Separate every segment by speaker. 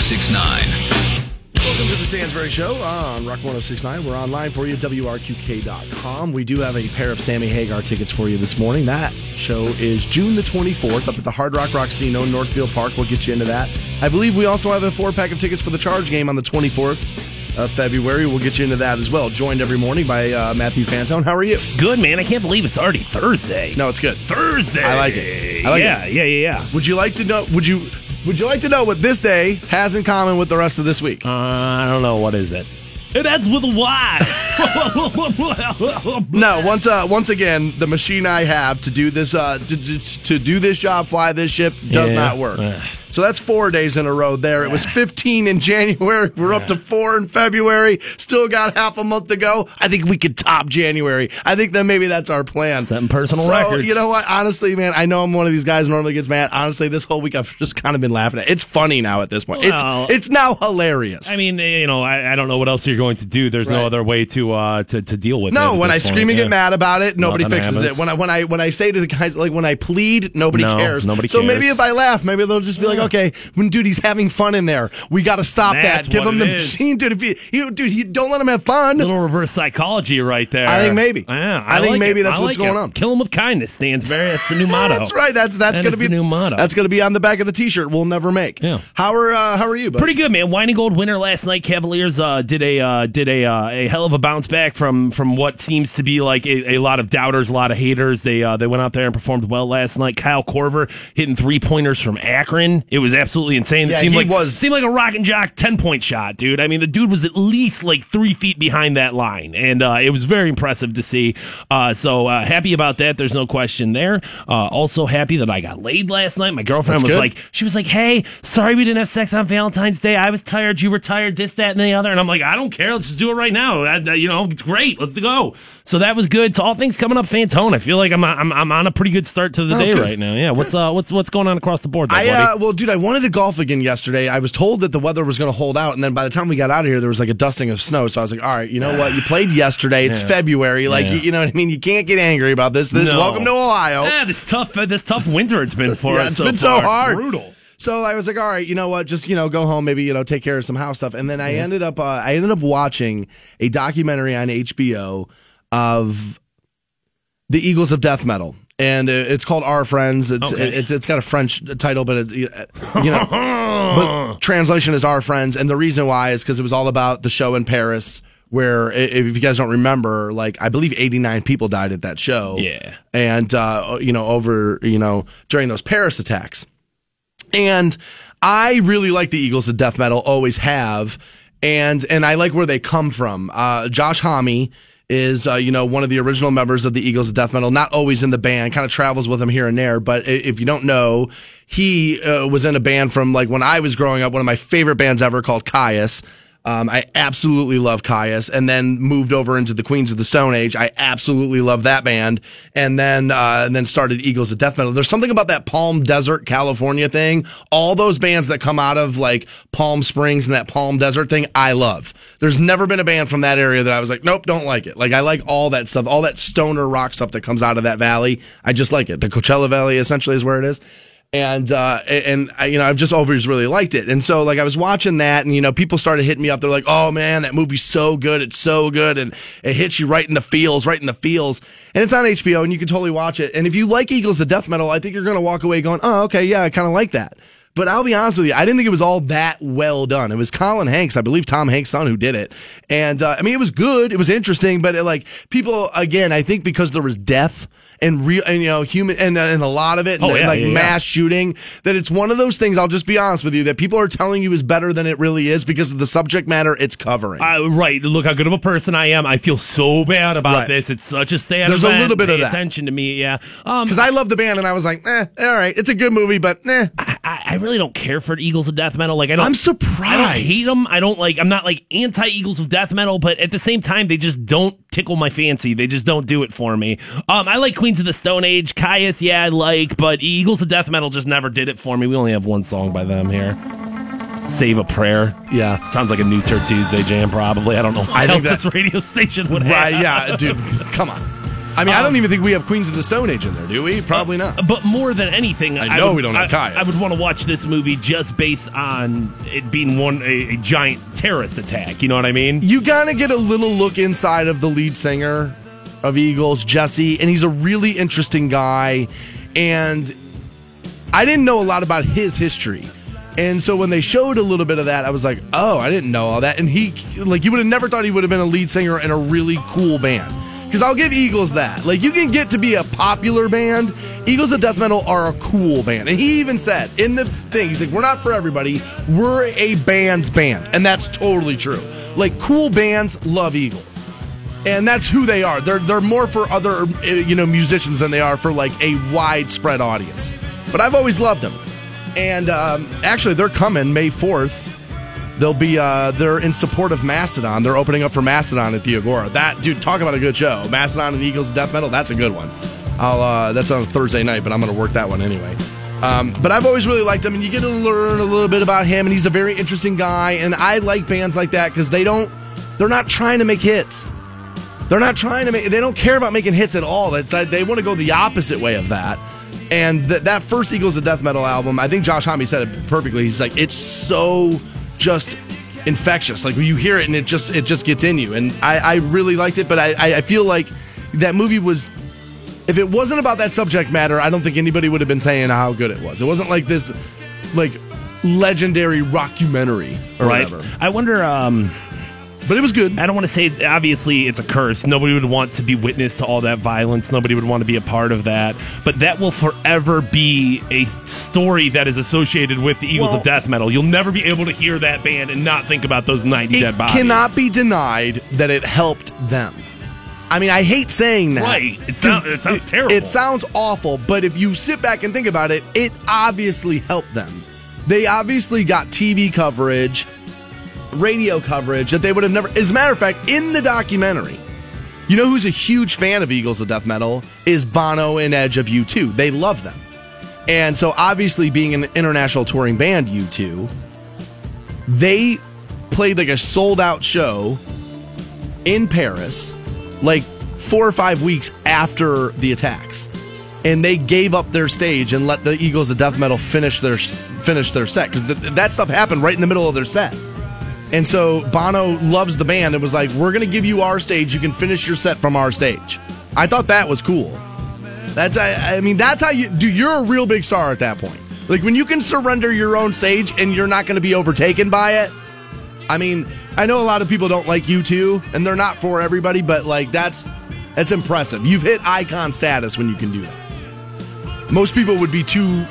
Speaker 1: 1069.
Speaker 2: Welcome to the Stansbury Show on Rock 1069. We're online for you, at WRQK.com. We do have a pair of Sammy Hagar tickets for you this morning. That show is June the 24th up at the Hard Rock Rocksino, Northfield Park. We'll get you into that. I believe we also have a four pack of tickets for the Charge game on the 24th of February. We'll get you into that as well. Joined every morning by uh, Matthew Fantone. How are you?
Speaker 3: Good man. I can't believe it's already Thursday.
Speaker 2: No, it's good.
Speaker 3: Thursday.
Speaker 2: I like it. I like
Speaker 3: yeah,
Speaker 2: it.
Speaker 3: yeah, yeah, yeah.
Speaker 2: Would you like to know? Would you? Would you like to know what this day has in common with the rest of this week?
Speaker 3: Uh, I don't know what is it. It ends with a Y.
Speaker 2: No, once uh, once again, the machine I have to do this uh, to, to, to do this job, fly this ship, does
Speaker 3: Yeah.
Speaker 2: not work. So that's four days in a row there. It was 15 in January. We're up to four in February. Still got half a month to go. I think we could top January. I think that maybe that's our plan.
Speaker 3: Setting personal
Speaker 2: so,
Speaker 3: records.
Speaker 2: You know what? Honestly, man, I know I'm one of these guys who normally gets mad. Honestly, this whole week I've just kind of been laughing at. it. It's funny now at this point.
Speaker 3: Well-
Speaker 2: it's it's now hilarious.
Speaker 3: I mean, you know, I, I don't know what else you're going to do. There's
Speaker 2: Right.
Speaker 3: no other way to uh, to, to deal with it.
Speaker 2: No, when I scream
Speaker 3: point.
Speaker 2: and get mad about it, nobody
Speaker 3: Nothing
Speaker 2: fixes
Speaker 3: happens.
Speaker 2: it. When I when I when I say to the guys like when I plead, nobody
Speaker 3: No,
Speaker 2: cares.
Speaker 3: nobody
Speaker 2: so maybe if I laugh, maybe they'll just be like, okay, when dude he's having fun in there, we got to stop
Speaker 3: That's
Speaker 2: that. Give him the
Speaker 3: is.
Speaker 2: machine, dude. If you, you dude, you don't let him have fun.
Speaker 3: Little reverse psychology right there.
Speaker 2: I think maybe.
Speaker 3: Yeah,
Speaker 2: I think
Speaker 3: like
Speaker 2: maybe
Speaker 3: it.
Speaker 2: that's
Speaker 3: I
Speaker 2: what's
Speaker 3: like
Speaker 2: going
Speaker 3: it.
Speaker 2: on.
Speaker 3: Kill him with kindness, Stansbury. That's the new motto.
Speaker 2: That's right. That's that's
Speaker 3: That
Speaker 2: gonna be
Speaker 3: the new motto.
Speaker 2: That's gonna be on the back of the T-shirt. We'll never make.
Speaker 3: Yeah.
Speaker 2: How are uh, How are you? Buddy?
Speaker 3: Pretty good, man. Wine and Gold winner last night. Cavaliers uh, did a uh, did a uh, a hell of a bounce back from from what seems to be like a, a lot of doubters, a lot of haters. They uh, they went out there and performed well last night. Kyle Korver hitting three pointers from Akron. It was absolutely insane. It seemed
Speaker 2: he
Speaker 3: like
Speaker 2: was-
Speaker 3: seemed like a rock and jock ten point shot, dude. I mean, the dude was at least like three feet behind that line, and uh, it was very impressive to see. Uh, so uh, happy about that. There's no question there. Uh, also happy that I got laid last night. My girlfriend
Speaker 2: That's
Speaker 3: was
Speaker 2: good.
Speaker 3: like, she was like, "Hey, sorry we didn't have sex on Valentine's Day. I was tired. You were tired. This, that, and the other." And I'm like, "I don't care. Let's just do it right now. I- you know, it's great. Let's go." So that was good. So all things coming up, Fantone. I feel like I'm I'm, I'm on a pretty good start to the
Speaker 2: Oh,
Speaker 3: day
Speaker 2: good.
Speaker 3: right now. Yeah. What's uh what's what's going on across the board? There,
Speaker 2: I uh, well, dude, I wanted to golf again yesterday. I was told that the weather was going to hold out, and then by the time we got out of here, there was like a dusting of snow. So I was like, all right, you know what? You played yesterday. It's
Speaker 3: Yeah.
Speaker 2: February. Like,
Speaker 3: Yeah.
Speaker 2: you, you know what I mean? You can't get angry about this. This
Speaker 3: No.
Speaker 2: welcome to Ohio.
Speaker 3: Yeah, this tough uh, this tough winter it's been for
Speaker 2: Yeah,
Speaker 3: us.
Speaker 2: it's
Speaker 3: so
Speaker 2: been so hard.
Speaker 3: Brutal.
Speaker 2: So I was like, all right, you know what? Just you know, go home, maybe you know, take care of some house stuff. And then I ended up, uh, I ended up watching a documentary on HBO of the Eagles of Death Metal, and it's called Our Friends. It's
Speaker 3: Okay.
Speaker 2: it's it's got a French title, but it, you know, but translation is Our Friends. And the reason why is because it was all about the show in Paris. Where, if you guys don't remember, like I believe 89 people died at that show.
Speaker 3: Yeah.
Speaker 2: and uh, you know, over you know during those Paris attacks. And I really like the Eagles of death metal, always have, and and I like where they come from. Uh, Josh Homme is uh, you know one of the original members of the Eagles of death metal, not always in the band, kind of travels with them here and there. But if you don't know, he uh, was in a band from like when I was growing up, one of my favorite bands ever called Kyuss. Um, I absolutely love Kyuss, and then moved over into the Queens of the Stone Age. I absolutely love that band, and then uh, and then started Eagles of Death Metal. There's something about that Palm Desert, California thing. All those bands that come out of like Palm Springs and that Palm Desert thing, I love. There's never been a band from that area that I was like, nope, don't like it. Like I like all that stuff, all that stoner rock stuff that comes out of that valley. I just like it. The Coachella Valley essentially is where it is and uh and you know I've just always really liked it. And so like I was watching that and you know people started hitting me up. They're like, "Oh man, that movie's so good. It's so good and it hits you right in the feels, right in the feels." And it's on HBO and you can totally watch it. And if you like Eagles of Death Metal, I think you're to walk away going, "Oh, okay, yeah, I kind of like that." But I'll be honest with you, I didn't think it was all that well done. It was Colin Hanks, I believe Tom Hanks' son, who did it. And uh, I mean, it was good, it was interesting, but it, like people, again, I think because there was death and real, and you know, human, and, and a lot of it, and,
Speaker 3: Oh, yeah,
Speaker 2: like
Speaker 3: yeah, yeah.
Speaker 2: mass shooting, that it's one of those things. I'll just be honest with you that people are telling you is better than it really is because of the subject matter it's covering.
Speaker 3: Uh, right. Look how good of a person I am. I feel so bad about
Speaker 2: Right.
Speaker 3: this. It's such a stay
Speaker 2: There's a little bit
Speaker 3: Pay
Speaker 2: of that.
Speaker 3: attention to me. Yeah. Um,
Speaker 2: Because I love the band, and I was like, eh, all right, it's a good movie, but eh.
Speaker 3: I, I really don't care for Eagles of Death Metal. Like I don't.
Speaker 2: I'm surprised.
Speaker 3: I don't hate them. I don't like. I'm not like anti Eagles of Death Metal, but at the same time, they just don't tickle my fancy. They just don't do it for me. Um, I like Queens of the Stone Age, Kyuss. Yeah, I like, but Eagles of Death Metal just never did it for me. We only have one song by them here. Save a prayer.
Speaker 2: Yeah.
Speaker 3: Sounds like a New Turd Tuesday jam, probably. I don't know why
Speaker 2: I think that-
Speaker 3: this radio station would have.
Speaker 2: Right, yeah, dude, come on. I mean, I don't
Speaker 3: Um,
Speaker 2: even think we have Queens of the Stone Age in there, do we? Probably not.
Speaker 3: But more than anything,
Speaker 2: I know
Speaker 3: would,
Speaker 2: we don't have
Speaker 3: I,
Speaker 2: Kyuss.
Speaker 3: I would want to watch this movie just based on it being one a, a giant terrorist attack. You know what I mean?
Speaker 2: You gotta get a little look inside of the lead singer of Eagles, Jesse, and he's a really interesting guy. And I didn't know a lot about his history. And so when they showed a little bit of that, I was like, oh, I didn't know all that. And he, like, you would have never thought he would have been a lead singer in a really cool band. Because I'll give Eagles that. Like, you can get to be a popular band. Eagles of Death Metal are a cool band. And he even said in the thing, he's like, we're not for everybody. We're a band's band. And that's totally true. Like, cool bands love Eagles and that's who they are. They're they're more for other uh, you know musicians than they are for like a widespread audience. But I've always loved them, and um, actually they're coming May fourth. They'll be uh, they're in support of Mastodon. They're opening up for Mastodon at the Agora. That dude, talk about a good show. Mastodon and Eagles of Death Metal. That's a good one. I'll uh, that's on Thursday night, but I'm going to work that one anyway. Um, but I've always really liked him, and you get to learn a little bit about him, and he's a very interesting guy. And I like bands like that because they don't, they're not trying to make hits. They're not trying to make. They don't care about making hits at all. It's they want to go the opposite way of that. And th- that first Eagles of Death Metal album, I think Josh Homme said it perfectly. He's like, it's so just infectious. Like when you hear it and it just it just gets in you. And I, I really liked it, but I, I I feel like that movie was. If it wasn't about that subject matter, I don't think anybody would have been saying how good it was. It wasn't like this, like legendary rockumentary or
Speaker 3: right.
Speaker 2: whatever.
Speaker 3: I wonder. Um,
Speaker 2: But it was good.
Speaker 3: I don't want to say obviously it's a curse. Nobody would want to be witness to all that violence. Nobody would want to be a part of that. But that will forever be a story that is associated with the Eagles
Speaker 2: Well-
Speaker 3: of Death Metal. You'll never be able to hear that band and not think about those 90 dead bodies.
Speaker 2: It cannot be denied that it helped them. I mean, I hate saying that.
Speaker 3: Right. It sounds- it sounds terrible.
Speaker 2: It sounds awful, but if you sit back and think about it, it obviously helped them. They obviously got TV coverage, radio coverage that they would have never. As a matter of fact, in the documentary, you know who's a huge fan of Eagles of Death Metal is Bono and Edge of U2. They love them. And so obviously being an international touring band U2, they played like a sold out show in Paris like 4 or 5 weeks after the attacks. And they gave up their stage and let the Eagles of Death Metal finish their finish their set cuz th- that stuff happened right in the middle of their set. And so Bono loves the band and was like, "We're going to give you our stage. You can finish your set from our stage." I thought that was cool. That's I, I mean that's how you do. You're a real big star at that point. Like when you can surrender your own stage and you're not going to be overtaken by it. I mean, I know a lot of people don't like U2, and they're not for everybody, but like that's that's impressive. You've hit icon status when you can do that. Most people would be too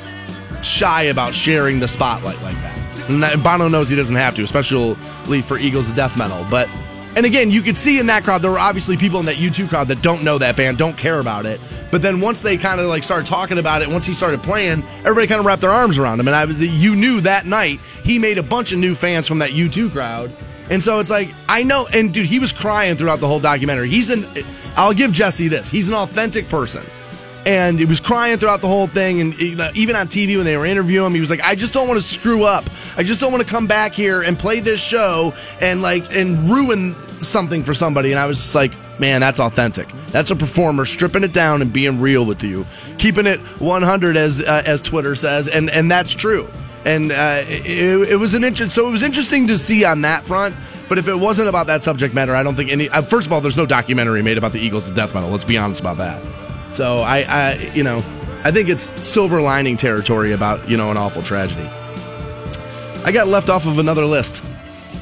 Speaker 2: shy about sharing the spotlight like that. And Bono knows he doesn't have to, especially for Eagles of Death Metal. But and again, you could see in that crowd there were obviously people in that YouTube crowd that don't know that band, don't care about it. But then once they kind of like started talking about it, once he started playing, everybody kind of wrapped their arms around him. And I was you knew that night he made a bunch of new fans from that U2 crowd. And so it's like I know, and dude, he was crying throughout the whole documentary. He's an, I'll give Jesse this. He's an authentic person and he was crying throughout the whole thing. And even on TV when they were interviewing him, he was like, "I just don't want to screw up. I just don't want to come back here and play this show and like and ruin something for somebody." And I was just like, "Man, that's authentic. That's a performer stripping it down and being real with you, keeping it 100 as uh, as Twitter says, and and that's true." And uh, it, it was an interest. So it was interesting to see on that front. But if it wasn't about that subject matter, I don't think any. Uh, first of all, there's no documentary made about the Eagles of Death Metal. Let's be honest about that. So I, I, you know, I think it's silver lining territory about you know an awful tragedy. I got left off of another list.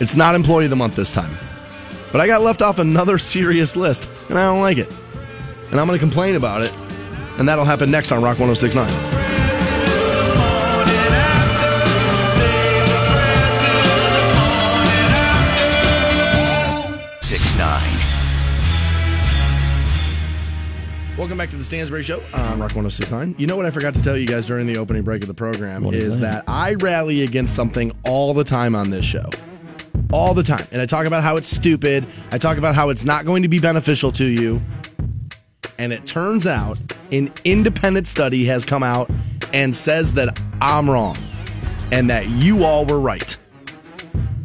Speaker 2: It's not Employee of the Month this time, but I got left off another serious list, and I don't like it. And I'm going to complain about it, and that'll happen next on Rock 106.9. Welcome back to the Stansbury Show on Rock 1069. You know what I forgot to tell you guys during the opening break of the program
Speaker 3: is
Speaker 2: is
Speaker 3: that?
Speaker 2: that I rally against something all the time on this show. All the time. And I talk about how it's stupid. I talk about how it's not going to be beneficial to you. And it turns out an independent study has come out and says that I'm wrong and that you all were right.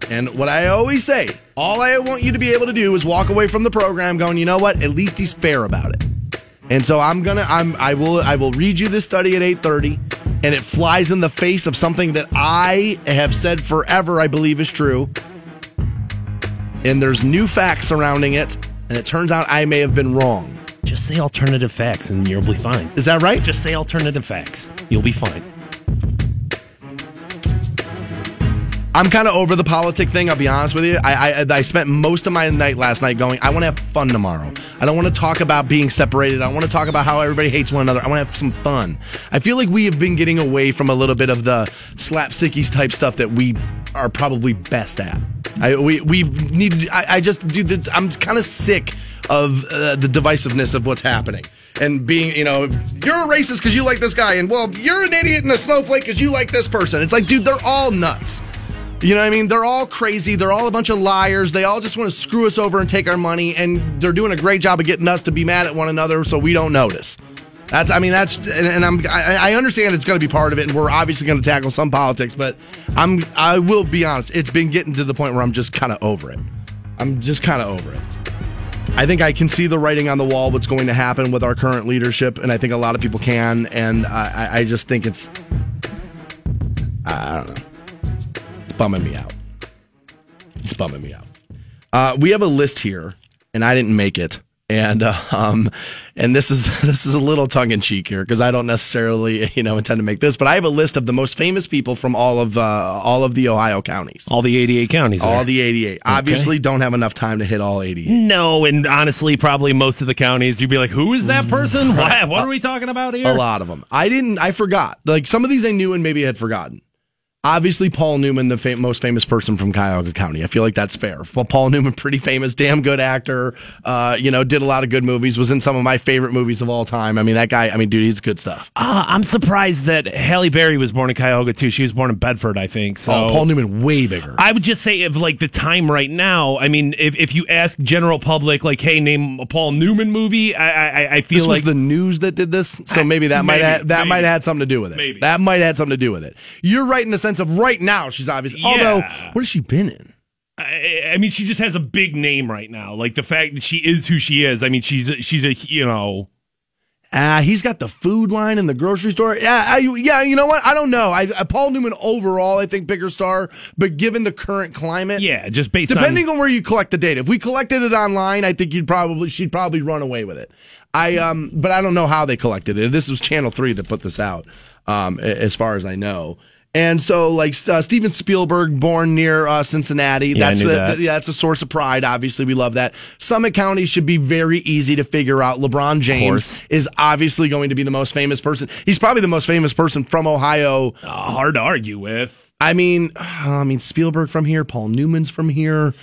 Speaker 2: And what I always say, all I want you to be able to do is walk away from the program going, you know what? At least he's fair about it. And so I'm gonna I'm I will I will read you this study at 8:30 and it flies in the face of something that I have said forever I believe is true. And there's new facts surrounding it, and it turns out I may have been wrong.
Speaker 3: Just say alternative facts and you'll be fine.
Speaker 2: Is that right?
Speaker 3: Just say alternative facts. You'll be fine.
Speaker 2: I'm kind of over the politic thing. I'll be honest with you. I, I I spent most of my night last night going. I want to have fun tomorrow. I don't want to talk about being separated. I want to talk about how everybody hates one another. I want to have some fun. I feel like we have been getting away from a little bit of the slapsickies type stuff that we are probably best at. I we we need. I, I just do. The, I'm kind of sick of uh, the divisiveness of what's happening and being, you know, you're a racist because you like this guy, and well, you're an idiot and a snowflake because you like this person. It's like, dude, they're all nuts. You know what I mean? They're all crazy. They're all a bunch of liars. They all just want to screw us over and take our money, and they're doing a great job of getting us to be mad at one another so we don't notice. That's, I mean, that's, and, and I'm, I, I understand it's going to be part of it, and we're obviously going to tackle some politics, but I'm, I will be honest, it's been getting to the point where I'm just kind of over it. I'm just kind of over it. I think I can see the writing on the wall, what's going to happen with our current leadership, and I think a lot of people can, and I, I just think it's, I don't know, bumming me out. It's bumming me out. Uh, we have a list here, and I didn't make it, and uh, um, and this is this is a little tongue in cheek here because I don't necessarily you know intend to make this, but I have a list of the most famous people from all of uh, all of the Ohio counties,
Speaker 3: All the 88 counties.
Speaker 2: all
Speaker 3: there.
Speaker 2: the 88. Obviously, don't have enough time to hit all 88.
Speaker 3: No, and honestly, probably most of the counties, you'd be like, who is that person? What, what are we talking about here?
Speaker 2: A lot of them. I didn't. I forgot. Like some of these I knew and maybe had forgotten. Obviously, Paul Newman, the fam- most famous person from Cuyahoga County. I feel like that's fair. Well, Paul Newman, pretty famous, damn good actor. Uh, you know, did a lot of good movies. Was in some of my favorite movies of all time. I mean, that guy. I mean, dude, he's good stuff.
Speaker 3: Uh, I'm surprised that Halle Berry was born in Cuyahoga, too. She was born in Bedford, I think. So.
Speaker 2: oh, Paul Newman, way bigger.
Speaker 3: I would just say if like the time right now, I mean, if, if you ask general public, like, hey, name a Paul Newman movie, I I, I feel
Speaker 2: this
Speaker 3: like
Speaker 2: was the news that did this, so maybe that might
Speaker 3: Maybe,
Speaker 2: have, that
Speaker 3: maybe.
Speaker 2: might have had something to do with it.
Speaker 3: Maybe.
Speaker 2: that might have had something to do with it. You're right in the sense of right now she's obviously. Although, what has she been in?
Speaker 3: I, I mean, she just has a big name right now. Like the fact that she is who she is. I mean, she's a, she's a you know.
Speaker 2: Ah, he's got the food line in the grocery store. Yeah, I, yeah. You know what? I don't know. I, I Paul Newman overall, I think bigger star, but given the current climate,
Speaker 3: Yeah, just based
Speaker 2: depending
Speaker 3: on
Speaker 2: on where you collect the data. If we collected it online, I think you'd probably she'd probably run away with it. I um, but I don't know how they collected it. This was Channel Three that put this out, um, as far as I know. And so, like uh, Steven Spielberg, born near uh, Cincinnati,
Speaker 3: Yeah, I
Speaker 2: that's
Speaker 3: knew
Speaker 2: the,
Speaker 3: that.
Speaker 2: the- yeah, that's a source of pride. Obviously, we love that. Summit County should be very easy to figure out. LeBron James is obviously going to be the most famous person. He's probably the most famous person from Ohio.
Speaker 3: uh, hard to argue with.
Speaker 2: I mean, I mean Spielberg from here, Paul Newman's from here.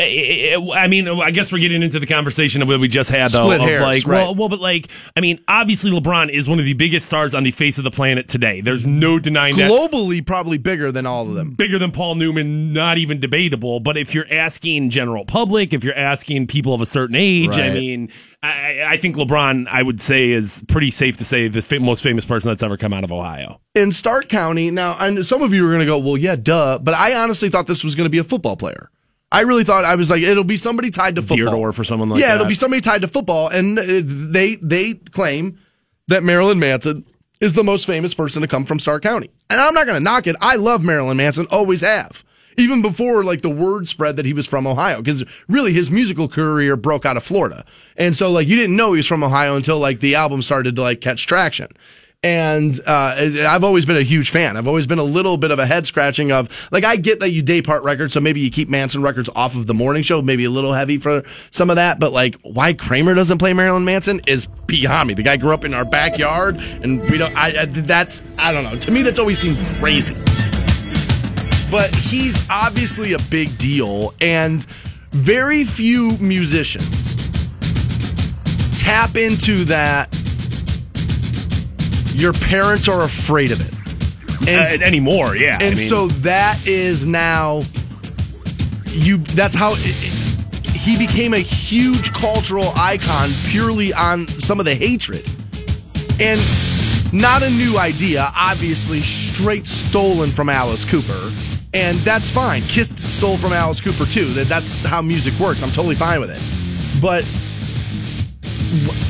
Speaker 3: Eh, eh, eh, I I mean, uh, I guess we're getting into the conversation of what we just had, though.
Speaker 2: Split
Speaker 3: of
Speaker 2: hairs,
Speaker 3: like,
Speaker 2: right.
Speaker 3: well, well, but like, I mean, obviously, LeBron is one of the biggest stars on the face of the planet today. There's no denying that.
Speaker 2: Globally, probably bigger than all of them.
Speaker 3: Bigger than Paul Newman, not even debatable. But if you're asking general public, if you're asking people of a certain age, I mean, I, I think LeBron, I would say, is pretty safe to say the fa- most famous person that's ever come out of Ohio.
Speaker 2: in Stark County. Now, and some of you are going to go, well, yeah, duh. But I honestly thought this was going to be a football player. I really thought I was like, it'll be somebody tied to football.
Speaker 3: Theodore for someone like
Speaker 2: yeah,
Speaker 3: that.
Speaker 2: it'll be somebody tied to football, and uh, they they claim that Marilyn Manson is the most famous person to come from Stark County. And I'm not going to knock it. I love Marilyn Manson, always have. Even before like the word spread that he was from Ohio, because really his musical career broke out of Florida, and so like you didn't know he was from Ohio until like the album started to like catch traction. And uh, I've always been a huge fan. I've always been a little bit of a head scratching of like I get that you day part records, so maybe you keep Manson records off of the morning show, maybe a little heavy for some of that. But like why Kramer doesn't play Marilyn Manson is beyond me. The guy grew up in our backyard, and we don't. I, I that's I don't know. To me, that's always seemed crazy. But he's obviously a big deal, and very few musicians tap into that. Your parents are afraid of it. And
Speaker 3: Uh, anymore, yeah. I
Speaker 2: and
Speaker 3: mean,
Speaker 2: so that is now you that's how it, it- he became a huge cultural icon purely on some of the hatred. And not a new idea obviously straight stolen from alice cooper. And that's fine. Kiss stole from alice cooper too. That that's how music works. I'm totally fine with it. But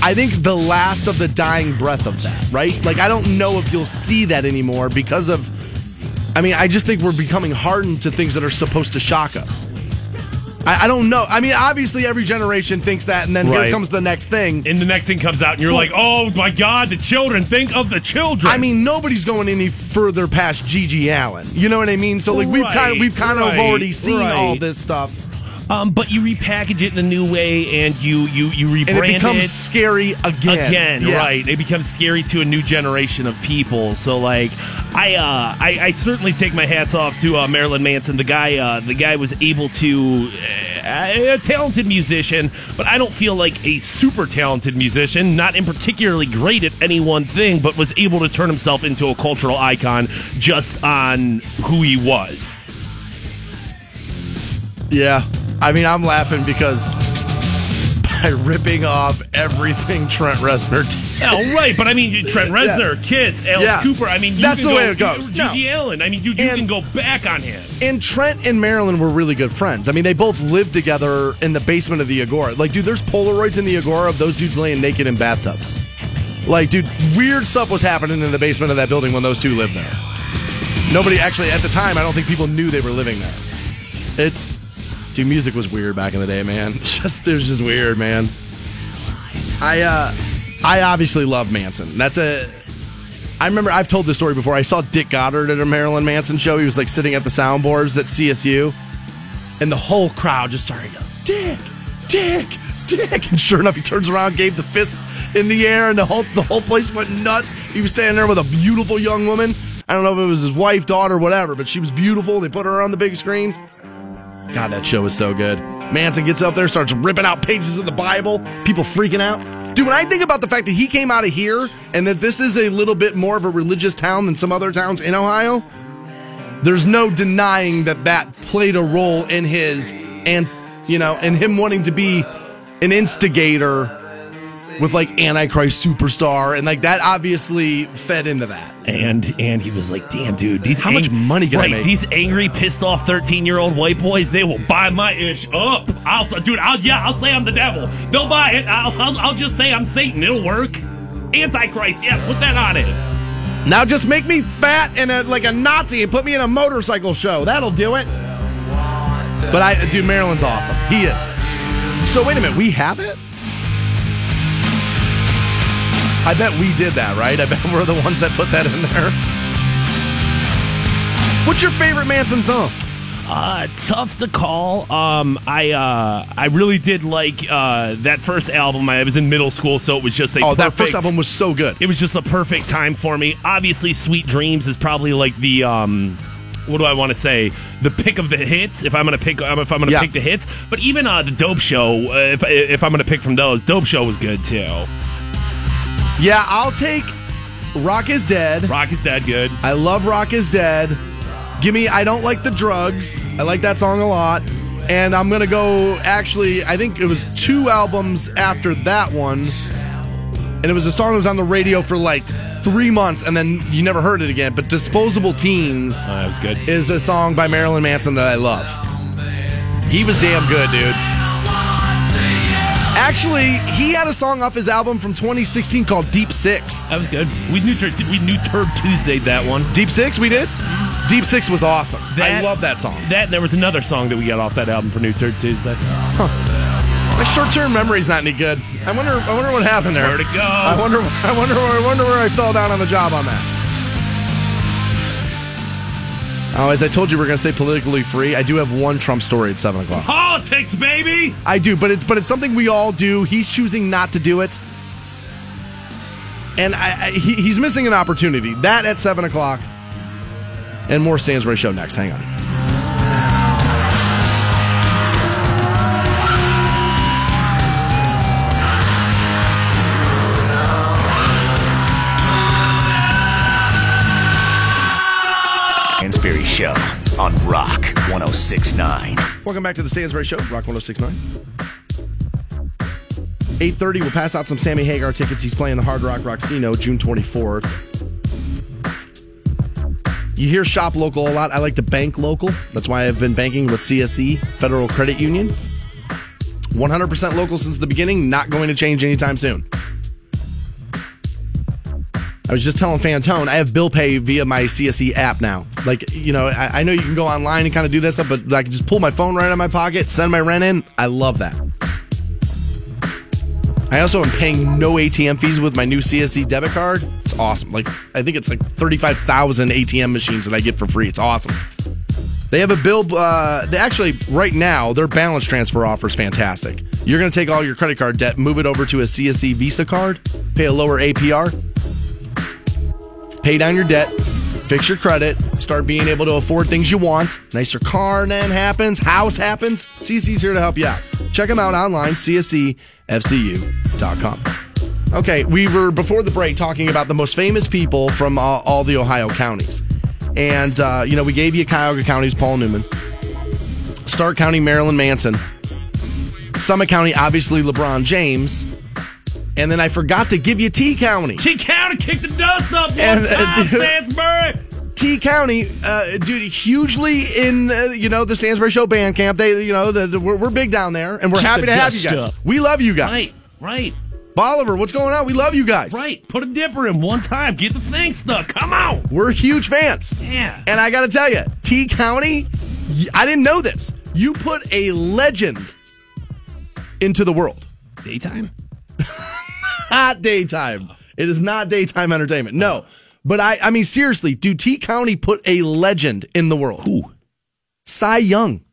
Speaker 2: I think the last of the dying breath of that, right? Like, I don't know if you'll see that anymore because of. I mean, I just think we're becoming hardened to things that are supposed to shock us. I, I don't know. I mean, obviously, every generation thinks that, and then
Speaker 3: Right.
Speaker 2: here comes the next thing.
Speaker 3: And the next thing comes out, and you're like, "Oh my God, the children! Think of the children!"
Speaker 2: I mean, nobody's going any further past GG Allin. You know what I mean? So, like, we've kind of we've kind of
Speaker 3: right,
Speaker 2: already seen all
Speaker 3: right.
Speaker 2: this stuff,
Speaker 3: um, but you repackage it in a new way, and you you you rebrand
Speaker 2: and it becomes scary again.
Speaker 3: again,
Speaker 2: Yeah.
Speaker 3: right? It becomes scary to a new generation of people. So like, I uh, I, I certainly take my hats off to uh, Marilyn Manson. The guy, uh, the guy was able to uh, a talented musician, but I don't feel like a super talented musician. Not in particularly great at any one thing, but was able to turn himself into a cultural icon just on who he was.
Speaker 2: Yeah. I mean, I'm laughing because by ripping off everything Trent Reznor did.
Speaker 3: Oh, right, but I mean, Trent Reznor, Kiss, Alice
Speaker 2: Yeah.
Speaker 3: Cooper. I mean, you
Speaker 2: That's the
Speaker 3: go,
Speaker 2: way it goes.
Speaker 3: GG
Speaker 2: No.
Speaker 3: Allin. I mean, you, you
Speaker 2: And-
Speaker 3: can go back on him.
Speaker 2: And Trent and Marilyn were really good friends. I mean, they both lived together in the basement of the Agora. Like, dude, there's Polaroids in the Agora of those dudes laying naked in bathtubs. Like, dude, weird stuff was happening in the basement of that building when those two lived there. Nobody actually, at the time, I don't think people knew they were living there. It's, music was weird back in the day, man. Just, it was just weird, man. I, uh, I obviously love Manson. That's a, I remember I've told this story before. I saw Dick Goddard at a Marilyn Manson show. He was like sitting at the soundboards at CSU, and the whole crowd just started yelling, "Dick, Dick, Dick!" And sure enough, he turns around, gave the fist in the air, and the whole the whole place went nuts. He was standing there with a beautiful young woman. I don't know if it was his wife, daughter, whatever, but she was beautiful. They put her on the big screen. God, that show was so good. Manson gets up there, starts ripping out pages of the Bible. People freaking out. Dude, when I think about the fact that he came out of here and that this is a little bit more of a religious town than some other towns in Ohio, there's no denying that that played a role in his and you know, in him wanting to be an instigator with like Antichrist superstar and like that obviously fed into that.
Speaker 3: And and he was like, "Damn, dude, these
Speaker 2: How much money can I make?"
Speaker 3: These angry, pissed off thirteen year old white boys, they will buy my ish up. I'll, dude, I'll yeah, I'll say I'm the devil. They'll buy it. I'll, I'll, I'll just say I'm Satan. It'll work. Antichrist, yeah, put that on it.
Speaker 2: Now just make me fat and a, like a Nazi and put me in a motorcycle show. That'll do it. But I, dude, Marilyn's awesome. He is. So wait a minute, we have it. I bet we did that, right? I bet we're the ones that put that in there. What's your favorite Manson song?
Speaker 3: Uh, tough to call. Um, I uh, I really did like uh that first album. I was in middle school, so it was just a
Speaker 2: Oh, that first album was so good.
Speaker 3: it was just a perfect time for me. Obviously, Sweet Dreams is probably like the um what do I want to say? The pick of the hits. If I'm gonna pick, um, if I'm gonna
Speaker 2: Yeah.
Speaker 3: pick the hits, but even uh, the Dope Show. Uh, if if I'm gonna pick from those, Dope Show was good too.
Speaker 2: Yeah, I'll take Rock is Dead.
Speaker 3: Rock is dead, good.
Speaker 2: I love Rock is Dead. Give me I don't like the drugs. I like that song a lot. And I'm gonna go actually, I think it was two albums after that one. And it was a song that was on the radio for like three months and then you never heard it again. But Disposable Teens
Speaker 3: Uh, that was good.
Speaker 2: is a song by Marilyn Manson that I love. He was damn good, dude. Actually, he had a song off his album from 2016 called Deep Six.
Speaker 3: That was good. We knew Tur- we knew Turd Tuesday that one.
Speaker 2: Deep Six, we did? Deep Six was awesome. I love that song.
Speaker 3: That there was another song that we got off that album for New Turd Tuesday.
Speaker 2: My short-term memory's not any good. I wonder. I wonder what happened there.
Speaker 3: Where'd it go?
Speaker 2: I wonder. I wonder. I wonder where I fell down on the job on that. Oh, as I told you, we're gonna stay politically free. I do have one Trump story at seven o'clock.
Speaker 3: Politics, baby.
Speaker 2: I do, but it's but it's something we all do. He's choosing not to do it, and I, I, he, he's missing an opportunity. That at seven o'clock, and more Stansbury show next. Hang on.
Speaker 1: On Rock 1069.
Speaker 2: Welcome back to the Stansbury Show, Rock 1069. 8.30, we'll pass out some Sammy Hagar tickets. He's playing the Hard Rock Rocksino June 24th. You hear shop local a lot. I like to bank local. That's why I've been banking with CSE, Federal Credit Union. 100% local since the beginning, not going to change anytime soon. I was just telling Fantone, I have bill pay via my CSE app now. Like, you know, I, I know you can go online and kind of do this stuff, but I can just pull my phone right out of my pocket, send my rent in. I love that. I also am paying no ATM fees with my new CSE debit card. It's awesome. Like, I think it's like 35,000 ATM machines that I get for free. It's awesome. They have a bill. Uh, they actually, right now, their balance transfer offer is fantastic. You're going to take all your credit card debt, move it over to a CSE Visa card, pay a lower APR, pay down your debt, fix your credit, start being able to afford things you want. Nicer car then happens, house happens. CSE's here to help you out. Check them out online, csefcu.com. Okay, we were before the break talking about the most famous people from uh, all the Ohio counties. And, uh, you know, we gave you Cuyahoga County's Paul Newman, Stark County, Marilyn Manson, Summit County, obviously LeBron James. And then I forgot to give you T County.
Speaker 3: T County kicked the dust up one
Speaker 2: And, uh,
Speaker 3: time,
Speaker 2: dude-
Speaker 3: Stansbury.
Speaker 2: T County, uh, dude, hugely in uh, you know the Stansbury Show band camp. They, you know, the, the- we're, we're big down there, and we're happy to have you guys.
Speaker 4: up.
Speaker 2: We love you guys.
Speaker 3: Right, right,
Speaker 2: Bolivar, what's going on? We love you guys.
Speaker 3: right. Put a dipper in one time. Get the thing stuck. Come on.
Speaker 2: We're huge fans.
Speaker 3: Yeah.
Speaker 2: And I got to tell you, T County, I didn't know this. You put a legend into the world.
Speaker 3: Daytime.
Speaker 2: Not daytime. It is not daytime entertainment. No. But I, I mean, seriously, dude, T County put a legend in the world.
Speaker 3: Who?
Speaker 2: Cy Young.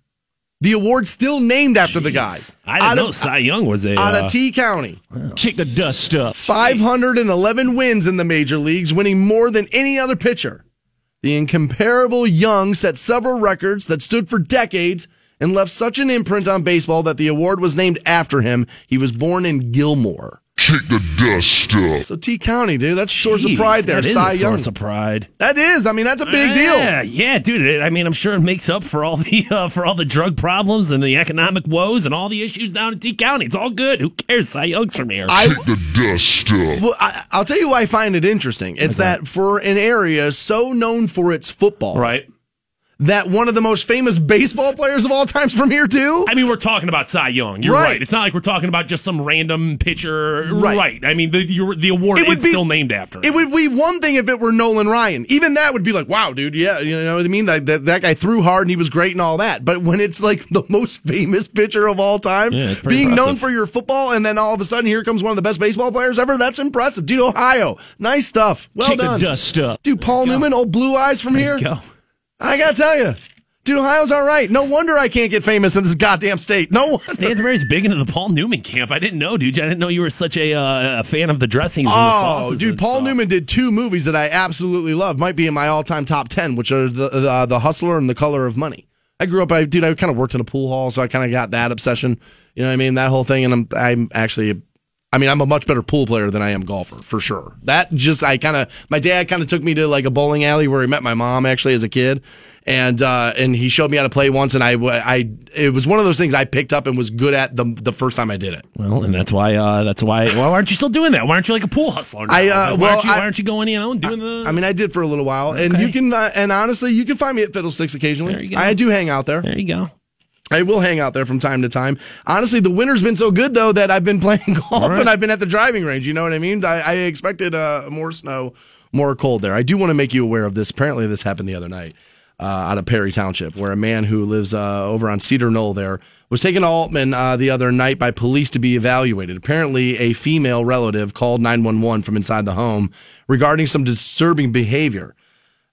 Speaker 2: The award's still named after the guy.
Speaker 3: I didn't
Speaker 2: Out
Speaker 3: know
Speaker 2: of-
Speaker 3: Cy Young was a.
Speaker 2: Out
Speaker 3: uh,
Speaker 2: of T County.
Speaker 4: Kick the dust up.
Speaker 2: 511 wins in the major leagues, winning more than any other pitcher. The incomparable Young set several records that stood for decades and left such an imprint on baseball that the award was named after him. He was born in Gilmore.
Speaker 5: Kick the dust up.
Speaker 2: So T County, dude, that's a source of pride there.
Speaker 3: That is
Speaker 2: Cy
Speaker 3: a
Speaker 2: Young.
Speaker 3: source of pride.
Speaker 2: that is. I mean, that's a big deal.
Speaker 3: Yeah, yeah, dude. I mean, I'm sure it makes up for all the uh, for all the drug problems and the economic woes and all the issues down in T County. It's all good. Who cares? Cy Young's from here.
Speaker 2: I,
Speaker 5: Kick the dust up.
Speaker 2: well, I, I'll tell you why I find it interesting. It's that for an area so known for its football,
Speaker 3: right.
Speaker 2: That one of the most famous baseball players of all times from here too.
Speaker 3: I mean, we're talking about Cy Young. You're
Speaker 2: Right.
Speaker 3: right. It's not like we're talking about just some random pitcher.
Speaker 2: Right.
Speaker 3: I mean, the you're, the award
Speaker 2: It would
Speaker 3: is
Speaker 2: be-
Speaker 3: still named after.
Speaker 2: It would be one thing if it were Nolan Ryan. Even that would be like, wow, dude, yeah, you know what I mean? That, that, that guy threw hard and he was great and all that. But when it's like the most famous pitcher of all time,
Speaker 3: Yeah,
Speaker 2: being known for your football, and then all of a sudden here comes one of the best baseball players ever, that's impressive. Dude, Ohio, nice stuff. Well
Speaker 4: Kick
Speaker 2: done.
Speaker 4: the dust up.
Speaker 2: Dude, Paul Newman, old blue eyes from here. I gotta tell you, dude, Ohio's all right. No wonder I can't get famous in this goddamn state. No wonder.
Speaker 3: Stansbury's big into the Paul Newman camp. I didn't know, dude. I didn't know you were such a, uh, a fan of the dressings. and the
Speaker 2: Oh,
Speaker 3: sauces
Speaker 2: dude, Paul
Speaker 3: stuff.
Speaker 2: Newman did two movies that I absolutely love. Might be in my all-time top ten, which are the the, the Hustler and The Color of Money. I grew up, I dude, I kind of worked in a pool hall, so I kind of got that obsession. You know what I mean? That whole thing, and I'm I'm actually. I mean, I'm a much better pool player than I am golfer, for sure. That just, I kind of, my dad kind of took me to like a bowling alley where he met my mom actually as a kid, and uh, and he showed me how to play once, and I, I, it was one of those things I picked up and was good at the the first time I did it.
Speaker 3: Well, and that's why. Uh, that's why. Why aren't you still doing that? Why aren't you like a pool hustler? Now?
Speaker 2: I, uh,
Speaker 3: why,
Speaker 2: well,
Speaker 3: aren't you,
Speaker 2: I-
Speaker 3: why aren't you going? You know, and doing the?
Speaker 2: I mean, I did for a little while, and you can, uh, and honestly, you can find me at Fiddlesticks occasionally.
Speaker 3: There you go.
Speaker 2: I do hang out there.
Speaker 3: there you go.
Speaker 2: I will hang out there from time to time. Honestly, the winter's been so good though that I've been playing golf
Speaker 3: right.
Speaker 2: and I've been at the driving range. You know what I mean? I, I expected uh, more snow, more cold there. I do want to make you aware of this. Apparently, this happened the other night uh, out of Perry Township, where a man who lives uh, over on Cedar Knoll there was taken to Aultman uh, the other night by police to be evaluated. Apparently, a female relative called 911 from inside the home regarding some disturbing behavior.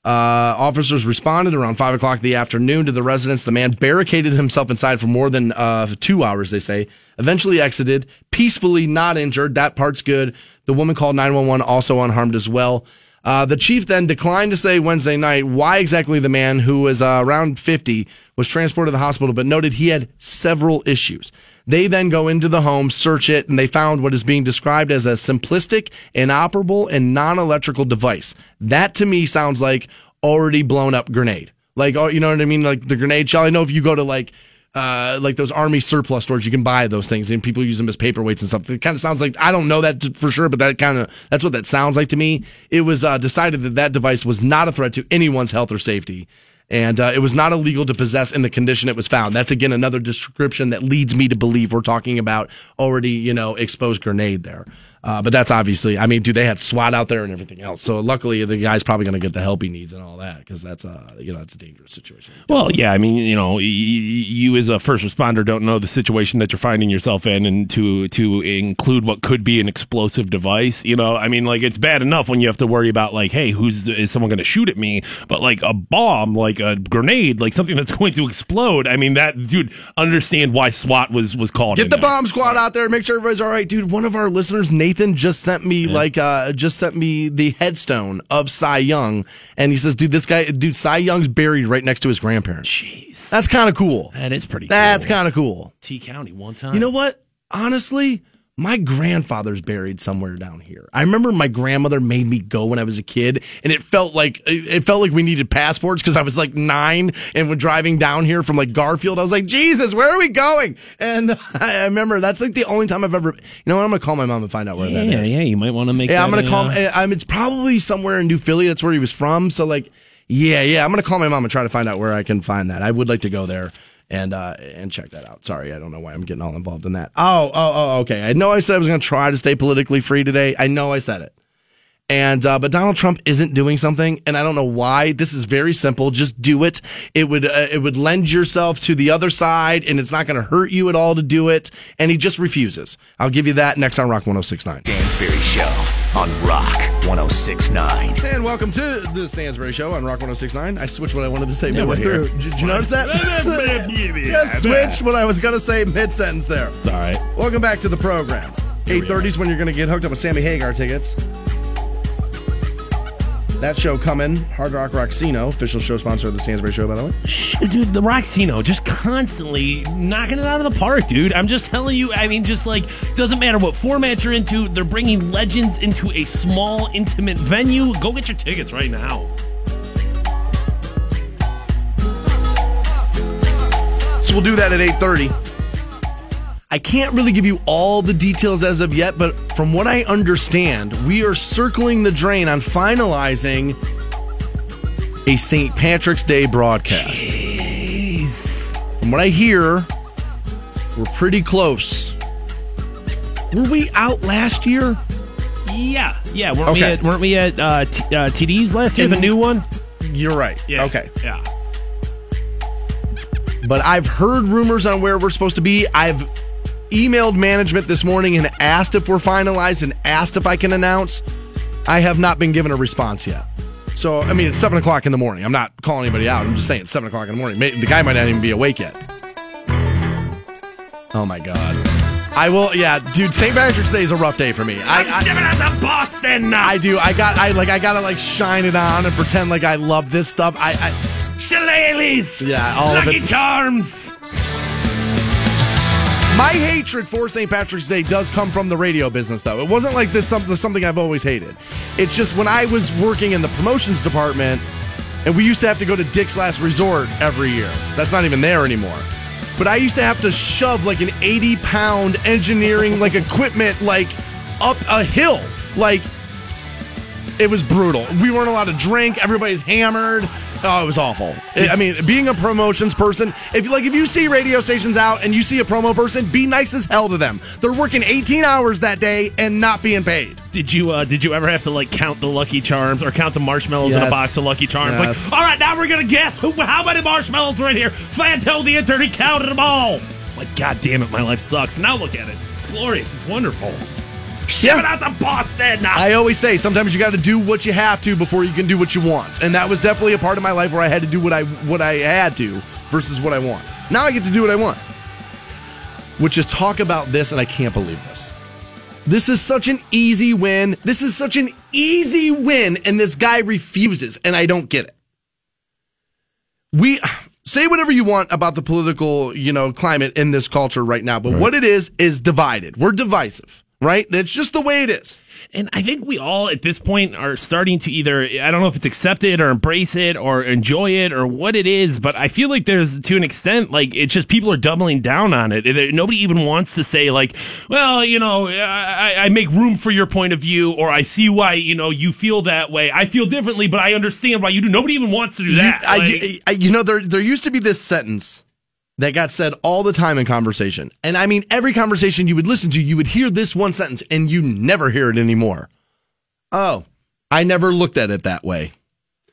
Speaker 2: Uh, officers responded around five o'clock in the afternoon to the residence. The man barricaded himself inside for more than uh, two hours, they say. Eventually exited, peacefully, not injured. That part's good. The woman called 911, also unharmed as well. Uh, the chief then declined to say Wednesday night why exactly the man, who was uh, around 50, was transported to the hospital, but noted he had several issues. They then go into the home, search it, and they found what is being described as a simplistic, inoperable, and non electrical device. That to me sounds like already blown up grenade. Like, oh, you know what I mean? Like the grenade shell. I know if you go to like, uh, like those army surplus stores, you can buy those things and people use them as paperweights and stuff. It kind of sounds like, I don't know that for sure, but that kind of, that's what that sounds like to me. It was uh, decided that that device was not a threat to anyone's health or safety. And uh, it was not illegal to possess in the condition it was found. That's again another description that leads me to believe we're talking about already, you know, exposed grenade there. Uh, but that's obviously, I mean, dude, they had SWAT out there and everything else. So luckily, the guy's probably going to get the help he needs and all that because that's, uh, you know, it's a dangerous situation.
Speaker 3: Well, yeah, I mean, you know, y- y- you as a first responder don't know the situation that you're finding yourself in, and to to include what could be an explosive device, you know, I mean, like it's bad enough when you have to worry about like, hey, who's is someone going to shoot at me? But like a bomb, like a grenade, like something that's going to explode. I mean, that dude, understand why SWAT was was called.
Speaker 2: Get the
Speaker 3: there.
Speaker 2: bomb squad out there. Make sure everybody's all right, dude. One of our listeners, Nathan, just sent me like uh just sent me the headstone of Cy Young, and he says, dude, this guy, dude, Cy Young's buried right next to his grandparents.
Speaker 3: Jeez,
Speaker 2: That's kind of cool.
Speaker 3: that is pretty.
Speaker 2: That's
Speaker 3: cool.
Speaker 2: kind of cool.
Speaker 3: T County one time.
Speaker 2: You know what? Honestly, my grandfather's buried somewhere down here. I remember my grandmother made me go when I was a kid, and it felt like it felt like we needed passports because I was like nine, and when driving down here from like Garfield, I was like, Jesus, where are we going? And I remember that's like the only time I've ever. You know what? I'm gonna call my mom and find out where that
Speaker 3: yeah,
Speaker 2: is.
Speaker 3: yeah, you might want to make.
Speaker 2: Yeah, I'm gonna call.
Speaker 3: uh.
Speaker 2: I'm, it's probably somewhere in New Philly. That's where he was from. So like, yeah, yeah. I'm gonna call my mom and try to find out where I can find that. I would like to go there and uh, and check that out. Sorry, I don't know why I'm getting all involved in that. Oh, oh, oh. Okay. I know I said I was gonna try to stay politically free today. I know I said it. And uh, but Donald Trump isn't doing something, and I don't know why. This is very simple. Just do it. It would uh, it would lend yourself to the other side, and it's not going to hurt you at all to do it. And he just refuses. I'll give you that next on Rock 106.9.
Speaker 1: Stansbury Show on Rock 1069.
Speaker 2: And welcome to the Stansbury Show on Rock 1069. I switched what I wanted to say
Speaker 3: Yeah,
Speaker 2: midway
Speaker 3: we're here.
Speaker 2: through. Did you notice that? Just switched what I was going to say mid sentence there.
Speaker 3: It's all right.
Speaker 2: Welcome back to the program. 8:30 is when you're going to get hooked up with Sammy Hagar tickets. That show coming, Hard Rock Rocksino, official show sponsor of the Stansbury Show, by the way.
Speaker 3: Dude, the Rocksino just constantly knocking it out of the park, dude. I'm just telling you. I mean, just like doesn't matter what format you're into. They're bringing legends into a small, intimate venue. Go get your tickets right now.
Speaker 2: So we'll do that at 8:30. I can't really give you all the details as of yet, but from what I understand, we are circling the drain on finalizing a St. Patrick's Day broadcast.
Speaker 3: Jeez.
Speaker 2: From what I hear, we're pretty close. Were we out last year?
Speaker 3: Yeah, yeah. Weren't we at weren't we at uh, t- uh, TD's last year?
Speaker 2: In-
Speaker 3: the new one.
Speaker 2: You're right.
Speaker 3: Yeah.
Speaker 2: Okay.
Speaker 3: Yeah.
Speaker 2: But I've heard rumors on where we're supposed to be. I've emailed management this morning and asked if we're finalized and asked if I can announce. I have not been given a response yet. So, I mean, it's 7 o'clock in the morning. I'm not calling anybody out. I'm just saying it's 7 o'clock in the morning. The guy might not even be awake yet. Oh, my God. I will, yeah, dude, St. Patrick's Day is a rough day for me. I,
Speaker 3: I'm
Speaker 2: I,
Speaker 3: shipping out to Boston.
Speaker 2: I do. I got, I like, I gotta like shine it on and pretend like I love this stuff. I, I
Speaker 3: Shillelaghs.
Speaker 2: Yeah, all of
Speaker 3: Lucky Charms.
Speaker 2: My hatred for St. Patrick's Day does come from the radio business, though. It wasn't like this something, I've always hated. It's just when I was working in the promotions department, and we used to have to go to Dick's Last Resort every year. That's not even there anymore. But I used to have to shove like an 80 pound engineering like equipment like up a hill. Like it was brutal. We weren't allowed to drink. Everybody's hammered. Oh, it was awful. I I mean, being a promotions person, if like if you see radio stations out and you see a promo person, be nice as hell to them. They're working 18 hours that day and not being paid.
Speaker 3: Did you uh, did you ever have to like count the Lucky Charms or count the marshmallows in a box of Lucky Charms?
Speaker 2: Yes.
Speaker 3: Like, all right, now we're gonna guess who, how many marshmallows are in here. Fan told the intern he counted them all. Like, god damn it, my life sucks. Now look at it. It's glorious. It's wonderful. Ship it out to Boston.
Speaker 2: I always say sometimes you got to do what you have to before you can do what you want, and that was definitely a part of my life where I had to do what I what I had to versus what I want. Now I get to do what I want, which is talk about this, and I can't believe this. This is such an easy win. This is such an easy win, and this guy refuses, and I don't get it. We say whatever you want about the political, you know, climate in this culture right now, but what it is is divided. We're divisive, right? That's just the way it is.
Speaker 3: And I think we all at this point are starting to either, I don't know if it's accept it or embrace it or enjoy it or what it is, but I feel like there's to an extent, like it's just people are doubling down on it. Nobody even wants to say, like, well, you know, I, I make room for your point of view or I see why, you know, you feel that way. I feel differently, but I understand why you do. Nobody even wants to do that.
Speaker 2: I,
Speaker 3: Like-
Speaker 2: I- you know, there there used to be this sentence that got said all the time in conversation, and I mean, every conversation you would listen to, you would hear this one sentence, and you never hear it anymore. Oh, I never looked at it that way.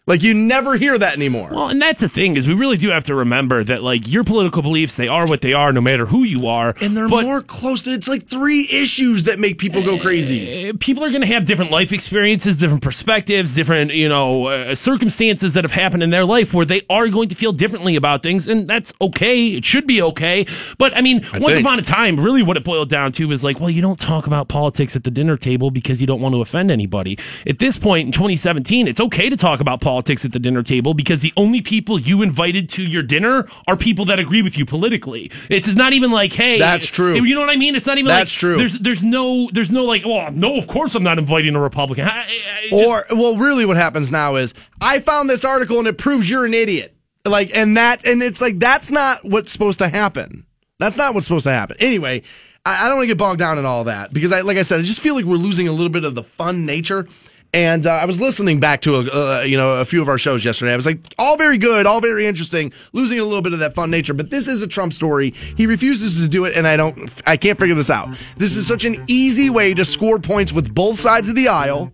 Speaker 2: Like you never hear that anymore.
Speaker 3: Well, and that's the thing is we really do have to remember that like your political beliefs they are what they are no matter who you are.
Speaker 2: and they're
Speaker 3: but,
Speaker 2: more close to it's like three issues that make people go crazy.
Speaker 3: uh, People are going to have different life experiences, different perspectives, different you know uh, circumstances that have happened in their life where they are going to feel differently about things, and that's okay. It should be okay. But I mean, once
Speaker 2: think.
Speaker 3: upon a time, really, what it boiled down to is like, well, you don't talk about politics at the dinner table because you don't want to offend anybody. At this point in 2017, it's okay to talk about politics at the dinner table because the only people you invited to your dinner are people that agree with you politically. It's not even like, hey,
Speaker 2: That's true.
Speaker 3: You know what I mean? It's not even
Speaker 2: That's
Speaker 3: like
Speaker 2: true.
Speaker 3: There's there's no there's no like, oh no, of course I'm not inviting a Republican. I- I just-
Speaker 2: Or well, really, what happens now is I found this article and it proves you're an idiot. Like, and that, and it's like that's not what's supposed to happen. That's not what's supposed to happen. Anyway, I, I don't want to get bogged down in all that because I, like I said, I just feel like we're losing a little bit of the fun nature. And uh, I was listening back to a, uh, you know a few of our shows yesterday. I was like, all very good, all very interesting, losing a little bit of that fun nature. But this is a Trump story. He refuses to do it, and I don't, I can't figure this out. This is such an easy way to score points with both sides of the aisle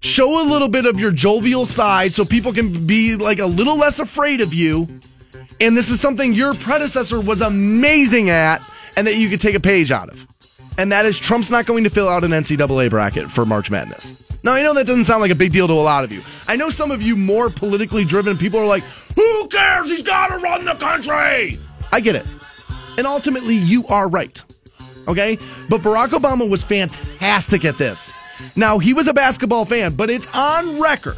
Speaker 2: show a little bit of your jovial side so people can be like a little less afraid of you. And this is something your predecessor was amazing at and that you could take a page out of. And that is Trump's not going to fill out an NCAA bracket for March Madness. Now, I know that doesn't sound like a big deal to a lot of you. I know some of you more politically driven people are like, who cares? He's got to run the country. I get it. And ultimately, you are right. Okay? But Barack Obama was fantastic at this. Now, he was a basketball fan, but it's on record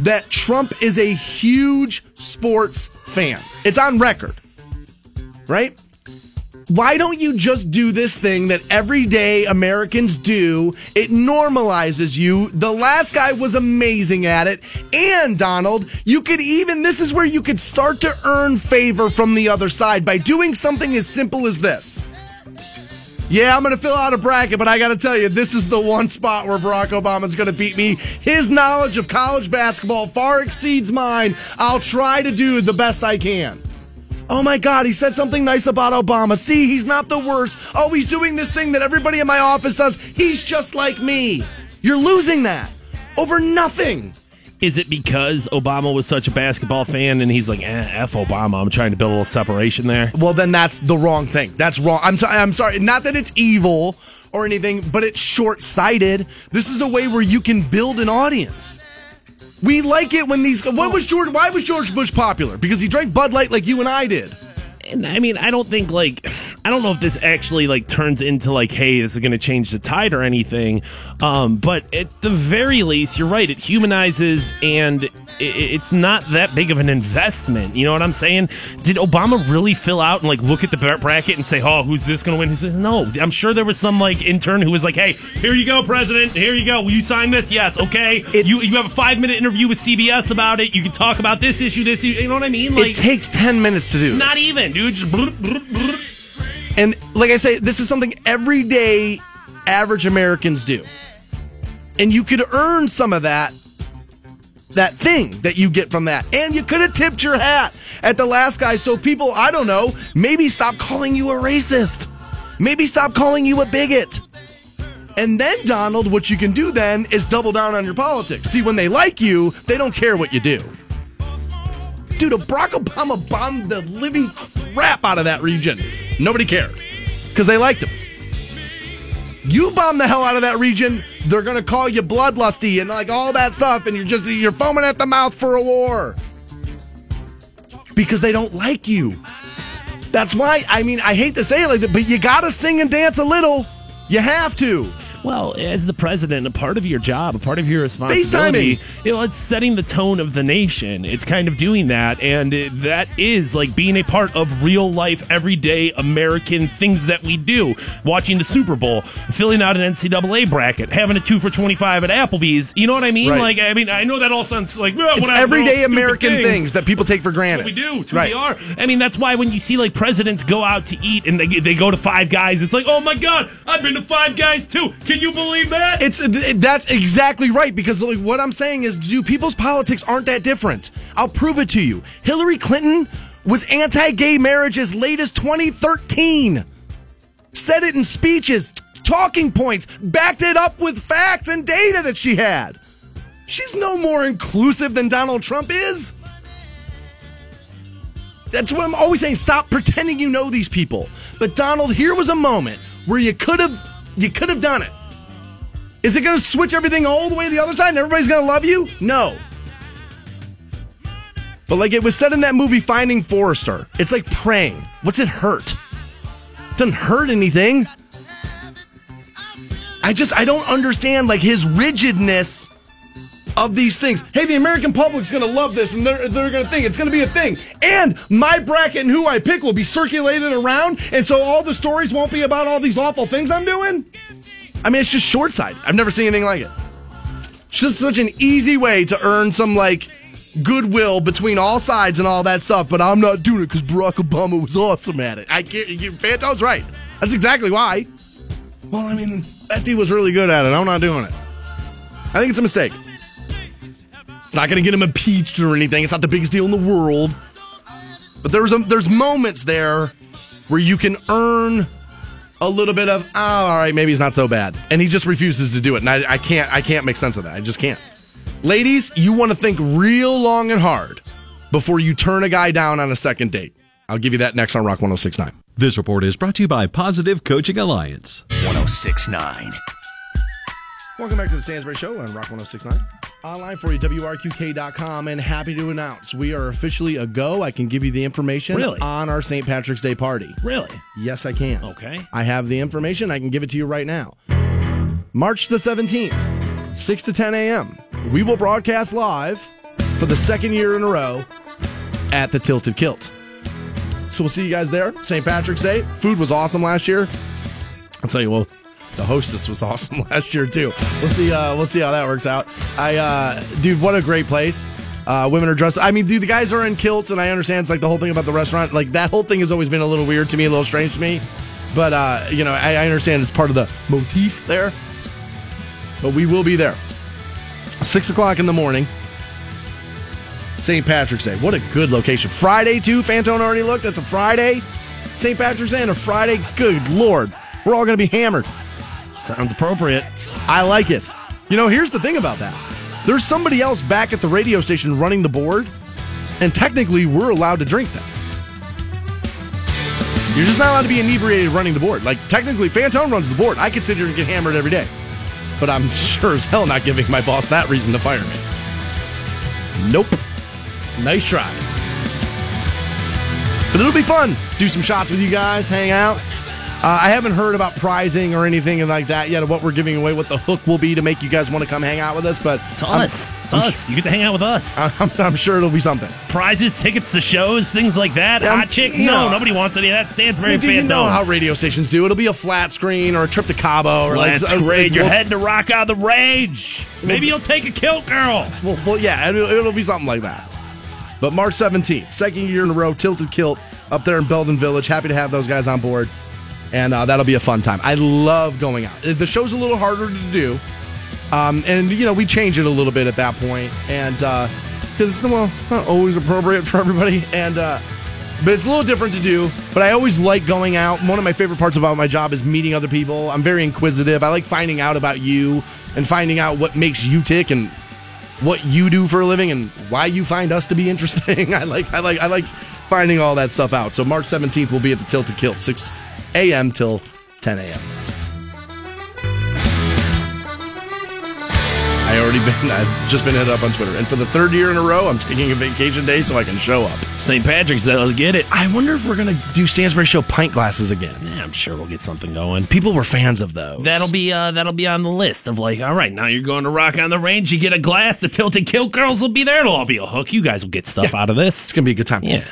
Speaker 2: that Trump is a huge sports fan. It's on record. Right? Why don't you just do this thing that everyday Americans do? It normalizes you. The last guy was amazing at it. And Donald, you could even, this is where you could start to earn favor from the other side by doing something as simple as this. Yeah, I'm going to fill out a bracket, but I got to tell you, this is the one spot where Barack Obama's going to beat me. His knowledge of college basketball far exceeds mine. I'll try to do the best I can. Oh my God, he said something nice about Obama. See, he's not the worst. Oh, he's doing this thing that everybody in my office does. He's just like me. You're losing that over nothing.
Speaker 3: is it because Obama was such a basketball fan and he's like, eh, f Obama? I'm trying to build a little separation there.
Speaker 2: Well, then that's the wrong thing. That's wrong. I'm, t- I'm sorry. Not that it's evil or anything, but it's short sighted. This is a way where you can build an audience. We like it when these. What was George? Why was George Bush popular? Because he drank Bud Light like you and I did.
Speaker 3: And I mean, I don't think like I don't know if this actually like turns into like, hey, this is going to change the tide or anything. Um, but at the very least, you're right. It humanizes, and it, it's not that big of an investment. You know what I'm saying? Did Obama really fill out and like look at the bracket and say, oh, who's this going to win? Who says no? I'm sure there was some like intern who was like, hey, here you go, president. Here you go. Will you sign this? Yes. Okay.
Speaker 2: It-
Speaker 3: you you have a five minute interview with CBS about it. You can talk about this issue, this. issue. You know what I mean? Like.
Speaker 2: it takes ten minutes to do.
Speaker 3: not
Speaker 2: this.
Speaker 3: even, dude. Just brr, brr, brr.
Speaker 2: And like I say, this is something everyday average Americans do. And you could earn some of that that thing that you get from that. And you could have tipped your hat at the last guy so people, I don't know, maybe stop calling you a racist. Maybe stop calling you a bigot. And then, Donald, what you can do then is double down on your politics. See, when they like you, they don't care what you do. Dude, Barack Obama bombed the living crap out of that region. Nobody cared because they liked him. You bomb the hell out of that region, they're gonna call you bloodlusty and like all that stuff, and you're just you're foaming at the mouth for a war because they don't like you. That's why I mean I hate to say it like that, but you gotta sing and dance a little. You have to.
Speaker 3: Well, as the president, a part of your job, a part of your responsibility,
Speaker 2: FaceTiming.
Speaker 3: you know, it's setting the tone of the nation. It's kind of doing that, and it, that is like being a part of real life, everyday American things that we do. Watching the Super Bowl, filling out an NCAA bracket, having a two for twenty five at Applebee's. You know what I mean?
Speaker 2: Right.
Speaker 3: Like, I mean, I know that all sounds like well,
Speaker 2: It's everyday American things. that people take for granted.
Speaker 3: we do. It's who
Speaker 2: right.
Speaker 3: we are. I mean, that's why when you see like presidents go out to eat and they, they go to Five Guys, it's like, oh my god, I've been to Five Guys too. Can you believe that?
Speaker 2: It's that's exactly right because what I'm saying is, dude, people's politics aren't that different. I'll prove it to you. Hillary Clinton was anti-gay marriage as late as 2013. Said it in speeches, talking points, backed it up with facts and data that she had. She's no more inclusive than Donald Trump is. That's what I'm always saying. Stop pretending you know these people. But Donald, here was a moment where you could have you could have done it. Is it going to switch everything all the way to the other side and everybody's going to love you? No. But like it was said in that movie Finding Forrester, it's like praying. What's it hurt? doesn't hurt anything. I just I don't understand like his rigidness of these things. Hey, the American public's going to love this and they're, they're going to think it's going to be a thing. And my bracket and who I pick will be circulated around. And so all the stories won't be about all these awful things I'm doing. I mean, it's just short sighted. I've never seen anything like it. It's just such an easy way to earn some like goodwill between all sides and all that stuff. But I'm not doing it because Barack Obama was awesome at it. I can't. You, Fantone's right. That's exactly why. Well, I mean, that dude was really good at it. I'm not doing it. I think it's a mistake. It's not going to get him impeached or anything. It's not the biggest deal in the world. But there's a, there's moments there where you can earn a little bit of oh, all right, maybe he's not so bad, and he just refuses to do it, and I, I can't I can't make sense of that. I just can't. Ladies, you want to think real long and hard before you turn a guy down on a second date. I'll give you that next on Rock 1069.
Speaker 4: This report is brought to you by Positive Coaching Alliance.
Speaker 1: 1069.
Speaker 2: Welcome back to the Stansbury Show on Rock 1069. Online for you, WRQK.com, and happy to announce we are officially a go. I can give you the information
Speaker 3: Really?
Speaker 2: on our St. Patrick's Day party.
Speaker 3: really?
Speaker 2: Yes, I can.
Speaker 3: Okay.
Speaker 2: I have the information. I can give it to you right now. March the 17th, 6 to 10 a.m. We will broadcast live for the second year in a row at the Tilted Kilt. So we'll see you guys there. St. Patrick's Day. Food was awesome last year. I'll tell you, well, the hostess was awesome last year too. We'll see. Uh, we'll see how that works out. I, uh, dude, what a great place. Uh, women are dressed. I mean, dude, the guys are in kilts, and I understand it's like the whole thing about the restaurant. Like that whole thing has always been a little weird to me, a little strange to me. But uh, you know, I, I understand it's part of the motif there. But we will be there. Six o'clock in the morning. St. Patrick's Day. What a good location. Friday too. Fantone already looked. That's a Friday. St. Patrick's Day and a Friday. Good lord, we're all to be hammered.
Speaker 3: Sounds appropriate.
Speaker 2: I like it. You know, here's the thing about that. There's somebody else back at the radio station running the board, and technically we're allowed to drink them. You're just not allowed to be inebriated running the board. Like technically, Fantone runs the board. I could sit here and get hammered every day, but I'm sure as hell not giving my boss that reason to fire me. Nope. Nice try. But it'll be fun. Do some shots with you guys, hang out. Uh, I haven't heard about prizing or anything like that yet of what we're giving away, what the hook will be to make you guys want to come hang out with us. But
Speaker 3: It's
Speaker 2: I'm-
Speaker 3: us. It's
Speaker 2: I'm,
Speaker 3: us. You get to hang out with us.
Speaker 2: I'm, I'm sure it'll be something.
Speaker 3: Prizes, tickets to shows, things like that.
Speaker 2: Yeah,
Speaker 3: Hot chicks? No,
Speaker 2: know.
Speaker 3: nobody wants any of that.
Speaker 2: I
Speaker 3: Stansbury
Speaker 2: mean, do you know how radio stations do? It'll be a flat screen or a trip to Cabo or like uh,
Speaker 3: great. You're
Speaker 2: we'll-
Speaker 3: heading to Rock on the Range. Maybe you'll take a kilt girl.
Speaker 2: Well, well yeah, it'll, it'll be something like that. But March 17th, second year in a row, Tilted Kilt up there in Belden Village. Happy to have those guys on board. And uh, that'll be a fun time. I love going out. The show's a little harder to do. Um, and, you know, we change it a little bit at that. And, because it's, well, not always appropriate for everybody. And, uh, but it's a little different to do. But I always like going out. One of my favorite parts about my job is meeting other people. I'm very inquisitive. I like finding out about you and finding out what makes you tick and what you do for a living and why you find us to be interesting. I like I like I like finding all that stuff out. So March 17th we'll be at the Tilted Kilt 6 a.m. till 10 a.m. I already been. I've just been hit up on Twitter, and for the third year in a row, I'm taking a vacation day so I can show up.
Speaker 3: St. Patrick's Day, let's get it.
Speaker 2: I wonder if we're gonna do Stansbury Show pint glasses again.
Speaker 3: Yeah, I'm sure we'll get something going.
Speaker 2: People were fans of those.
Speaker 3: That'll be uh, that'll be on the list of like, all right, now you're going to rock on the range. You get a glass. The tilted kilt girls will be there. It'll all be a hook. You guys will get stuff out of this.
Speaker 2: It's gonna be a good time.
Speaker 3: Yeah.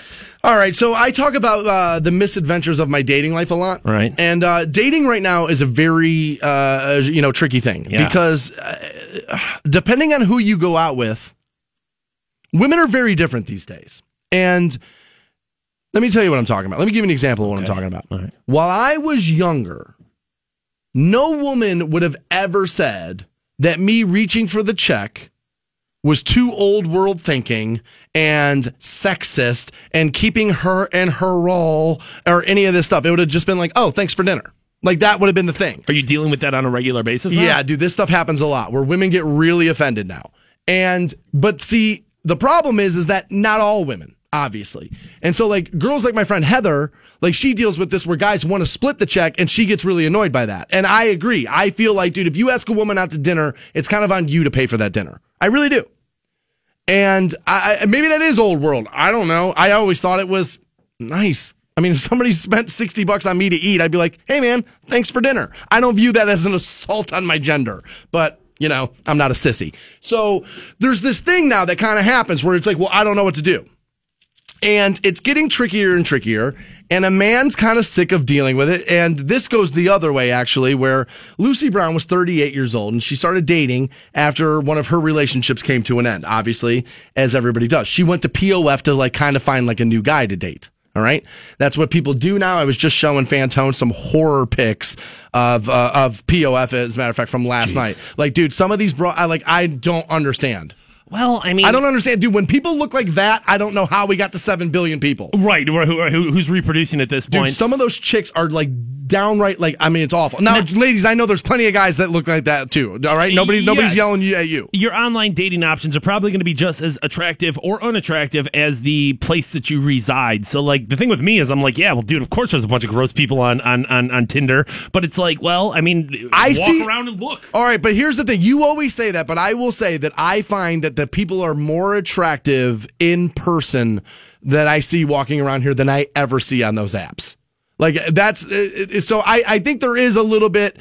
Speaker 2: All right, so I talk about uh, the misadventures of my dating life a lot,
Speaker 3: Right.
Speaker 2: And uh, dating right now is a very uh, you know tricky thing
Speaker 3: Yeah.
Speaker 2: because uh, depending on who you go out with, women are very different these days. And let me tell you what I'm talking about. Let me give you an example of what I'm talking about.
Speaker 3: All right.
Speaker 2: While I was younger, no woman would have ever said that me reaching for the check was too old world thinking and sexist and keeping her in her role or any of this stuff. It would have just been like, oh, thanks for dinner. Like that would have been the thing.
Speaker 3: Are you dealing with that on a regular basis? now?
Speaker 2: Yeah, dude, this stuff happens a lot where women get really offended now. And but see, the problem is is that not all women, obviously. And so like girls like my friend Heather, like she deals with this where guys want to split the check and she gets really annoyed by that. And I agree. I feel like, dude, if you ask a woman out to dinner, it's kind of on you to pay for that dinner. I really do. And I, maybe that is old world. I don't know. I always thought it was nice. I mean, if somebody spent 60 bucks on me to eat, I'd be like, hey man, thanks for dinner. I don't view that as an assault on my gender, but you know, I'm not a sissy. So there's this thing now that kind of happens where it's like, well, I don't know what to do. And it's getting trickier and trickier. And a man's kind of sick of dealing with it. And this goes the other way, actually, where Lucy Brown was 38 years old and she started dating after one of her relationships came to an end, obviously, as everybody does. She went to POF to like kind of find like a new guy to date. All right. That's what people do now. I was just showing Fantone some horror pics of, uh, of POF, as a matter of fact, from last night. Like, dude, some of these bro, I like, I don't understand.
Speaker 3: Well, I mean,
Speaker 2: I don't understand, dude. When people look like that, I don't know how we got to seven billion people.
Speaker 3: Right, who, who, who's reproducing at this
Speaker 2: Dude,
Speaker 3: point?
Speaker 2: some of those chicks are like downright like I mean it's awful. Now, ladies, I know there's plenty of guys that look like that too. All right, nobody nobody's yelling at you.
Speaker 3: your online dating options are probably going to be just as attractive or unattractive as the place that you reside. So, like, the thing with me is, I'm like, yeah, well, dude, of course there's a bunch of gross people on on on, on Tinder, but it's like, well, I mean,
Speaker 2: I
Speaker 3: walk
Speaker 2: see-
Speaker 3: around and look.
Speaker 2: All right, but here's the thing. You always say that, but I will say that I find that the people are more attractive in person that I see walking around here than I ever see on those apps. Like that's so I I think there is a little bit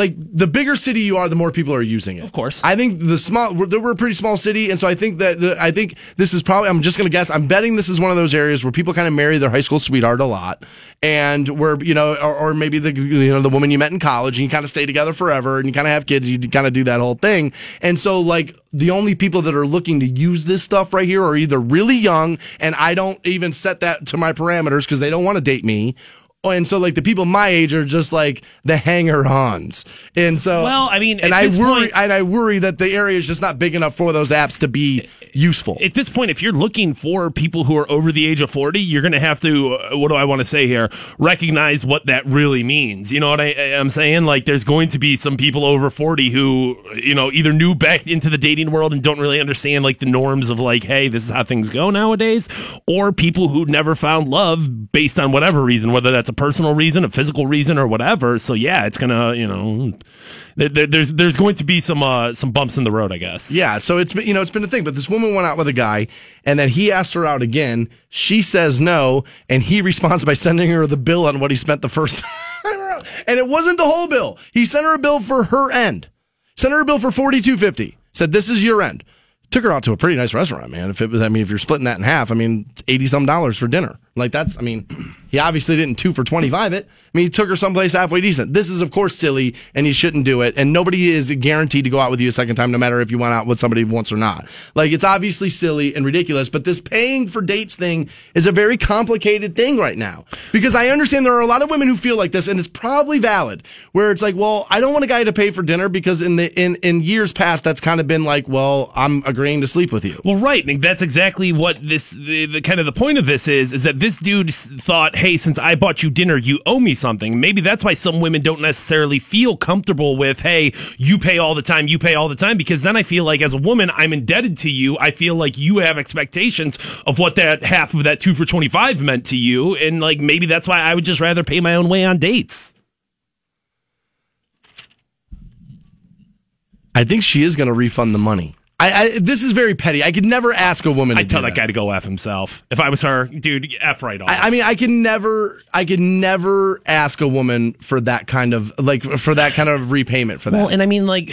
Speaker 2: like the bigger city you are, the more people are using it.
Speaker 3: Of course.
Speaker 2: I think the small we're, we're a pretty small city, and so I think that uh, I think this is probably. I'm just going to guess. I'm betting this is one of those areas where people kind of marry their high school sweetheart a lot, and where you know, or, or maybe the you know the woman you met in college, and you kind of stay together forever, and you kind of have kids, you kind of do that whole thing, and so like the only people that are looking to use this stuff right here are either really young, and I don't even set that to my parameters because they don't want to date me. And so, like the people my age are just like the hanger-ons, and so
Speaker 3: Well, I mean,
Speaker 2: and I worry,
Speaker 3: point-
Speaker 2: and I worry that the area is just not big enough for those apps to be useful.
Speaker 3: At this point, if you're looking for people who are over the age of 40, you're going to have to, uh, what do I want to say here? Recognize what that really means. You know what I, I'm saying? Like, there's going to be some people over 40 who, you know, either new back into the dating world and don't really understand, like, the norms of, like, hey, this is how things go nowadays, or people who never found love based on whatever reason, whether that's a personal reason, a physical reason, or whatever. So, yeah, it's to, you know, there, there- there's, there's going to be some, uh, some bumps in the road, I guess.
Speaker 2: yeah, so it's been you know it's been a thing. But this woman went out with a guy, and then he asked her out again. She says no, and he responds by sending her the bill on what he spent the first time. And it wasn't the whole bill. He sent her a bill for her end. Sent her a bill for forty two fifty. Said this is your end. Took her out to a pretty nice restaurant, man. If it was, I mean, if you're splitting that in half, I mean, eighty some dollars for dinner. Like that's, I mean, he obviously didn't two for twenty five it. I mean, he took her someplace halfway decent. This is of course silly, and you shouldn't do it. And nobody is guaranteed to go out with you a second time, no matter if you went out with somebody once or not. Like it's obviously silly and ridiculous. But this paying for dates thing is a very complicated thing right now because I understand there are a lot of women who feel like this, and it's probably valid. Where it's like, well, I don't want a guy to pay for dinner because in the in in years past, that's kind of been like, well, I'm agreeing to sleep with you.
Speaker 3: Well, right. and That's exactly what this the, the kind of the point of this is. Is that this dude thought, hey, since I bought you dinner, you owe me something. Maybe that's why some women don't necessarily feel comfortable with, hey, you pay all the time, you pay all the time, because then I feel like as a woman, I'm indebted to you. I feel like you have expectations of what that half of that two for twenty five meant to you, and like maybe that's why I would just rather pay my own way on dates.
Speaker 2: I think she is going to refund the money. I, I this is very petty. I could never ask a woman. to
Speaker 3: I'd tell
Speaker 2: do
Speaker 3: that guy to go f himself. If I was her, dude, f right off.
Speaker 2: I, I mean, I can never, I could never ask a woman for that kind of like for that kind of repayment for that.
Speaker 3: Well, and I mean, like,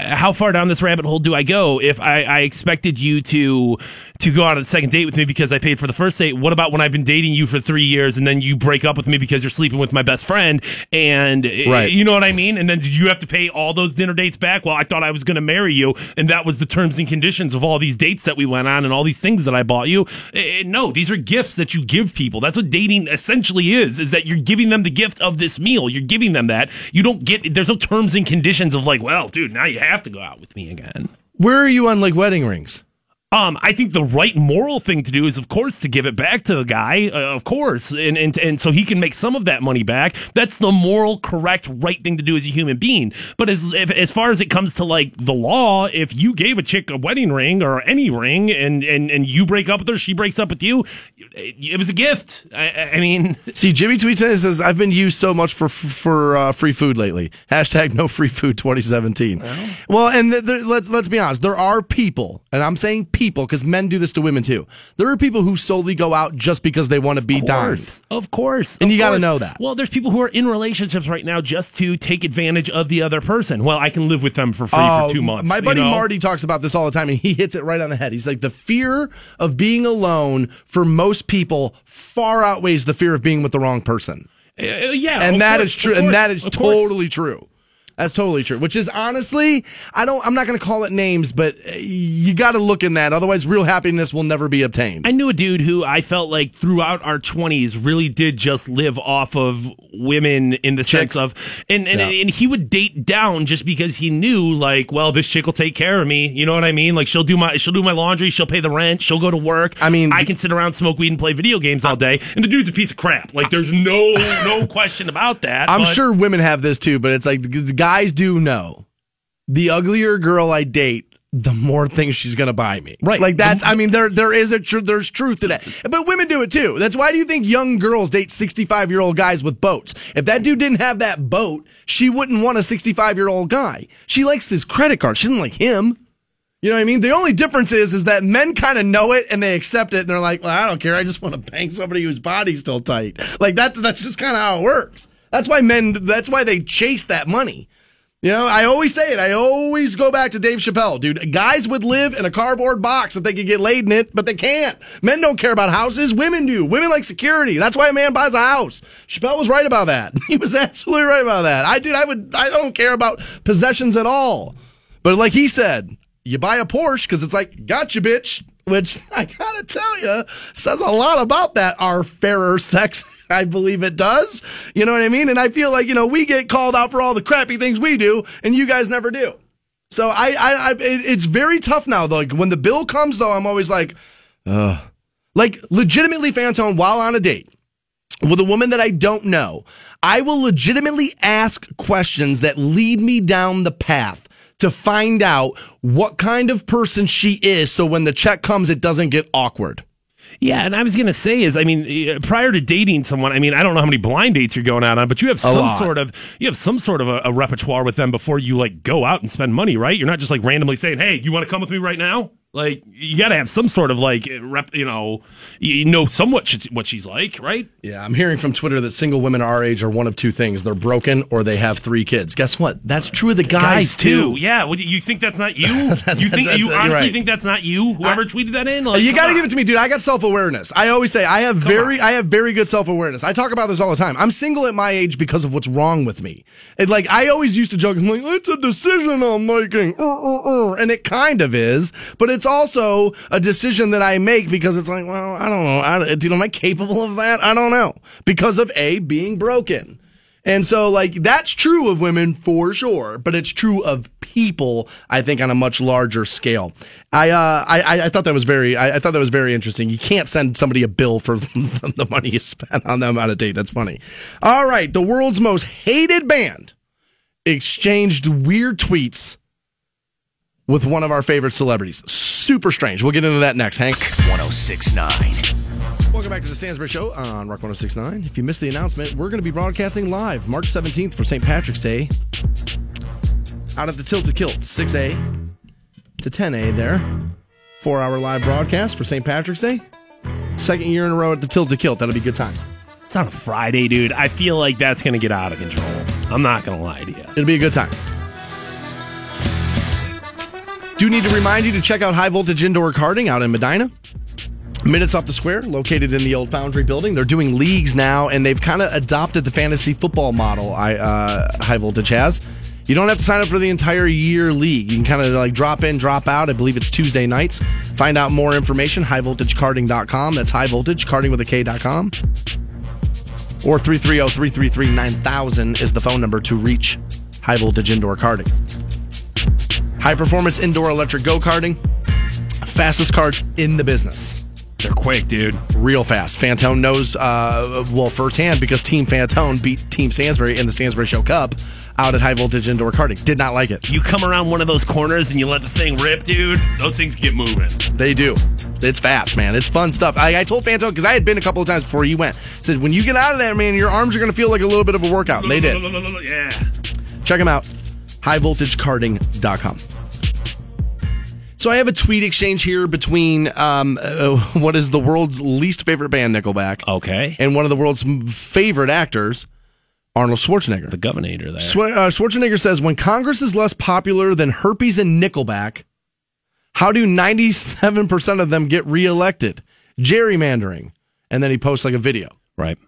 Speaker 3: how far down this rabbit hole do I go? If I, I expected you to to go on a second date with me because I paid for the first date, what about when I've been dating you for three years and then you break up with me because you're sleeping with my best friend? And uh,
Speaker 2: Right.
Speaker 3: you know what I mean? And then did you have to pay all those dinner dates back? Well, I thought I was going to marry you, and that was the terms and conditions of all these dates that we went on and all these things that I bought you. Uh, no, these are gifts that you give people. That's what dating essentially is: is that you're giving them the gift of this meal. You're giving them that. You don't get. There's no terms and conditions of like, well, dude, now you have to go out with me again.
Speaker 2: Where are you on like wedding rings?
Speaker 3: Um, I think the right moral thing to do is, of course, to give it back to the guy, uh, of course, and, and and so he can make some of that money back. That's the moral, correct, right thing to do as a human being. But as if, as far as it comes to like the law, if you gave a chick a wedding ring or any ring, and and and you break up with her, she breaks up with you, it, it was a gift. I, I- I mean,
Speaker 2: See, Jimmy tweets in and says, "I've been used so much for for uh, free food lately." Hashtag No Free Food 2017. Well, and th- th- let's let's be honest. There are people, and I'm saying people because men do this to women too. There are people who solely go out just because they want to be dined.
Speaker 3: of course,
Speaker 2: And
Speaker 3: of
Speaker 2: you gotta know that.
Speaker 3: Well, there's people who are in relationships right now just to take advantage of the other person. Well, I can live with them for free
Speaker 2: Oh,
Speaker 3: for two months.
Speaker 2: My
Speaker 3: you
Speaker 2: buddy
Speaker 3: know?
Speaker 2: Marty talks about this all the time, and he hits it right on the head. He's like, the fear of being alone for most people far outweighs the fear of being with the wrong person.
Speaker 3: Uh, yeah,
Speaker 2: and that
Speaker 3: course,
Speaker 2: is true and that is totally true that's totally true which is honestly i don't i'm not going to call it names but uh, you got to look in that otherwise real happiness will never be obtained
Speaker 3: I knew a dude who I felt like throughout our 20s really did just live off of women in the
Speaker 2: Chicks.
Speaker 3: sense of, and, and,
Speaker 2: Yeah.
Speaker 3: and he would date down just because he knew like, well, this chick will take care of me. You know what I mean? Like she'll do my, she'll do my laundry. She'll pay the rent. She'll go to work.
Speaker 2: I mean,
Speaker 3: I can sit around, smoke weed and play video games all day. And the dude's a piece of crap. Like there's no, no question about that.
Speaker 2: i'm
Speaker 3: but-
Speaker 2: sure women have this too but it's like the the guys do know the uglier girl i date the more things she's gonna buy me.
Speaker 3: Right.
Speaker 2: Like that's I mean there there is a tr- there's truth to that. But women do it too. That's why do you think young girls date 65 year old guys with boats? If that dude didn't have that boat, she wouldn't want a 65 year old guy. She likes his credit card. She doesn't like him. You know what I mean? The only difference is is that men kind of know it and they accept it and they're like, well, I don't care. I just want to bang somebody whose body's still tight. Like that that's just kind of how it works. That's why men that's why they chase that money. You know, I always say it. I always go back to Dave Chappelle, dude. Guys would live in a cardboard box if they could get laid in it, but they can't. Men don't care about houses. Women do. Women like security. That's why a man buys a house. Chappelle was right about that. He was absolutely right about that. I did. I would. I don't care about possessions at all. But like he said, you buy a Porsche because it's like, gotcha, bitch. Which I gotta tell you says a lot about that. Our fairer sex. I believe it does. You know what I mean? And I feel like, you know, we get called out for all the crappy things we do and you guys never do. So I, I, I it, it's very tough now. Like when the bill comes though, I'm always like, ugh. Like legitimately Fantone while on a date with a woman that I don't know, I will legitimately ask questions that lead me down the path to find out what kind of person she is so when the check comes, it doesn't get awkward.
Speaker 3: Yeah, and I was gonna say is, I mean, uh, prior to dating someone, I mean, I don't know how many blind dates you're going out on, but you have some sort of you have some sort of a, a repertoire with them before you like go out and spend money, right? You're not just like randomly saying, "Hey, you want to come with me right now?" Like you got to have some sort of like rep, you know, you know somewhat what she's like, right?
Speaker 2: Yeah, I'm hearing from Twitter that single women our age are one of two things. They're broken or they have three kids. Guess what? That's true of the guys, too.
Speaker 3: Yeah, what, you think that's not you? You think you honestly
Speaker 2: right.
Speaker 3: think that's not you? Whoever tweeted that in, like,
Speaker 2: you got to give it to me, dude. I got self awareness. I always say I have very, I have very good self awareness. I talk about this all the time. I'm single at my age because of what's wrong with me. It, like I always used to joke, I'm like, it's a decision I'm making, uh, uh, uh," and it kind of is, but it's also a decision that I make because it's like, well, I don't know, I, dude, am I capable of that? I don't know because of a being broken. And so, like, that's true of women for sure, but it's true of people, I think, on a much larger scale. I, uh, I, I- I thought that was very, I, I thought that was very interesting. You can't send somebody a bill for the money you spent on them on a date. That's funny. All right. The world's most hated band exchanged weird tweets with one of our favorite celebrities. Super strange. We'll get into that next, Hank.
Speaker 1: 1069.
Speaker 2: Welcome back to the Stansbury Show on Rock 1069. If you missed the announcement, we're going to be broadcasting live March 17th for St. Patrick's Day. out at the Tilted Kilt, 6A to 10A there. Four hour live broadcast for St. Patrick's Day. Second year in a row at the Tilted Kilt. That'll be good times.
Speaker 3: It's on a Friday, dude. I feel like that's going to get out of control. I'm not going to lie to you.
Speaker 2: It'll be a good time. Do need to remind you to check out High Voltage Indoor Karting out in Medina. Minutes off the square, located in the old Foundry building. They're doing leagues now, and they've kind of adopted the fantasy football model. I uh, High Voltage has. You don't have to sign up for the entire year league. You can kind of like drop in, drop out. I believe it's Tuesday nights. Find out more information, highvoltagekarting.com. That's high voltage, karting with a K.com. Or 330 333 9000 is the phone number to reach High Voltage Indoor Karting. High performance indoor electric go karting. Fastest karts in the business.
Speaker 3: They're quick, dude.
Speaker 2: Real fast. Fantone knows, uh, well, firsthand because Team Fantone beat Team Stansbury in the Stansbury Show Cup out at High Voltage Indoor Karting. Did not like it.
Speaker 3: You come around one of those corners and you let the thing rip, dude. Those things get moving.
Speaker 2: They do. It's fast, man. It's fun stuff. I, I told Fantone because I had been a couple of times before he went. Said when you get out of there, man, your arms are going to feel like a little bit of a workout. And they did.
Speaker 3: Yeah.
Speaker 2: Check them out. HighVoltageKarting.com. So I have a tweet exchange here between um, uh, what is the world's least favorite band, Nickelback,
Speaker 3: Okay.
Speaker 2: and one of the world's favorite actors, Arnold Schwarzenegger.
Speaker 3: The governor there.
Speaker 2: Schwar- uh, Schwarzenegger says, when Congress is less popular than herpes and Nickelback, how do 97% of them get reelected? Gerrymandering. And then he posts like a video.
Speaker 3: right.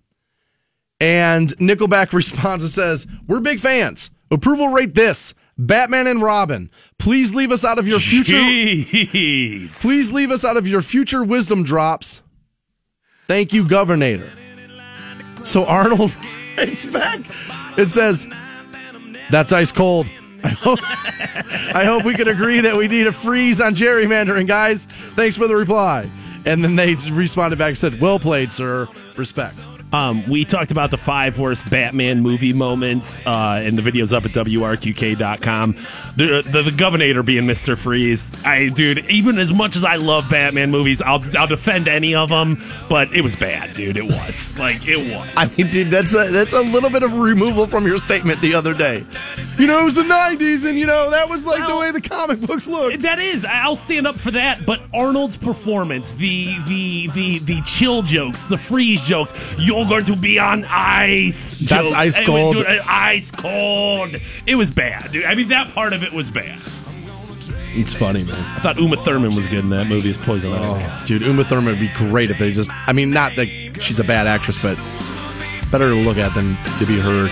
Speaker 2: And Nickelback responds and says, We're big fans. Approval rate this. Batman and Robin. Please leave us out of your future.
Speaker 3: Jeez.
Speaker 2: Please leave us out of your future wisdom drops. Thank you, Governor. So Arnold writes back. It says, That's ice cold. I hope, I hope we can agree that we need a freeze on gerrymandering, guys. Thanks for the reply. And then they responded back and said, Well played, sir. Respect.
Speaker 3: Um, we talked about the five worst Batman movie moments, uh, and the video's up at WRQK.com. The, the, the Governor being Mr. Freeze. I, dude, even as much as I love Batman movies, I'll, I'll defend any of them, but it was bad, dude. It was. Like, it was.
Speaker 2: I mean, dude, that's a that's a little bit of removal from your statement the other day. You know, it was the '90s, and you know that was like the way the comic books looked.
Speaker 3: That is, I'll stand up for that. But Arnold's performance, the the the the chill jokes, the freeze jokes, you're going to be on ice.
Speaker 2: That's
Speaker 3: jokes.
Speaker 2: ice
Speaker 3: It was-
Speaker 2: cold.
Speaker 3: dude, uh, ice cold. It was bad, dude. I mean, that part of it was bad.
Speaker 2: It's funny, man.
Speaker 3: I thought Uma Thurman was good in that movie as Poison Ivy.
Speaker 2: Oh, dude, Uma Thurman would be great if they just. I mean, not that she's a bad actress, but better to look at than to be heard.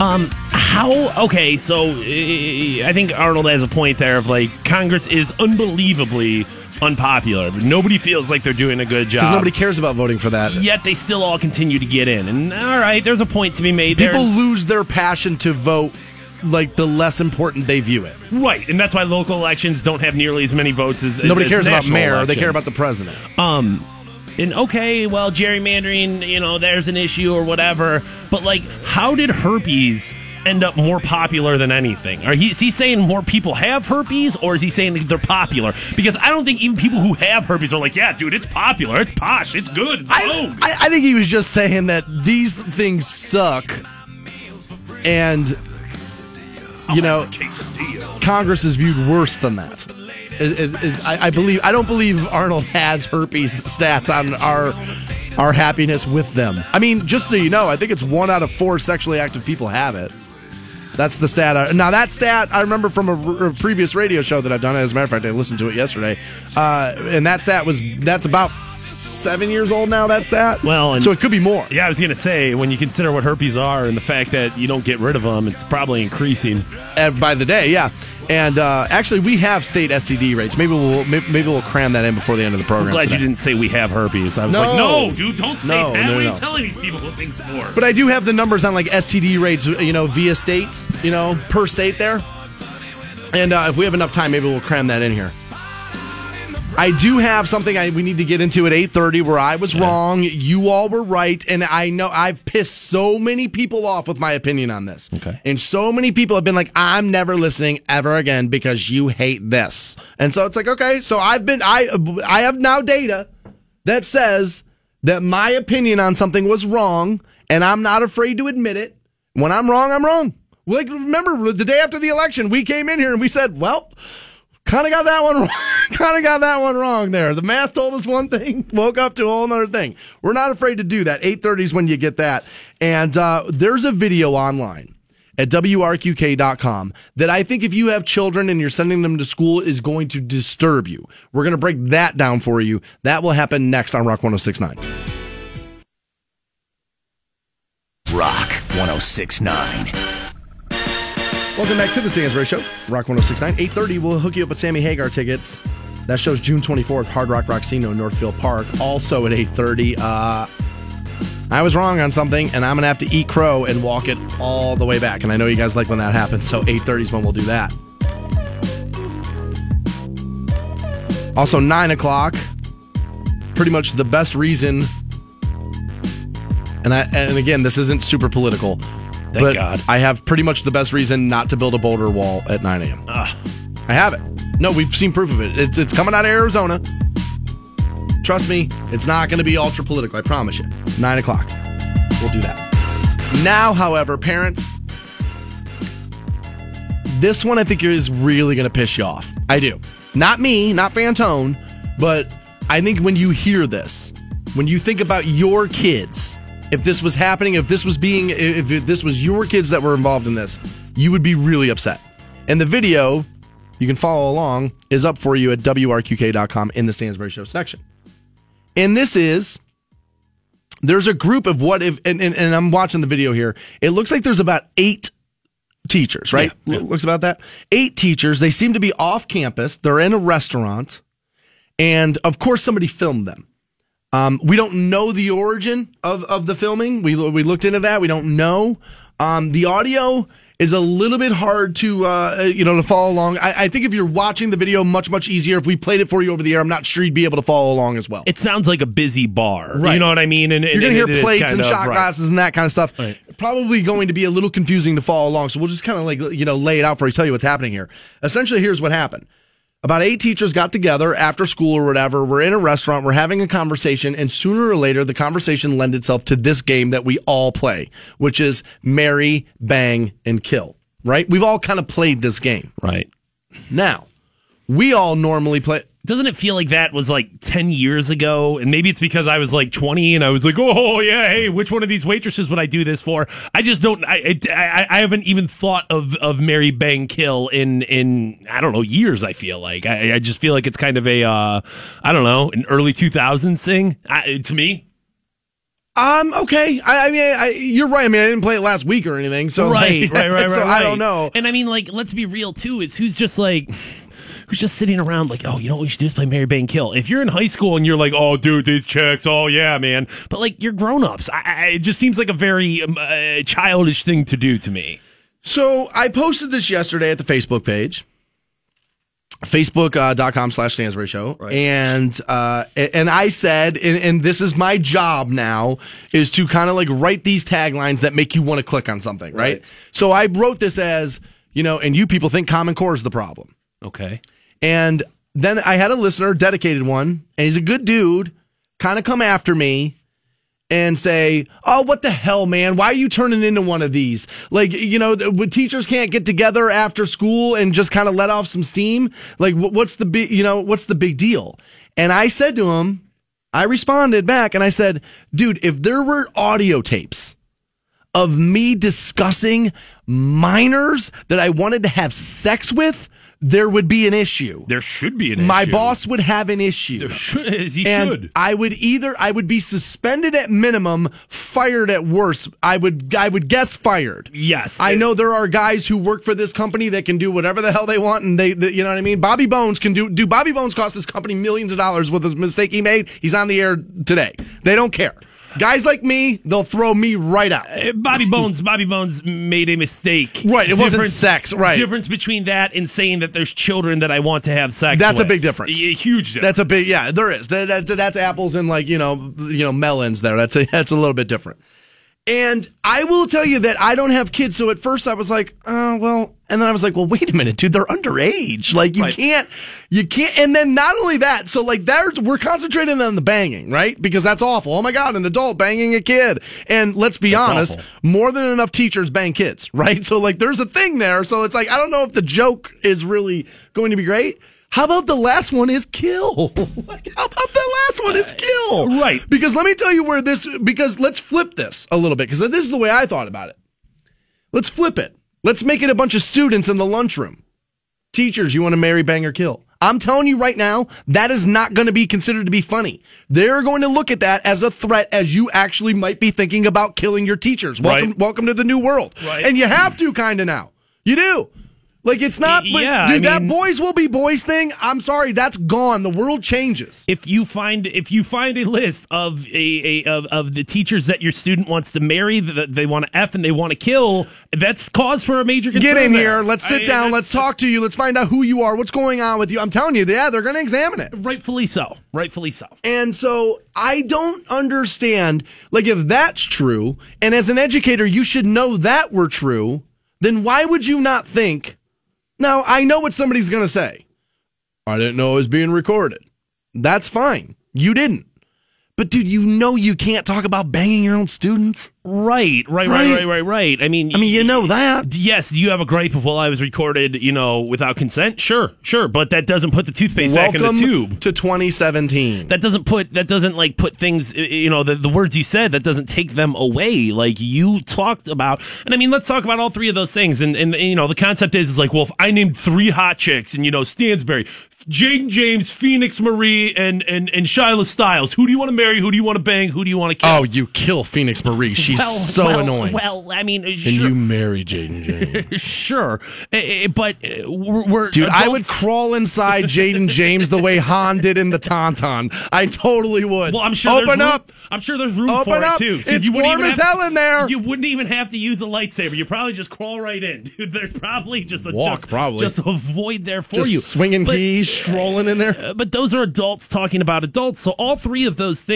Speaker 3: Um, how? Okay, so uh, I think Arnold has a point there of like Congress is unbelievably unpopular, but nobody feels like they're doing a good job.
Speaker 2: Because nobody cares about voting for that.
Speaker 3: Yet they still all continue to get in, and all right, there's a point to be made there.
Speaker 2: People lose their passion to vote, like the less important they view it.
Speaker 3: Right, and that's why local elections don't have nearly as many votes as
Speaker 2: Nobody
Speaker 3: as
Speaker 2: cares about mayor; they care about the president.
Speaker 3: Um, and okay, well, gerrymandering, you know, there's an issue or whatever, but like, how did herpes end up more popular than anything? Are he, is he saying more people have herpes, or is he saying they're popular? Because I don't think even people who have herpes are like, yeah, dude, it's popular, it's posh, it's good, it's
Speaker 2: I. I, I think he was just saying that these things suck, and you know, Congress is viewed worse than that. It- it- it- I, I believe. I don't believe Arnold has herpes stats on our our happiness with them. I mean, just so you know, I think it's one out of four sexually active people have it. That's the stat. I- Now that stat I remember from a, previous radio show that I've done. As a matter of fact, I listened to it yesterday, uh, and that stat was that's about seven years old now. That stat.
Speaker 3: Well, and-
Speaker 2: so it could be more.
Speaker 3: Yeah, I was gonna say when you consider what herpes are and the fact that you don't get rid of them, it's probably increasing.
Speaker 2: uh, by the day, yeah. And uh, actually, we have state STD rates. Maybe we'll maybe, we'll cram that in before the end of the program.
Speaker 3: I'm glad
Speaker 2: today.
Speaker 3: you didn't say we have herpes. I was
Speaker 2: No.
Speaker 3: like, no, dude, don't say
Speaker 2: No,
Speaker 3: that.
Speaker 2: no,
Speaker 3: what are you telling these people what things for?
Speaker 2: But I do have the numbers on like STD rates, you know, via states, you know, per state there. And uh, if we have enough time, maybe we'll cram that in here. I do have something I, we need to get into at 8:30 where I was wrong, you all were right, and I know I've pissed so many people off with my opinion on this.
Speaker 3: Okay.
Speaker 2: And so many people have been like I'm never listening ever again because you hate this. And so it's like, okay, so I've been I I have now data that says that my opinion on something was wrong, and I'm not afraid to admit it. When I'm wrong, I'm wrong. Like, remember the day after the election, we came in here and we said, well, kind of got that one wrong. kind of got that one wrong there. The math told us one thing, woke up to a whole other thing. We're not afraid to do that. 8.30 is when you get that. And uh, there's a video online at WRQK.com that I think if you have children and you're sending them to school is going to disturb you. We're going to break that down for you. That will happen next on Rock 1069.
Speaker 1: Rock 1069.
Speaker 2: Welcome back to the Stansbury Show, Rock 1069. 8.30, we'll hook you up with Sammy Hagar tickets. That show's June 24th, Hard Rock Rocksino Northfield Park. Also at 8.30. Uh, I was wrong on something, and I'm going to have to eat crow and walk it all the way back. And I know you guys like when that happens, so 8.30 is when we'll do that. Also, 9 o'clock, pretty much the best reason. And I, and again, this isn't super political.
Speaker 3: Thank
Speaker 2: but
Speaker 3: God.
Speaker 2: I have pretty much the best reason not to build a border wall at 9 a.m. Ah. I have it. No, we've seen proof of it. It's, it's coming out of Arizona. Trust me, it's not going to be ultra political. I promise you. 9 o'clock. We'll do that. Now, however, parents, this one I think is really going to piss you off. I do. Not me, not Fantone, but I think when you hear this, when you think about your kids, if this was happening, if this was being, if this was your kids that were involved in this, you would be really upset. And the video, you can follow along, is up for you at WRQK.com in the Stansbury Show section. And this is there's a group of what if and, and, and I'm watching the video here. It looks like there's about eight teachers, right?
Speaker 3: Yeah, yeah.
Speaker 2: Looks about that. Eight teachers. They seem to be off campus. They're in a restaurant. And of course somebody filmed them. Um, we don't know the origin of, of the filming. We we looked into that. We don't know. Um, the audio is a little bit hard to uh, you know to follow along. I, I think if you're watching the video, much much easier. If we played it for you over the air, I'm not sure you'd be able to follow along as well.
Speaker 3: It sounds like a busy bar.
Speaker 2: Right.
Speaker 3: You know what I mean? And,
Speaker 2: You're gonna hear plates and shot
Speaker 3: right.
Speaker 2: glasses and that kind of stuff.
Speaker 3: Right.
Speaker 2: Probably going to be a little confusing to follow along. So we'll just kind of like you know lay it out for you, tell you what's happening here. Essentially, here's what happened. About eight teachers got together after school or whatever. We're in a restaurant. We're having a conversation, and sooner or later, the conversation lends itself to this game that we all play, which is marry, bang, and kill. Right? We've all kind of played this game.
Speaker 3: Right.
Speaker 2: Now, we all normally play.
Speaker 3: Doesn't it feel like that was like 10 years ago? And maybe it's because I was like 20 and I was like, oh, yeah, hey, which one of these waitresses would I do this for? I just don't, I, I, I haven't even thought of, of Marry Bang Kill in, in, I don't know, years, I feel like. I, I just feel like it's kind of a, uh, I don't know, an early 2000s thing I, to me.
Speaker 2: Um. Okay. I, I mean, I, you're right. I mean, I didn't play it last week or anything. So
Speaker 3: right, right, right, right.
Speaker 2: so
Speaker 3: right,
Speaker 2: I don't know.
Speaker 3: And I mean, like, let's be real too. It's who's just like. Who's just sitting around like, oh, you know what we should do is play Marry Bang Kill. If you're in high school and you're like, oh, dude, these chicks, oh yeah, man. But like, you're grown ups. It just seems like a very um, uh, childish thing to do to me.
Speaker 2: So I posted this yesterday at the Facebook page, facebook.com slash Stansbury Show. And, uh, and I said, and, and this is my job now, is to kind of like write these taglines that make you want to click on something, right? So I wrote this as, you know, and you people think Common Core is the problem.
Speaker 3: Okay.
Speaker 2: And then I had a listener, dedicated one, and he's a good dude, kind of come after me and say, "Oh, what the hell, man? Why are you turning into one of these? Like, you know, teachers can't get together after school and just kind of let off some steam. Like, what's the big, you know, what's the big deal?" And I said to him, I responded back and I said, "Dude, if there were audio tapes." Of me discussing minors that I wanted to have sex with, there would be an issue.
Speaker 3: There should be an
Speaker 2: My
Speaker 3: issue.
Speaker 2: My boss would have an issue.
Speaker 3: There should, he
Speaker 2: and
Speaker 3: should.
Speaker 2: I would either I would be suspended at minimum, fired at worst. I would I would guess fired.
Speaker 3: Yes.
Speaker 2: I know there are guys who work for this company that can do whatever the hell they want, and they, they- you know what I mean. Bobby Bones can do. Do Bobby Bones cost this company millions of dollars with a mistake he made? He's on the air today. They don't care. Guys like me, they'll throw me right out.
Speaker 3: Uh, Bobby Bones, Bobby Bones made a mistake.
Speaker 2: Right, it wasn't sex, right.
Speaker 3: Difference between that and saying that there's children that I want to have sex.
Speaker 2: That's a big difference.
Speaker 3: A huge difference.
Speaker 2: That's a big yeah. There is that, that, that's apples and like you know you know melons there. That's a, that's a little bit different. And I will tell you that I don't have kids. So at first I was like, oh, well, and then I was like, well, wait a minute, dude, they're underage. Like you
Speaker 3: Right.
Speaker 2: can't, you can't. And then not only that, so like there's, we're concentrating on the banging, right? Because that's awful. Oh my God, an adult banging a kid. And let's be honest,
Speaker 3: awful.
Speaker 2: more than enough teachers bang kids, right? So like there's a thing there. So it's like, I don't know if the joke is really going to be great. How about the last one is kill? like, how about the last one is kill?
Speaker 3: Uh, right.
Speaker 2: Because let me tell you where this, because let's flip this a little bit, because this is the way I thought about it. Let's flip it. Let's make it a bunch of students in the lunchroom. Teachers, you want to marry, bang, or kill? I'm telling you right now, that is not going to be considered to be funny. They're going to look at that as a threat, as you actually might be thinking about killing your teachers. Welcome,
Speaker 3: Right.
Speaker 2: welcome to the new world.
Speaker 3: Right.
Speaker 2: And you have to kind of now. You do. Like it's not,
Speaker 3: Yeah,
Speaker 2: dude,
Speaker 3: I
Speaker 2: that boys will be boys thing. I'm sorry, that's gone. The world changes.
Speaker 3: if you find if you find a list of a, a of, of the teachers that your student wants to marry that they want to f and they want to kill, that's cause for a major concern.
Speaker 2: Get in
Speaker 3: there.
Speaker 2: here. Let's sit
Speaker 3: I-
Speaker 2: down. Let's talk to you. Let's find out who you are. What's going on with you? I'm telling you, yeah, they're going to examine it.
Speaker 3: Rightfully so. Rightfully so.
Speaker 2: And so I don't understand, like, if that's true, and as an educator, you should know that were true, then why would you not think, now, I know what somebody's going to say. I didn't know it was being recorded. That's fine. You didn't. But, dude, you know you can't talk about banging your own students.
Speaker 3: Right, right, right,
Speaker 2: Right.
Speaker 3: right, right. I mean,
Speaker 2: I mean, you know that.
Speaker 3: Yes, do you have a gripe of well, I was recorded, you know, without consent? Sure, sure, but that doesn't put the toothpaste back in the tube.
Speaker 2: to 2017.
Speaker 3: That doesn't put that doesn't like put things you know the, the words you said that doesn't take them away like you talked about and I mean let's talk about all three of those things and and you know the concept is is like well if I named three hot chicks and you know Stansbury Jayden Jaymes Phoenix Marie and and and Shyla Stylez who do you want to marry who do you want to bang who do you want to kill
Speaker 2: Oh, you kill Phoenix Marie. She's
Speaker 3: Well,
Speaker 2: so
Speaker 3: well,
Speaker 2: annoying.
Speaker 3: well I mean uh,
Speaker 2: and you marry Jayden Jaymes.
Speaker 3: sure Uh, uh, but uh, we're, we're
Speaker 2: Dude, I would crawl inside Jayden Jaymes the way Han did in the Tauntaun. I totally would.
Speaker 3: Well, I'm sure.
Speaker 2: Open
Speaker 3: there's room-
Speaker 2: up.
Speaker 3: I'm sure there's room
Speaker 2: Open
Speaker 3: for
Speaker 2: up.
Speaker 3: it too.
Speaker 2: It's
Speaker 3: you
Speaker 2: warm as
Speaker 3: have-
Speaker 2: hell in there.
Speaker 3: You wouldn't even have to use a lightsaber. You probably just crawl right in, dude. There's probably just a
Speaker 2: Walk,
Speaker 3: just,
Speaker 2: probably.
Speaker 3: just a void there for
Speaker 2: Just
Speaker 3: you.
Speaker 2: swinging
Speaker 3: But-
Speaker 2: keys, strolling in there.
Speaker 3: but those are adults talking about adults. So all three of those things,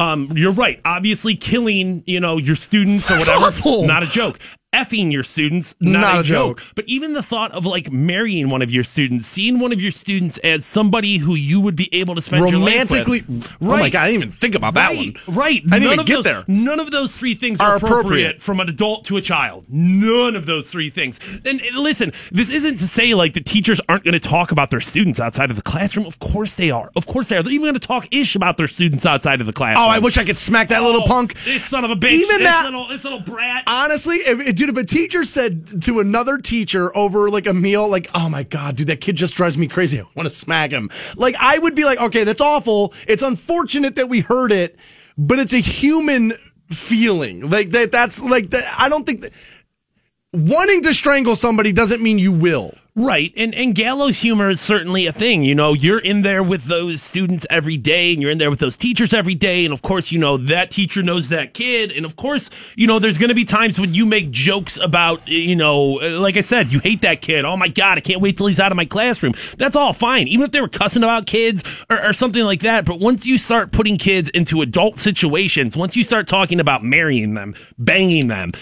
Speaker 3: um, you're right. Obviously, killing you know your students or whatever, not a joke. Effing your students, not,
Speaker 2: Not
Speaker 3: a,
Speaker 2: a
Speaker 3: joke.
Speaker 2: joke.
Speaker 3: But even the thought of like marrying one of your students, seeing one of your students as somebody who you would be able to spend
Speaker 2: Romantically.
Speaker 3: your life with, right?
Speaker 2: Oh my God, I didn't even think about that
Speaker 3: right,
Speaker 2: one.
Speaker 3: Right.
Speaker 2: I didn't
Speaker 3: none
Speaker 2: even get
Speaker 3: those,
Speaker 2: there.
Speaker 3: None of those three things
Speaker 2: Are
Speaker 3: are, appropriate,
Speaker 2: appropriate.
Speaker 3: from an adult to a child. None of those three things. And, and listen, this isn't to say like the teachers aren't going to talk about their students outside of the classroom. Of course they are. Of course they are. They're even going to talk ish about their students outside of the classroom.
Speaker 2: Oh, I wish I could smack that little
Speaker 3: Oh,
Speaker 2: punk.
Speaker 3: This son of a bitch.
Speaker 2: Even
Speaker 3: this
Speaker 2: that-
Speaker 3: little, this little brat.
Speaker 2: Honestly, if, dude, if a teacher said to another teacher over like a meal, like, "Oh my god, dude, that kid just drives me crazy. I want to smack him." Like, I would be like, "Okay, that's awful. It's unfortunate that we heard it, but it's a human feeling. Like that. That's like that. I don't think that wanting to strangle somebody doesn't mean you will.
Speaker 3: Right. And and gallows humor is certainly a thing. You know, you're in there with those students every day and you're in there with those teachers every day. And of course, you know, that teacher knows that kid. And of course, you know, there's going to be times when you make jokes about, you know, like I said, you hate that kid. Oh my God, I can't wait till he's out of my classroom. That's all fine. Even if they were cussing about kids or, or something like that. But once you start putting kids into adult situations, once you start talking about marrying them, banging them,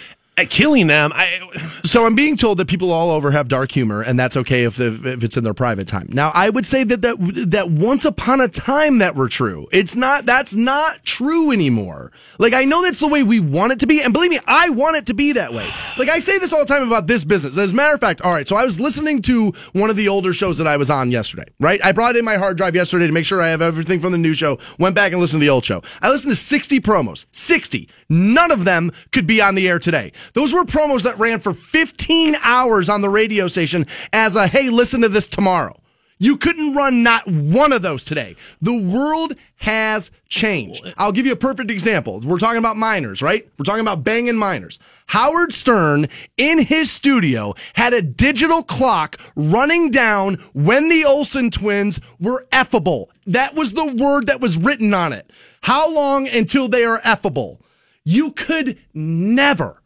Speaker 3: killing them, I,
Speaker 2: So I'm being told that people all over have dark humor, and that's okay if the, if it's in their private time. Now, I would say that that that once upon a time that were true. It's not. That's not true anymore. Like I know that's the way we want it to be, and believe me, I want it to be that way. Like I say this all the time about this business. As a matter of fact, all right. So I was listening to one of the older shows that I was on yesterday. Right, I brought in my hard drive yesterday to make sure I have everything from the new show. Went back and listened to the old show. I listened to 60 promos. 60. None of them could be on the air today. Those were promos that ran for 15 hours on the radio station as a hey, listen to this tomorrow. You couldn't run not one of those today. The world has changed. I'll give you a perfect example. We're talking about minors, right? We're talking about banging minors. Howard Stern in his studio had a digital clock running down when the Olsen twins were effable. That was the word that was written on it. How long until they are effable? You could never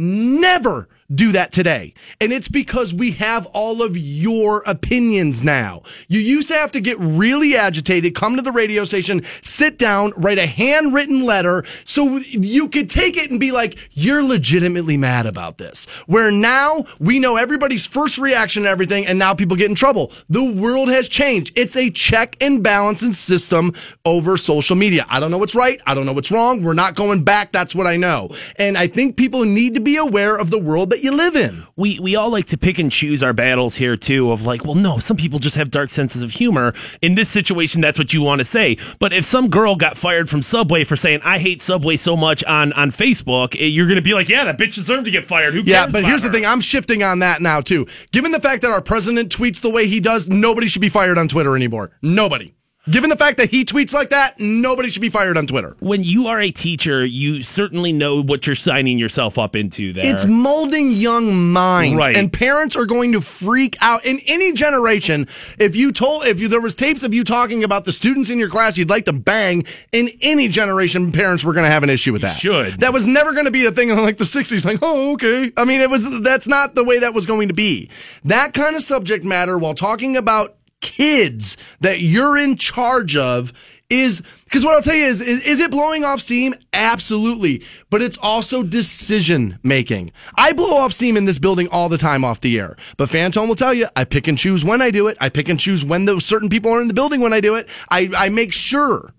Speaker 2: never do that today. And it's because we have all of your opinions now. You used to have to get really agitated, come to the radio station, sit down, write a handwritten letter so you could take it and be like, you're legitimately mad about this. Where now we know everybody's first reaction to everything and now people get in trouble. The world has changed. It's a check and balancing system over social media. I don't know what's right. I don't know what's wrong. We're not going back. That's what I know. And I think people need to be aware of the world that you live in.
Speaker 3: we we all like to pick and choose our battles here too of like well no some people just have dark senses of humor in this situation that's what you want to say but if some girl got fired from subway for saying i hate subway so much on on facebook eh, you're gonna be like yeah that bitch deserved to get fired who
Speaker 2: Yeah, but here's the thing. I'm shifting on that now too. Given the fact that our president tweets the way he does, nobody should be fired on Twitter anymore. Nobody. Given the fact that he tweets like that, nobody should be fired on Twitter.
Speaker 3: when you are a teacher you certainly know what you're signing yourself up into there
Speaker 2: It's molding young minds,
Speaker 3: Right.
Speaker 2: and parents are going to freak out in any generation. If you told, if you, there was tapes of you talking about the students in your class you'd like to bang, in any generation, parents were going to have an issue with that.
Speaker 3: should.
Speaker 2: That was never going to be a thing in like the '60s. Like, oh, okay. I mean, it was. That's not the way that was going to be. That kind of subject matter, while talking about kids that you're in charge of is because what I'll tell you is, is is it blowing off steam? Absolutely. But it's also decision making. I blow off steam in this building all the time off the air. But Fantone will tell you, I pick and choose when I do it. I pick and choose when those certain people are in the building when I do it. I, I make sure.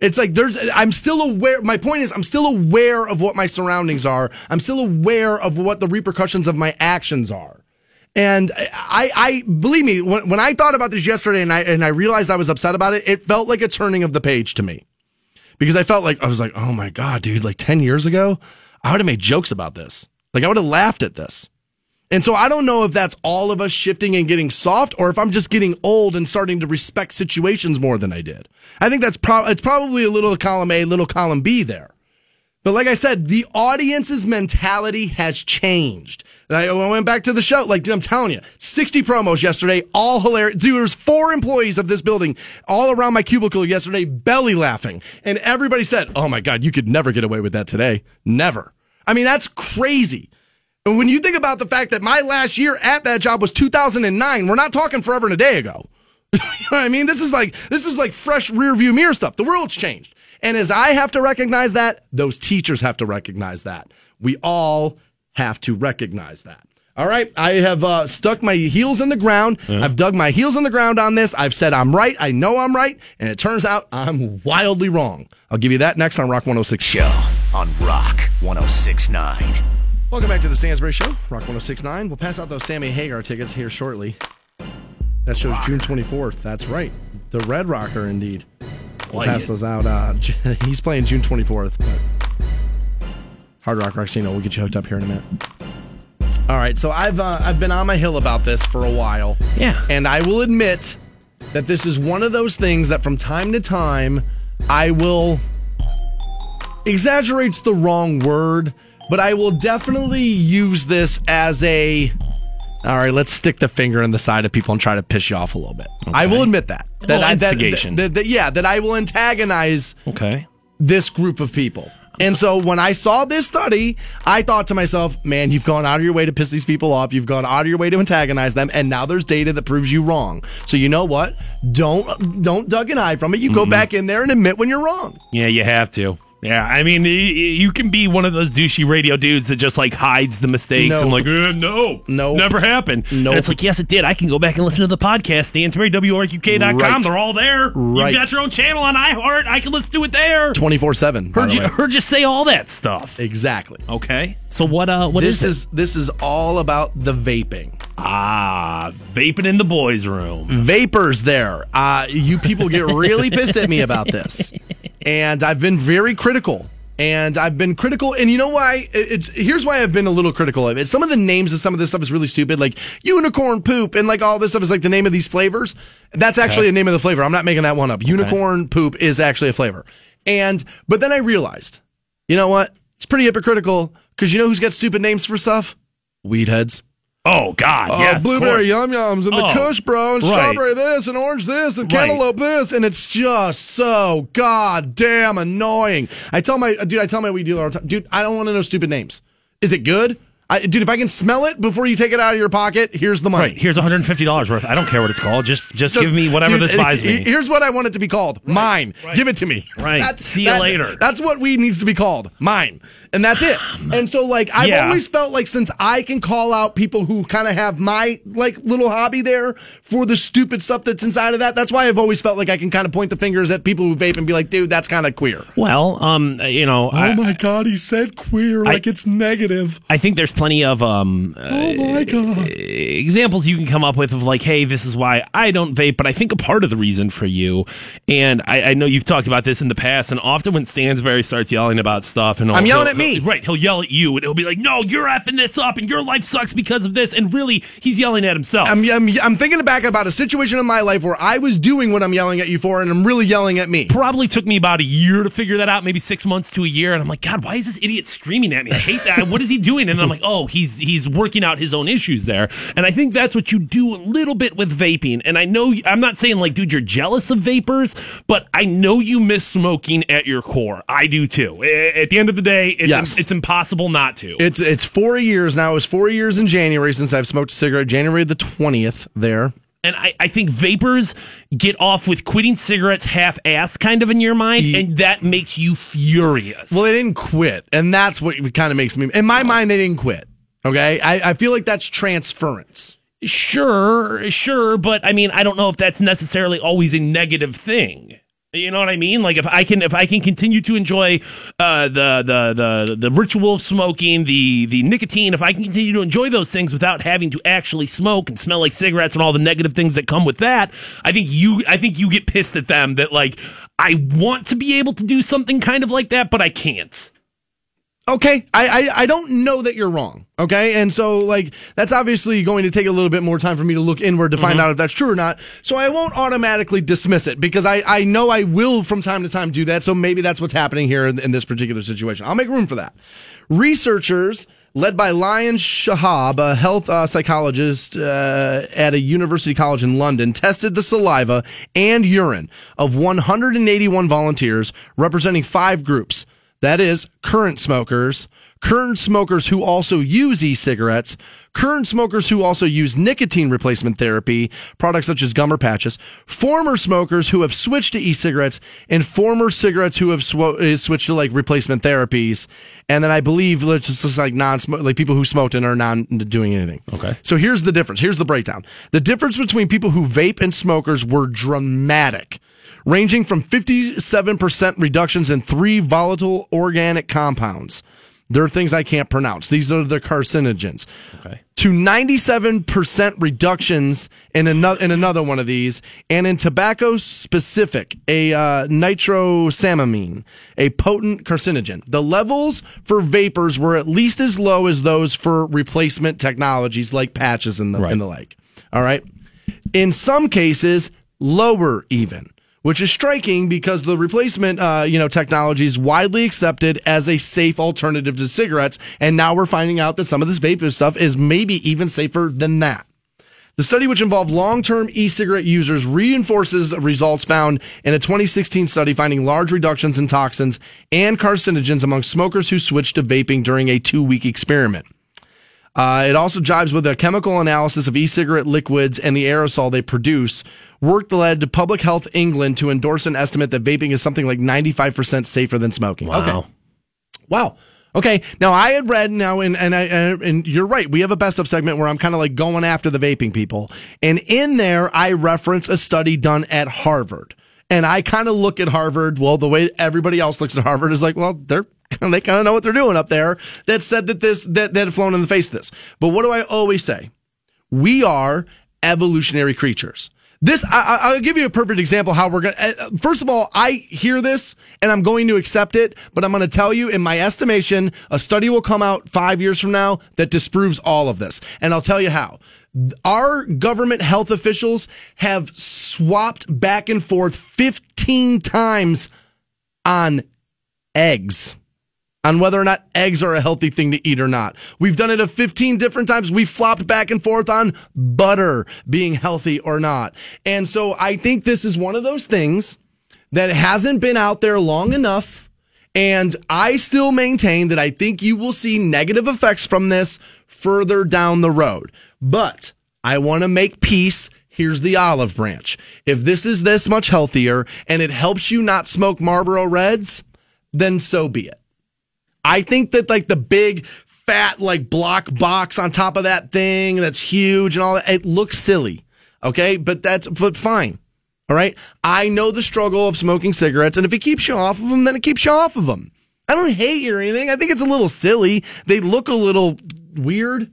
Speaker 2: It's like there's, I'm still aware. My point is, I'm still aware of what my surroundings are. I'm still aware of what the repercussions of my actions are. And I, I believe me, when, when I thought about this yesterday and I, and I realized I was upset about it, it felt like a turning of the page to me because I felt like, I was like, oh my God, dude, like 10 years ago, I would have made jokes about this. Like I would have laughed at this. And so I don't know if that's all of us shifting and getting soft or if I'm just getting old and starting to respect situations more than I did. I think that's pro- it's probably a little column A, little column B there. But like I said, the audience's mentality has changed. I went back to the show. Like dude, I'm telling you, 60 promos yesterday, all hilarious. Dude, there's four employees of this building all around my cubicle yesterday, belly laughing. And everybody said, Oh my God, you could never get away with that today. Never. I mean, that's crazy. And when you think about the fact that my last year at that job was 2009, we're not talking forever and a day ago. you know what I mean? This is like this is like fresh rear view mirror stuff. The world's changed. And as I have to recognize that, those teachers have to recognize that. We all have to recognize that. All right, I have uh, stuck my heels in the ground. I've dug my heels in the ground on this. I've said I'm right. I know I'm right, and it turns out I'm wildly wrong. I'll give you that next on Rock 106
Speaker 1: Show on Rock 1069.
Speaker 2: Welcome back to the Stansbury Show, Rock 1069. We'll pass out those Sammy Hagar tickets here shortly. That show's June 24th. That's right. The Red Rocker, indeed. We'll
Speaker 3: Like
Speaker 2: pass
Speaker 3: it.
Speaker 2: those out. Uh, he's playing June 24th. But Hard Rock Rocksino, we'll get you hooked up here in a minute. All right, so I've uh, I've been on my hill about this for a while.
Speaker 3: Yeah.
Speaker 2: And I will admit that this is one of those things that from time to time I will exaggerates the wrong word, but I will definitely use this as a all right, let's stick the finger in the side of people and try to piss you off a little bit. I will admit that. That I that, that- that- yeah, that I will antagonize
Speaker 3: okay
Speaker 2: this group of people. And so when I saw this study, I thought to myself, man, you've gone out of your way to piss these people off. You've gone out of your way to antagonize them. And now there's data that proves you wrong. So you know what? Don't, don't duck an eye from it. You
Speaker 3: Mm-hmm.
Speaker 2: go back in there and admit when you're wrong.
Speaker 3: Yeah, you have to. Yeah, I mean, you can be one of those douchey radio dudes that just like hides the mistakes
Speaker 2: No.
Speaker 3: and like, uh, no,
Speaker 2: Nope.
Speaker 3: never happened. And it's like, yes, it did. I can go back and listen to the podcast, Stansbury, WRQK.com.
Speaker 2: Right.
Speaker 3: They're all there.
Speaker 2: Right.
Speaker 3: You've got your own channel on iHeart. I can listen to it there.
Speaker 2: 24 7.
Speaker 3: Heard you, heard you say all that stuff.
Speaker 2: Exactly.
Speaker 3: Okay. So what? Uh, what
Speaker 2: this
Speaker 3: is
Speaker 2: is this is all about the vaping.
Speaker 3: Ah, vaping in the boys' room.
Speaker 2: Vapors there. Uh, you people get really pissed at me about this. And I've been very critical. And I've been critical, and you know why? It's here's why I've been a little critical of it. Some of the names of some of this stuff is really stupid, like unicorn poop, and like all this stuff is like the name of these flavors. That's actually a name of the flavor. I'm not making that one up. Unicorn poop is actually a flavor. And but then I realized, you know what? It's pretty hypocritical because you know who's got stupid names for stuff? Weed heads.
Speaker 3: Oh God,
Speaker 2: Oh,
Speaker 3: yes,
Speaker 2: blueberry yum yums and the
Speaker 3: Oh,
Speaker 2: Kush bro and
Speaker 3: right.
Speaker 2: strawberry this and orange this and
Speaker 3: Right.
Speaker 2: cantaloupe this and it's just so goddamn annoying. I tell my dude, I tell my weed dealer all the time, dude, I don't want to know stupid names. Is it good? I, dude, if I can smell it before you take it out of your pocket, here's the money.
Speaker 3: Right, here's $150 worth. I don't care what it's called. Just just,
Speaker 2: Just-
Speaker 3: give me whatever
Speaker 2: dude,
Speaker 3: this buys me.
Speaker 2: Here's what I want it to be called. Mine.
Speaker 3: right.
Speaker 2: Give it to me.
Speaker 3: Right. That's, See you later.
Speaker 2: That's what weed needs to be called. Mine. And that's it. And so like I've
Speaker 3: Yeah.
Speaker 2: always felt like since I can call out people who kind of have my like little hobby there for the stupid stuff that's inside of that, that's why I've always felt like I can kind of point the fingers at people who vape and be like, dude, that's kind of queer.
Speaker 3: Well, um, you know, I,
Speaker 2: Oh my god, he said queer like it's negative.
Speaker 3: I think there's plenty of um uh,
Speaker 2: Oh my god.
Speaker 3: examples you can come up with of like, hey, this is why I don't vape. But I think a part of the reason for you, and I, I know you've talked about this in the past, and often when Stansbury starts yelling about stuff, and
Speaker 2: I'm yelling at me.
Speaker 3: right? He'll yell at you, and he'll be like, no, you're effing this up, and your life sucks because of this, and really, he's yelling at himself.
Speaker 2: I'm, I'm, I'm thinking back about a situation in my life where I was doing what I'm yelling at you for, and I'm really yelling at me.
Speaker 3: Probably took me about a year to figure that out, maybe six months to a year, and I'm like, God, why is this idiot screaming at me? I hate that. what is he doing? And I'm like, oh, Oh, he's he's working out his own issues there, and I think that's what you do a little bit with vaping. And I know I'm not saying like, dude, you're jealous of vapors, but I know you miss smoking at your core. I do too. At the end of the day, it's
Speaker 2: Yes.
Speaker 3: it's impossible not to.
Speaker 2: It's it's four years now. It was four years in January since I've smoked a cigarette. January the twentieth. There.
Speaker 3: And I, I think vapors get off with quitting cigarettes half assed kind of in your mind,
Speaker 2: Ye-
Speaker 3: and that makes you furious.
Speaker 2: Well, they didn't quit, and that's what kind of makes me. In my mind, they didn't quit. Okay, I, I feel like that's transference.
Speaker 3: Sure, sure, but I mean, I don't know if that's necessarily always a negative thing. You know what I mean? Like if I can if I can continue to enjoy uh, the, the the the ritual of smoking, the the nicotine, if I can continue to enjoy those things without having to actually smoke and smell like cigarettes and all the negative things that come with that, I think you I think you get pissed at them that like I want to be able to do something kind of like that, but I can't.
Speaker 2: Okay, I, I I don't know that you're wrong. Okay, and so like that's obviously going to take a little bit more time for me to look inward to find out if that's true or not. So I won't automatically dismiss it because I I know I will from time to time do that. So maybe that's what's happening here in, in this particular situation. I'll make room for that. Researchers led by Lion Shahab, a health uh, psychologist uh, at a university college in London, tested the saliva and urine of 181 volunteers representing five groups. That is current smokers, current smokers who also use e-cigarettes, current smokers who also use nicotine replacement therapy, products such as gum or patches, former smokers who have switched to e-cigarettes, and former cigarettes who have swo- uh, switched to like replacement therapies. And then I believe it's just just like non like people who smoked and are not doing anything.
Speaker 3: Okay.
Speaker 2: So here's the difference. Here's the breakdown. The difference between people who vape and smokers were dramatic ranging from 57% reductions in three volatile organic compounds. There are things I can't pronounce. These are the carcinogens.
Speaker 3: Okay.
Speaker 2: To 97% reductions in another in another one of these, and in tobacco specific, a uh, nitrosamine, a potent carcinogen. The levels for vapors were at least as low as those for replacement technologies like patches and the,
Speaker 3: Right.
Speaker 2: and the like. All right. In some cases, lower even which is striking because the replacement, uh, you know, technology is widely accepted as a safe alternative to cigarettes, and now we're finding out that some of this vapor stuff is maybe even safer than that. The study, which involved long-term e-cigarette users, reinforces results found in a 2016 study finding large reductions in toxins and carcinogens among smokers who switched to vaping during a two-week experiment. Uh, it also jives with a chemical analysis of e-cigarette liquids and the aerosol they produce. Work led to Public Health England to endorse an estimate that vaping is something like 95% safer than smoking.
Speaker 3: Wow.
Speaker 2: Okay. Wow. Okay. Now I had read now, and and I and, and you're right. We have a best of segment where I'm kind of like going after the vaping people, and in there I reference a study done at Harvard, and I kind of look at Harvard. Well, the way everybody else looks at Harvard is like, well, they're they kind of know what they're doing up there. That said that this that that had flown in the face of this. But what do I always say? We are evolutionary creatures. This, I, I- I'll give you a perfect example how we're going to, eh, eh, first of all, I hear this and I'm going to accept it, but I'm going to tell you, in my estimation, a study will come out five years from now that disproves all of this. And I'll tell you how. Our government health officials have swapped back and forth 15 times on eggs on whether or not eggs are a healthy thing to eat or not. We've done it a 15 different times. We flopped back and forth on butter being healthy or not. And so I think this is one of those things that hasn't been out there long enough And I still maintain that I think you will see negative effects from this further down the road. But I want to make peace. Here's the olive branch. If this is this much healthier and it helps you not smoke Marlboro Reds, then so be it. I think that like the big fat like block box on top of that thing that's huge and all that, it looks silly. Okay. But that's but fine. All right. I know the struggle of smoking cigarettes, and if it keeps you off of them, then it keeps you off of them. I don't hate you or anything. I think it's a little silly. They look a little weird.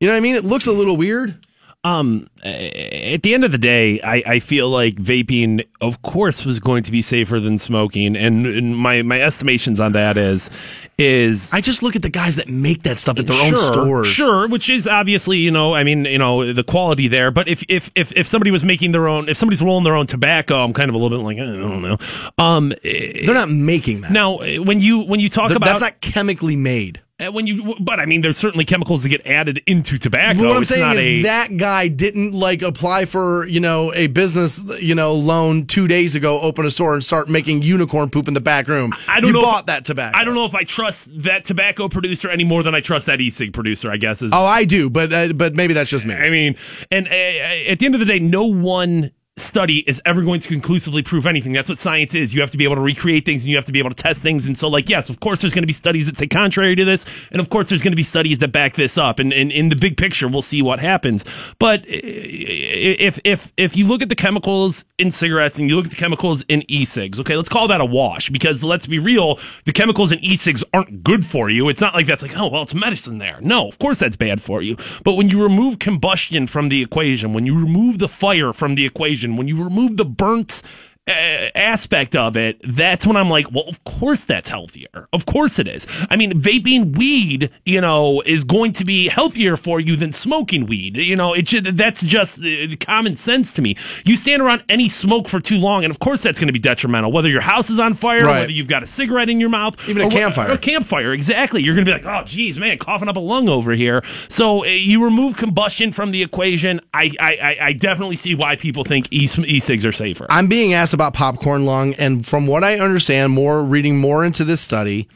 Speaker 2: You know what I mean? It looks a little weird.
Speaker 3: Um, at the end of the day, I, I feel like vaping, of course, was going to be safer than smoking, and, and my my estimations on that is is
Speaker 2: I just look at the guys that make that stuff at their own
Speaker 3: Sure,
Speaker 2: stores.
Speaker 3: Sure, which is obviously, you know, I mean, you know, the quality there. But if if if, if somebody was making their own, if somebody's rolling their own tobacco, I'm kind of a little bit like, I don't know. Um,
Speaker 2: They're not making that.
Speaker 3: now when you when you talk
Speaker 2: Th-
Speaker 3: about
Speaker 2: that's not chemically made.
Speaker 3: When you, but I mean, there's certainly chemicals that get added into tobacco.
Speaker 2: But what I'm
Speaker 3: It's
Speaker 2: saying is
Speaker 3: a,
Speaker 2: that guy didn't like apply for you know a business you know loan two days ago, open a store and start making unicorn poop in the back room.
Speaker 3: I don't
Speaker 2: you
Speaker 3: know if-
Speaker 2: bought that tobacco.
Speaker 3: I don't know if I trust that tobacco producer any more than I trust that e-cig producer. I guess is.
Speaker 2: Oh, I do, but uh, but maybe that's just me.
Speaker 3: I mean, and uh, at the end of the day, no one study is ever going to conclusively prove anything. That's what science is. You have to be able to recreate things and you have to be able to test things. And so, like, yes, of course, there's going to be studies that say contrary to this, and of course, there's going to be studies that back this up. And, and in the big picture, we'll see what happens. But uh, if if if you look at the chemicals in cigarettes and you look at the chemicals in e-cigs, okay, let's call that a wash because let's be real, the chemicals in e-cigs aren't good for you. It's not like that's like, oh well, it's medicine there. No, of course that's bad for you. But when you remove combustion from the equation, when you remove the fire from the equation, when you remove the burnt aspect of it, that's when I'm like, well, of course that's healthier. Of course it is. I mean, vaping weed, you know, is going to be healthier for you than smoking weed. You know, it that's just uh, common sense to me. You stand around any smoke for too long, and of course that's going to be detrimental. Whether your house is on fire,
Speaker 2: Right.
Speaker 3: whether you've got a cigarette in your mouth,
Speaker 2: Even a
Speaker 3: or
Speaker 2: campfire.
Speaker 3: a campfire, exactly. You're going to be like, oh, geez, man, coughing up a lung over here. So uh, you remove combustion from the equation. I, I, I- definitely see why people think e- e-cigs are safer.
Speaker 2: I'm being asked about popcorn lung, and from what I understand, more reading more into this study,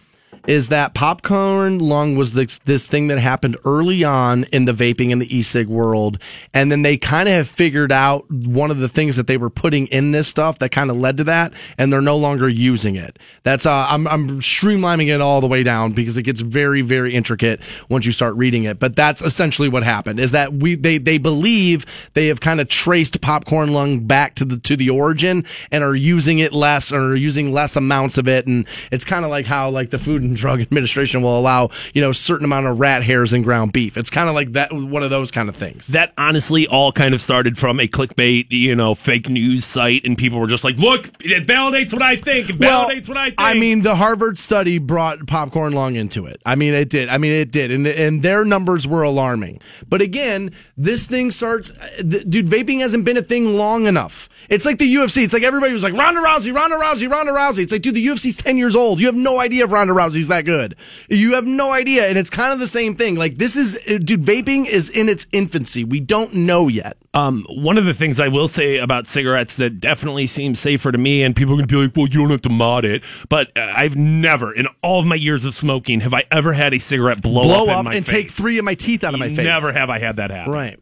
Speaker 2: is that popcorn lung was this, this thing that happened early on in the vaping and the e-cig world, and then they kind of have figured out one of the things that they were putting in this stuff that kind of led to that, and they're no longer using it. That's uh, I'm I'm streamlining it all the way down because it gets very very intricate once you start reading it. But that's essentially what happened. Is that we they they believe they have kind of traced popcorn lung back to the to the origin and are using it less or using less amounts of it, and it's kind of like how like the Food and Drug Administration will allow you know a certain amount of rat hairs in ground beef. It's kind of like that one of those kind of things.
Speaker 3: that honestly all kind of started from a clickbait, you know, fake news site, and people were just like, "Look, it validates what I think. It validates what I think."
Speaker 2: I mean, the Harvard study brought popcorn lung into it. I mean, it did. I mean, it did, and and their numbers were alarming. But again, this thing starts, uh, th- dude. Vaping hasn't been a thing long enough. It's like the UFC. It's like everybody was like Ronda Rousey, Ronda Rousey, Ronda Rousey. It's like, dude, the UFC's ten years old. You have no idea if Ronda Rousey's that good. You have no idea, and it's kind of the same thing. Like this is, dude. Vaping is in its infancy. We don't know yet.
Speaker 3: Um, one of the things I will say about cigarettes that definitely seems safer to me, and people are going to be like, "Well, you don't have to mod it," but uh, I've never, in all of my years of smoking, have I ever had a cigarette blow,
Speaker 2: Blow
Speaker 3: up, in
Speaker 2: up and
Speaker 3: face.
Speaker 2: take three of my teeth out of my face.
Speaker 3: Never have I had that happen.
Speaker 2: Right.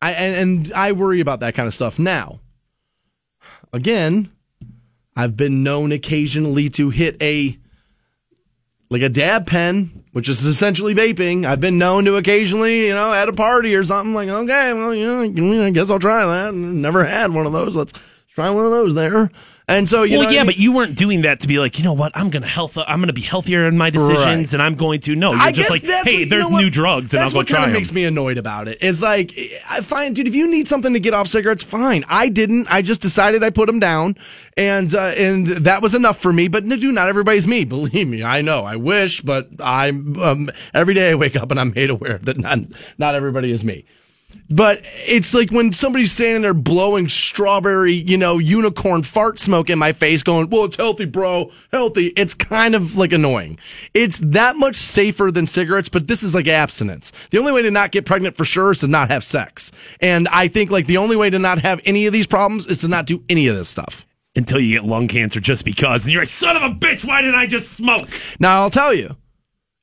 Speaker 2: I and, and I worry about that kind of stuff now. Again, I've been known occasionally to hit a like a dab pen, which is essentially vaping. I've been known to occasionally, you know, at a party or something like, okay, well, you know, I guess I'll try that. Never had one of those. Let's try one of those there. And so, you
Speaker 3: well, yeah,
Speaker 2: I mean?
Speaker 3: but you weren't doing that to be like, you know what? I'm gonna health. I'm gonna be healthier in my decisions,
Speaker 2: Right.
Speaker 3: and I'm going to no. You're
Speaker 2: I
Speaker 3: just like,
Speaker 2: that's
Speaker 3: hey,
Speaker 2: what- you
Speaker 3: there's
Speaker 2: know
Speaker 3: new drugs, and I'll go
Speaker 2: what
Speaker 3: try
Speaker 2: kind of makes me annoyed about it. Is like I find, dude, if you need something to get off cigarettes, fine. I didn't. I just decided I put them down, and uh, and that was enough for me. But no, dude, not everybody's me. Believe me, I know. I wish, but I'm um, every day I wake up and I'm made aware that not not everybody is me. But it's like when somebody's standing there blowing strawberry, you know, unicorn fart smoke in my face, going, Well, it's healthy, bro. Healthy. It's kind of like annoying. It's that much safer than cigarettes, but this is like abstinence. The only way to not get pregnant for sure is to not have sex. And I think like the only way to not have any of these problems is to not do any of this stuff.
Speaker 3: until you get lung cancer just because. And you're like, son of a bitch, why didn't I just smoke?
Speaker 2: Now I'll tell you.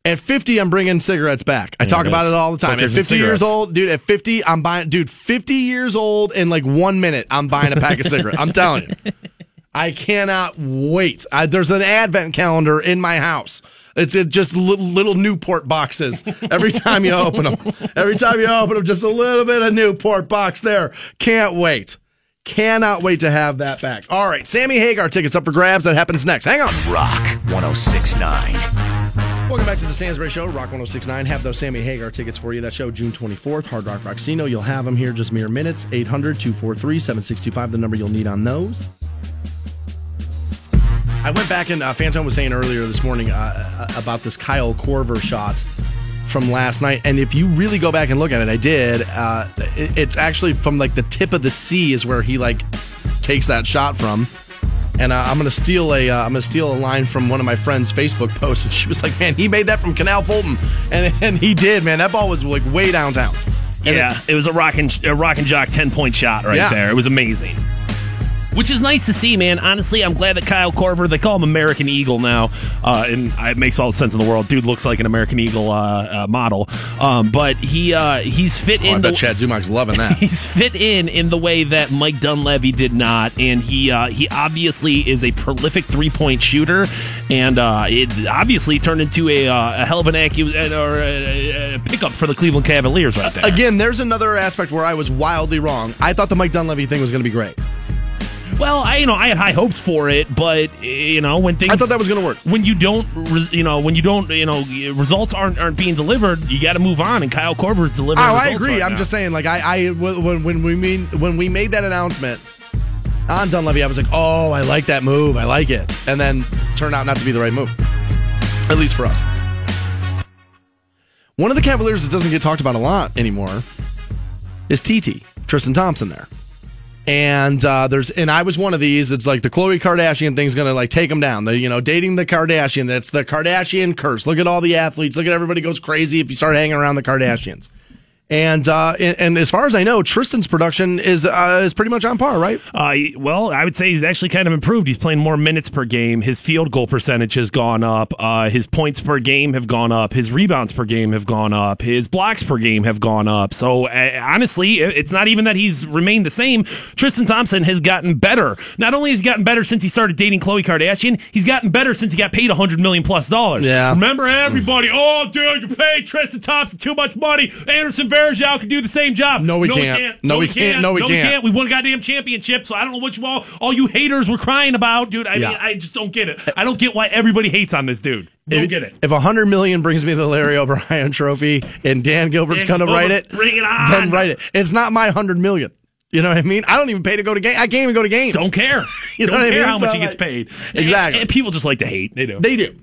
Speaker 2: At 50, I'm bringing cigarettes back. I talk
Speaker 3: it
Speaker 2: about it all the time.
Speaker 3: Hookers
Speaker 2: At 50 years old, dude, at 50, I'm buying, dude, 50 years old in like one minute, I'm buying a pack of cigarettes. I'm telling you. I cannot wait. I, there's an advent calendar in my house. It's uh, just li- little Newport boxes every time you open them. Every time you open them, just a little bit of Newport box there. Can't wait. Cannot wait to have that back. All right, Sammy Hagar tickets up for grabs. That happens next. Hang on.
Speaker 1: Rock 1069.
Speaker 2: Welcome back to the Stansbury Show, Rock 1069. Have those Sammy Hagar tickets for you. That show, June 24th, Hard Rock Rocksino. You'll have them here just mere minutes. 800 243 7625, the number you'll need on those. I went back and uh, Fantone was saying earlier this morning uh, uh, about this Kyle Korver shot from last night. And if you really go back and look at it, I did. Uh, it- it's actually from like the tip of the sea is where he like takes that shot from. And uh, I'm gonna steal a uh, I'm gonna steal a line from one of my friends' Facebook posts, and she was like, "Man, he made that from Canal Fulton," and and he did, man. That ball was like way downtown. And
Speaker 3: yeah, it, was a rock and a rock and jock ten point shot right
Speaker 2: Yeah.
Speaker 3: there. It was amazing. Which is nice to see, man. Honestly, I'm glad that Kyle Korver, they call him American Eagle now, uh, and it makes all the sense in the world. Dude looks like an American Eagle uh, uh, model, um, but he uh, he's fit
Speaker 2: Oh, I
Speaker 3: in
Speaker 2: bet
Speaker 3: the
Speaker 2: Chad Zumock's loving that.
Speaker 3: he's fit in in the way that Mike Dunleavy did not, and he uh, he obviously is a prolific three point shooter, and uh, it obviously turned into a, uh, a hell of an acu- uh, or a, a pickup for the Cleveland Cavaliers right there.
Speaker 2: Again, there's another aspect where I was wildly wrong. I thought the Mike Dunleavy thing was going to be great.
Speaker 3: Well, I you know I had high hopes for it, but uh, you know when things
Speaker 2: I thought that was going to work.
Speaker 3: when you don't you know when you don't you know results aren't aren't being delivered, you got to move on. And Kyle Korver's delivering.
Speaker 2: Oh, I agree.
Speaker 3: right
Speaker 2: I'm
Speaker 3: now.
Speaker 2: just saying, like, I, I when when we mean when we made that announcement on Dunleavy, I was like, oh, I like that move. I like it, and then turned out not to be the right move, at least for us. One of the Cavaliers that doesn't get talked about a lot anymore is TT Tristan Thompson there. And uh, there's and I was one of these. It's like the Khloe Kardashian thing's gonna like take them down. The you know dating the Kardashian. That's the Kardashian curse. Look at all the athletes. Look at everybody goes crazy if you start hanging around the Kardashians. And uh, and, and as far as I know, Tristan's production is uh, is pretty much on par, right?
Speaker 3: Uh, well, I would say he's actually kind of improved. He's playing more minutes per game. His field goal percentage has gone up. Uh, his points per game have gone up. His rebounds per game have gone up. His blocks per game have gone up. So uh, honestly, it's not even that he's remained the same. Tristan Thompson has gotten better. Not only has he gotten better since he started dating Khloe Kardashian, he's gotten better since he got paid a hundred million plus dollars.
Speaker 2: Yeah.
Speaker 3: Remember everybody? Oh, dude, you paid Tristan Thompson too much money. Anderson Varejao can do the same job.
Speaker 2: No, we can't. No, we can't. No, we can't.
Speaker 3: No, We can't. We won a goddamn championship, so I don't know what you all all you haters were crying about, dude. I
Speaker 2: Yeah.
Speaker 3: mean, I just don't get it. I don't get why everybody hates on this dude. Don't
Speaker 2: if,
Speaker 3: get it.
Speaker 2: If a hundred million brings me the Larry O'Brien Trophy and Dan Gilbert's gonna write it,
Speaker 3: bring it on.
Speaker 2: Then write it. It's not my hundred million. You know what I mean? I don't even pay to go to game. I can't even go to games.
Speaker 3: Don't care.
Speaker 2: You know
Speaker 3: don't
Speaker 2: what I
Speaker 3: care
Speaker 2: mean?
Speaker 3: how much
Speaker 2: So,
Speaker 3: he gets paid.
Speaker 2: Exactly.
Speaker 3: And, and people just like to hate. They do.
Speaker 2: They do.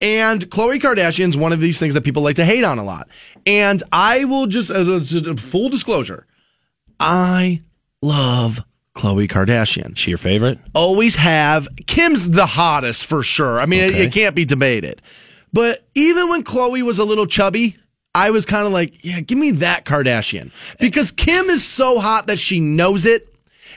Speaker 2: And Khloe Kardashian's one of these things that people like to hate on a lot. And I will just, uh, uh, full disclosure, I love Khloe Kardashian.
Speaker 3: she your favorite?
Speaker 2: Always have. Kim's the hottest for sure. I mean, it, it can't be debated. But even when Khloe was a little chubby, I was kind of like, yeah, give me that Kardashian. Because Kim is so hot that she knows it.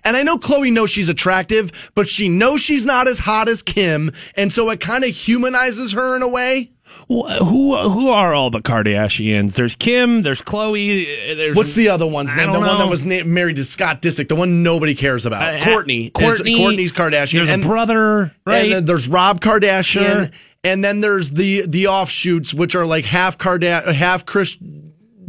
Speaker 2: And I know Khloe knows she's attractive, but she knows she's not as hot as Kim. And so it kind of humanizes her in a way.
Speaker 3: Wh- Who who are all the Kardashians? There's Kim. There's Khloe. uh, There's
Speaker 2: What's the other one's name? The
Speaker 3: don't
Speaker 2: one that was na- married to Scott Disick, the one nobody cares about.
Speaker 3: Uh,
Speaker 2: Kourtney.
Speaker 3: Kourtney.
Speaker 2: Kourtney's Kardashian.
Speaker 3: There's
Speaker 2: and,
Speaker 3: a brother, right?
Speaker 2: And then there's Rob Kardashian.
Speaker 3: Sure.
Speaker 2: And then there's the the offshoots, which are like half Kardashian, half Kris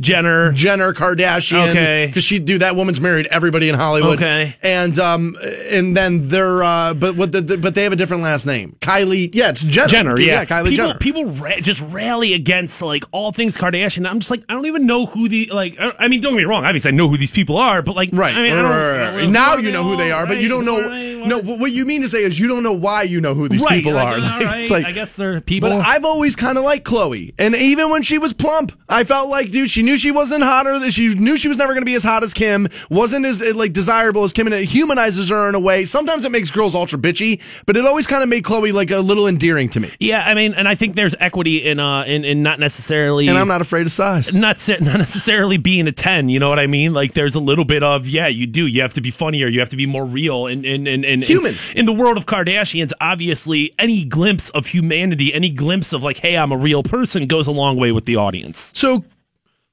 Speaker 3: Jenner.
Speaker 2: Jenner Kardashian.
Speaker 3: Okay.
Speaker 2: Because she do that woman's married everybody in Hollywood.
Speaker 3: Okay.
Speaker 2: And um and then they're uh but what the, the- but they have a different last name. Kylie. Yeah, it's Jenner.
Speaker 3: Jenner, yeah,
Speaker 2: Kylie
Speaker 3: people,
Speaker 2: Jenner.
Speaker 3: People ra- just rally against like all things Kardashian. I'm just like, I don't even know who the like. I mean, don't get me wrong. Obviously, I know who these people are, but like,
Speaker 2: Right.
Speaker 3: I mean,
Speaker 2: right, right,
Speaker 3: I
Speaker 2: right,
Speaker 3: don't
Speaker 2: right. Now you know who they are, but you don't know. No, what you mean to say is you don't know why you know who these people
Speaker 3: like,
Speaker 2: are. Like,
Speaker 3: right,
Speaker 2: it's like
Speaker 3: I guess they're people.
Speaker 2: But I've always kind of liked Khloe, and even when she was plump, I felt like, dude, she knew she wasn't hotter. Than she knew she was never going to be as hot as Kim. Wasn't as like desirable as Kim, and it humanizes her in a way. Sometimes it makes girls ultra bitchy, but it always kind of made Khloe like a little endearing to me.
Speaker 3: Yeah, I mean, and I think there's equity in uh in, in not necessarily
Speaker 2: And I'm not afraid of size.
Speaker 3: not not necessarily being a 10 you know what i mean like there's a little bit of yeah you do you have to be funnier you have to be more real and and and, and
Speaker 2: Human.
Speaker 3: in, in the world of kardashians obviously any glimpse of humanity any glimpse of like hey i'm a real person goes a long way with the audience
Speaker 2: So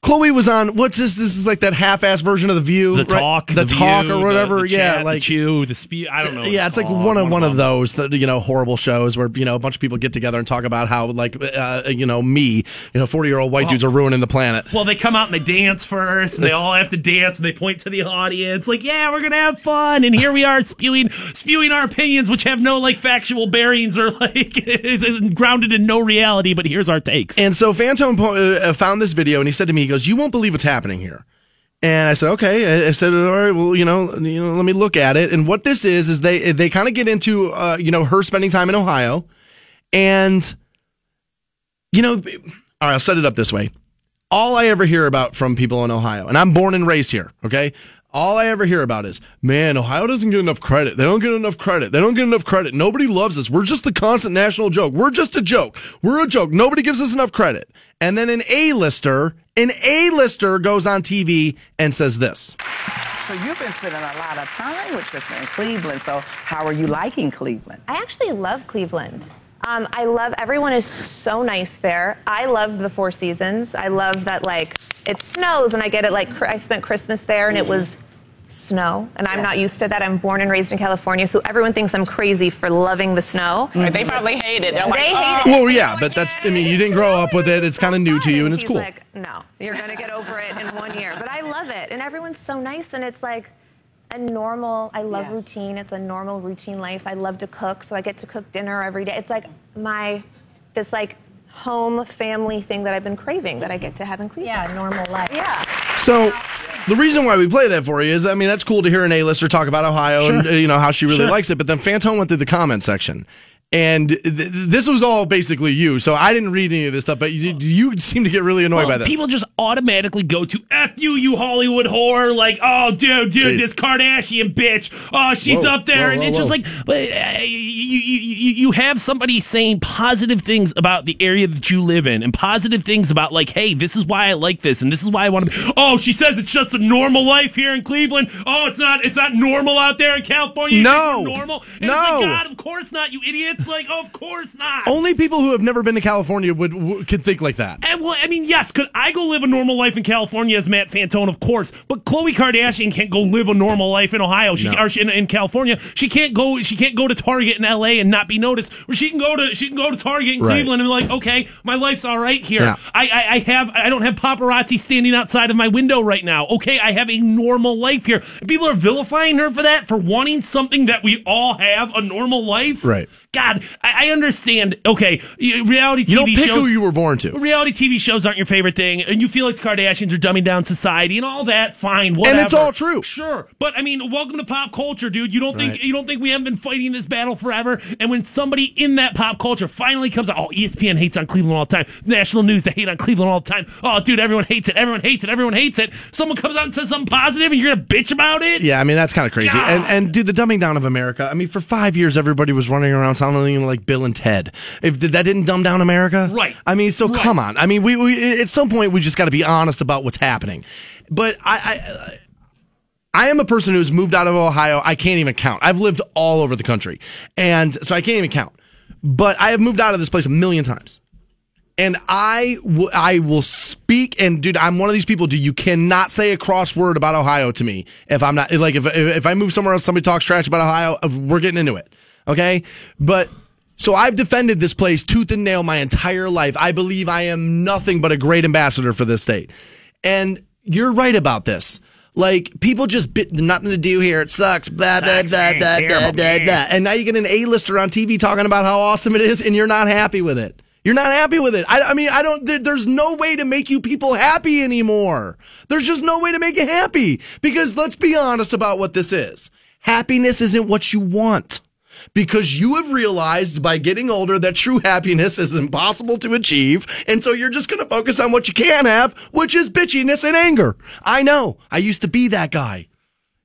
Speaker 2: Khloe was on what's this? This is like that half-ass version of the View,
Speaker 3: the
Speaker 2: right?
Speaker 3: talk
Speaker 2: the,
Speaker 3: View,
Speaker 2: talk
Speaker 3: the-
Speaker 2: or whatever.
Speaker 3: the
Speaker 2: yeah,
Speaker 3: chat,
Speaker 2: like
Speaker 3: the chew the speed i don't know
Speaker 2: yeah, it's like one of one of those that you know horrible shows where you know a bunch of people get together and talk about how like uh, you know me, you know, forty year old white dudes are ruining the planet.
Speaker 3: well, they come out and they dance first, and they all have to dance, and they point to the audience, like, "Yeah, we're gonna have fun." And here we are spewing, spewing our opinions, which have no like factual bearings or like grounded in no reality. But here's our takes.
Speaker 2: And so Fantone po- uh, found this video and he said to me, goes, "You won't believe what's happening here." And I said, "Okay." I- said, "All right, well, you know, you know, let me look at it." And what this is is they they kind of get into uh, you know her spending time in Ohio, and you know, all right, I'll set it up this way. All I ever hear about from people in Ohio, and I'm born and raised here, okay? All I ever hear about is, man, Ohio doesn't get enough credit. They don't get enough credit. They don't get enough credit. Nobody loves us. We're just the constant national joke. We're just a joke. We're a joke. Nobody gives us enough credit. And then an A-lister, an A-lister goes on TV and says this.
Speaker 6: So you've been spending a lot of time with Kristen in Cleveland. So how are you liking Cleveland?
Speaker 7: I actually love Cleveland. Um, I love everyone is so nice there. I love the Four Seasons. I love that like it snows and I get it like I spent Christmas there and it mm-hmm. was snow and I'm not used to that. I'm born and raised in California, so everyone thinks I'm crazy for loving the snow.
Speaker 6: They mm-hmm. probably hate it. They're like,
Speaker 7: They
Speaker 6: oh.
Speaker 7: it.
Speaker 2: Well, yeah, but that's, I mean, you didn't grow up with it. It's kind of new to you and it's
Speaker 7: He's
Speaker 2: cool.
Speaker 7: Like, no, you're gonna get over it in one year. But I love it, and everyone's so nice, and it's like a normal. I love
Speaker 6: Yeah.
Speaker 7: routine. It's a normal routine life. I love to cook, so I get to cook dinner every day. It's like my this like home family thing that I've been craving that I get to have in Cleveland.
Speaker 8: Yeah, normal life.
Speaker 7: Yeah.
Speaker 2: So the reason why we play that for you is, I mean, that's cool to hear an A-lister talk about Ohio and uh, you know how she really likes it. But then Fantone went through the comment section, and th- th- this was all basically you. So I didn't read any of this stuff, but you, you seem to get really annoyed by
Speaker 3: Well,
Speaker 2: this.
Speaker 3: people just automatically go to F you, you Hollywood whore. Like, oh, dude, dude,
Speaker 2: Jeez.
Speaker 3: this Kardashian bitch. Oh, she's
Speaker 2: Whoa,
Speaker 3: up there.
Speaker 2: whoa,
Speaker 3: and
Speaker 2: whoa,
Speaker 3: it's just like, but, uh, you, you, you, have somebody saying positive things about the area that you live in and positive things about, like, hey, this is why I like this and this is why I want to. Oh, she says it's just a normal life here in Cleveland. Oh, it's not, it's not normal out there in California. You
Speaker 2: No.
Speaker 3: normal. And
Speaker 2: No.
Speaker 3: Like, God, of course not, you idiots. Like, oh, of course not.
Speaker 2: Only people who have never been to California would, would could think like that.
Speaker 3: And well, I mean, yes, could I go live a normal life in California as Matt Fantone? Of course, but Khloe Kardashian can't go live a normal life in Ohio. She
Speaker 2: No.
Speaker 3: or she, in, in California. She can't go. She can't go to Target in L.A. and not be noticed. Or she can go to she can go to Target in
Speaker 2: Right.
Speaker 3: Cleveland and be like, okay, my life's all right here.
Speaker 2: Yeah.
Speaker 3: I, I I have I don't have paparazzi standing outside of my window right now. Okay, I have a normal life here. And people are vilifying her for that for wanting something that we all have a normal life.
Speaker 2: Right.
Speaker 3: God, I, I understand. Okay, reality TV
Speaker 2: You don't pick
Speaker 3: shows
Speaker 2: who you were born to.
Speaker 3: reality TV shows aren't your favorite thing, and you feel like the Kardashians are dumbing down society and all that. Fine, whatever.
Speaker 2: And it's all true.
Speaker 3: Sure, but I mean, welcome to pop culture, dude. You don't think
Speaker 2: Right.
Speaker 3: you don't think we haven't been fighting this battle forever? And when somebody in that pop culture finally comes out, oh, ESPN hates on Cleveland all the time. National news they hate on Cleveland all the time. Oh, dude, everyone hates it. Everyone hates it. Everyone hates it. Someone comes out and says something positive, and you're gonna bitch about it.
Speaker 2: Yeah, I mean that's kind of crazy.
Speaker 3: God.
Speaker 2: And and dude, the dumbing down of America. I mean, for five years, everybody was running around sounding like Bill and Ted. If that didn't dumb down America,
Speaker 3: Right.
Speaker 2: I mean, so
Speaker 3: Right.
Speaker 2: come on. I mean, we, we at some point we just got to be honest about what's happening. But I, I I am a person who's moved out of Ohio. I can't even count. I've lived all over the country, and so I can't even count. But I have moved out of this place a million times. And I, w- I will speak. And dude, I'm one of these people. Dude, you cannot say a cross word about Ohio to me if I'm not like if if, if I move somewhere else, somebody talks trash about Ohio, uh, we're getting into it. Okay, but so I've defended this place tooth and nail my entire life. I believe I am nothing but a great ambassador for this state. And you're right about this. Like people just bit nothing to do here. It sucks. Blah blah blah blah blah blah blah. And now you get an A-lister on TV talking about how awesome it is, and you're not happy with it. You're not happy with it. I, I mean, I don't. There, there's no way to make you people happy anymore. There's just no way to make you happy because let's be honest about what this is. Happiness isn't what you want. Because you have realized by getting older that true happiness is impossible to achieve. And so you're just going to focus on what you can have, which is bitchiness and anger. I know. I used to be that guy.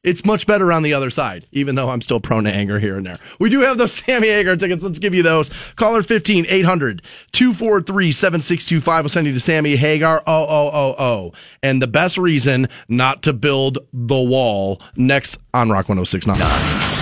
Speaker 2: It's much better on the other side, even though I'm still prone to anger here and there. We do have those Sammy Hagar tickets. Let's give you those. Caller 15 800 243 7625 will send you to Sammy Hagar. Oh, oh, oh, oh. And the best reason not to build the wall next on Rock 1069.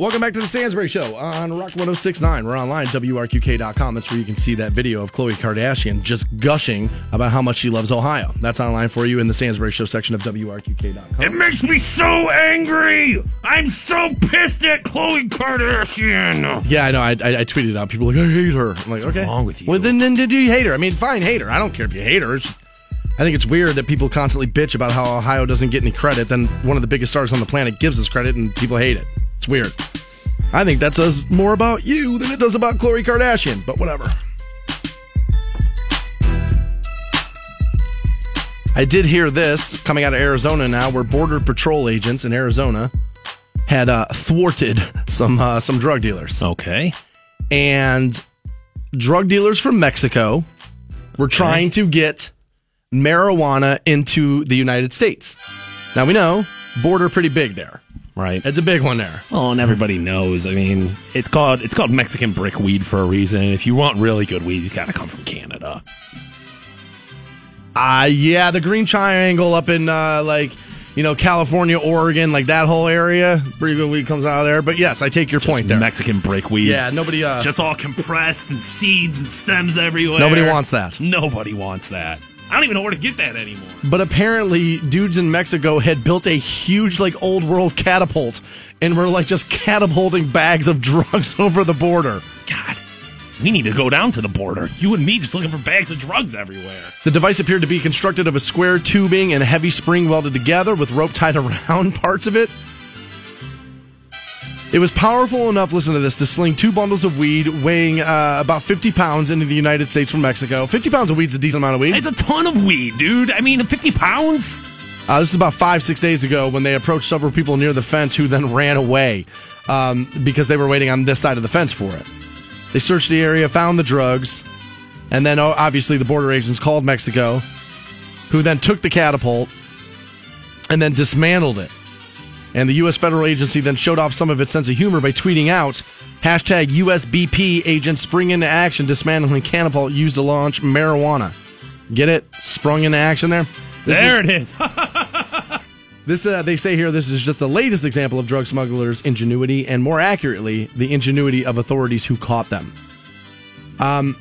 Speaker 2: Welcome back to the Stansbury Show on Rock 1069. We're online, at WRQK.com. That's where you can see that video of Khloe Kardashian just gushing about how much she loves Ohio. That's online for you in the Stansbury Show section of WRQK.com.
Speaker 3: It makes me so angry. I'm so pissed at Khloe Kardashian.
Speaker 2: Yeah, I know. I, I, I tweeted out. People like, I hate her. I'm like, okay.
Speaker 3: wrong with you?
Speaker 2: Well, then, then do you hate her? I mean, fine, hate her. I don't care if you hate her. It's I think it's weird that people constantly bitch about how Ohio doesn't get any credit. Then one of the biggest stars on the planet gives us credit, and people hate it. It's weird. I think that says more about you than it does about Khloe Kardashian, but whatever. I did hear this coming out of Arizona now, where Border Patrol agents in Arizona had uh, thwarted some uh, some drug dealers,
Speaker 3: Okay.
Speaker 2: and drug dealers from Mexico were trying to get marijuana into the United States. Now we know border pretty big there.
Speaker 3: Right.
Speaker 2: It's a big one there.
Speaker 3: Well, and everybody knows. I mean, it's called it's called Mexican brick weed for a reason. If you want really good weed, it's got to come from Canada.
Speaker 2: Uh yeah, the Green Triangle up in uh, like you know California, Oregon, like that whole area. Pretty good weed comes out of there. But yes, I take your point there.
Speaker 3: Mexican brick weed.
Speaker 2: yeah, nobody. Uh,
Speaker 3: Just all compressed and seeds and stems everywhere.
Speaker 2: Nobody wants that.
Speaker 3: Nobody wants that. I don't even know where to get that anymore.
Speaker 2: but apparently, dudes in Mexico had built a huge like old world catapult, and were like just catapulting bags of drugs over the border.
Speaker 3: God, we need to go down to the border. You and me just looking for bags of drugs everywhere.
Speaker 2: The device appeared to be constructed of a square tubing and a heavy spring welded together with rope tied around parts of it. It was powerful enough, listen to this, to sling two bundles of weed weighing uh, about 50 pounds into the United States from Mexico. 50 pounds of weed's is a decent amount of weed.
Speaker 3: It's a ton of weed, dude. I mean, 50 pounds?
Speaker 2: Uh, this is about five, six days ago when they approached several people near the fence who then ran away um, because they were waiting on this side of the fence for it. They searched the area, found the drugs, and then oh, obviously the border agents called Mexico, who then took the catapult and then dismantled it. And the U.S. federal agency then showed off some of its sense of humor by tweeting out hashtag USBP agents spring into action dismantling catapult used to launch marijuana. Get it? Sprung into action there? This is-
Speaker 3: there it is.
Speaker 2: this uh, they say here this is just the latest example of drug smugglers' ingenuity, and more accurately, the ingenuity of authorities who caught them. Um,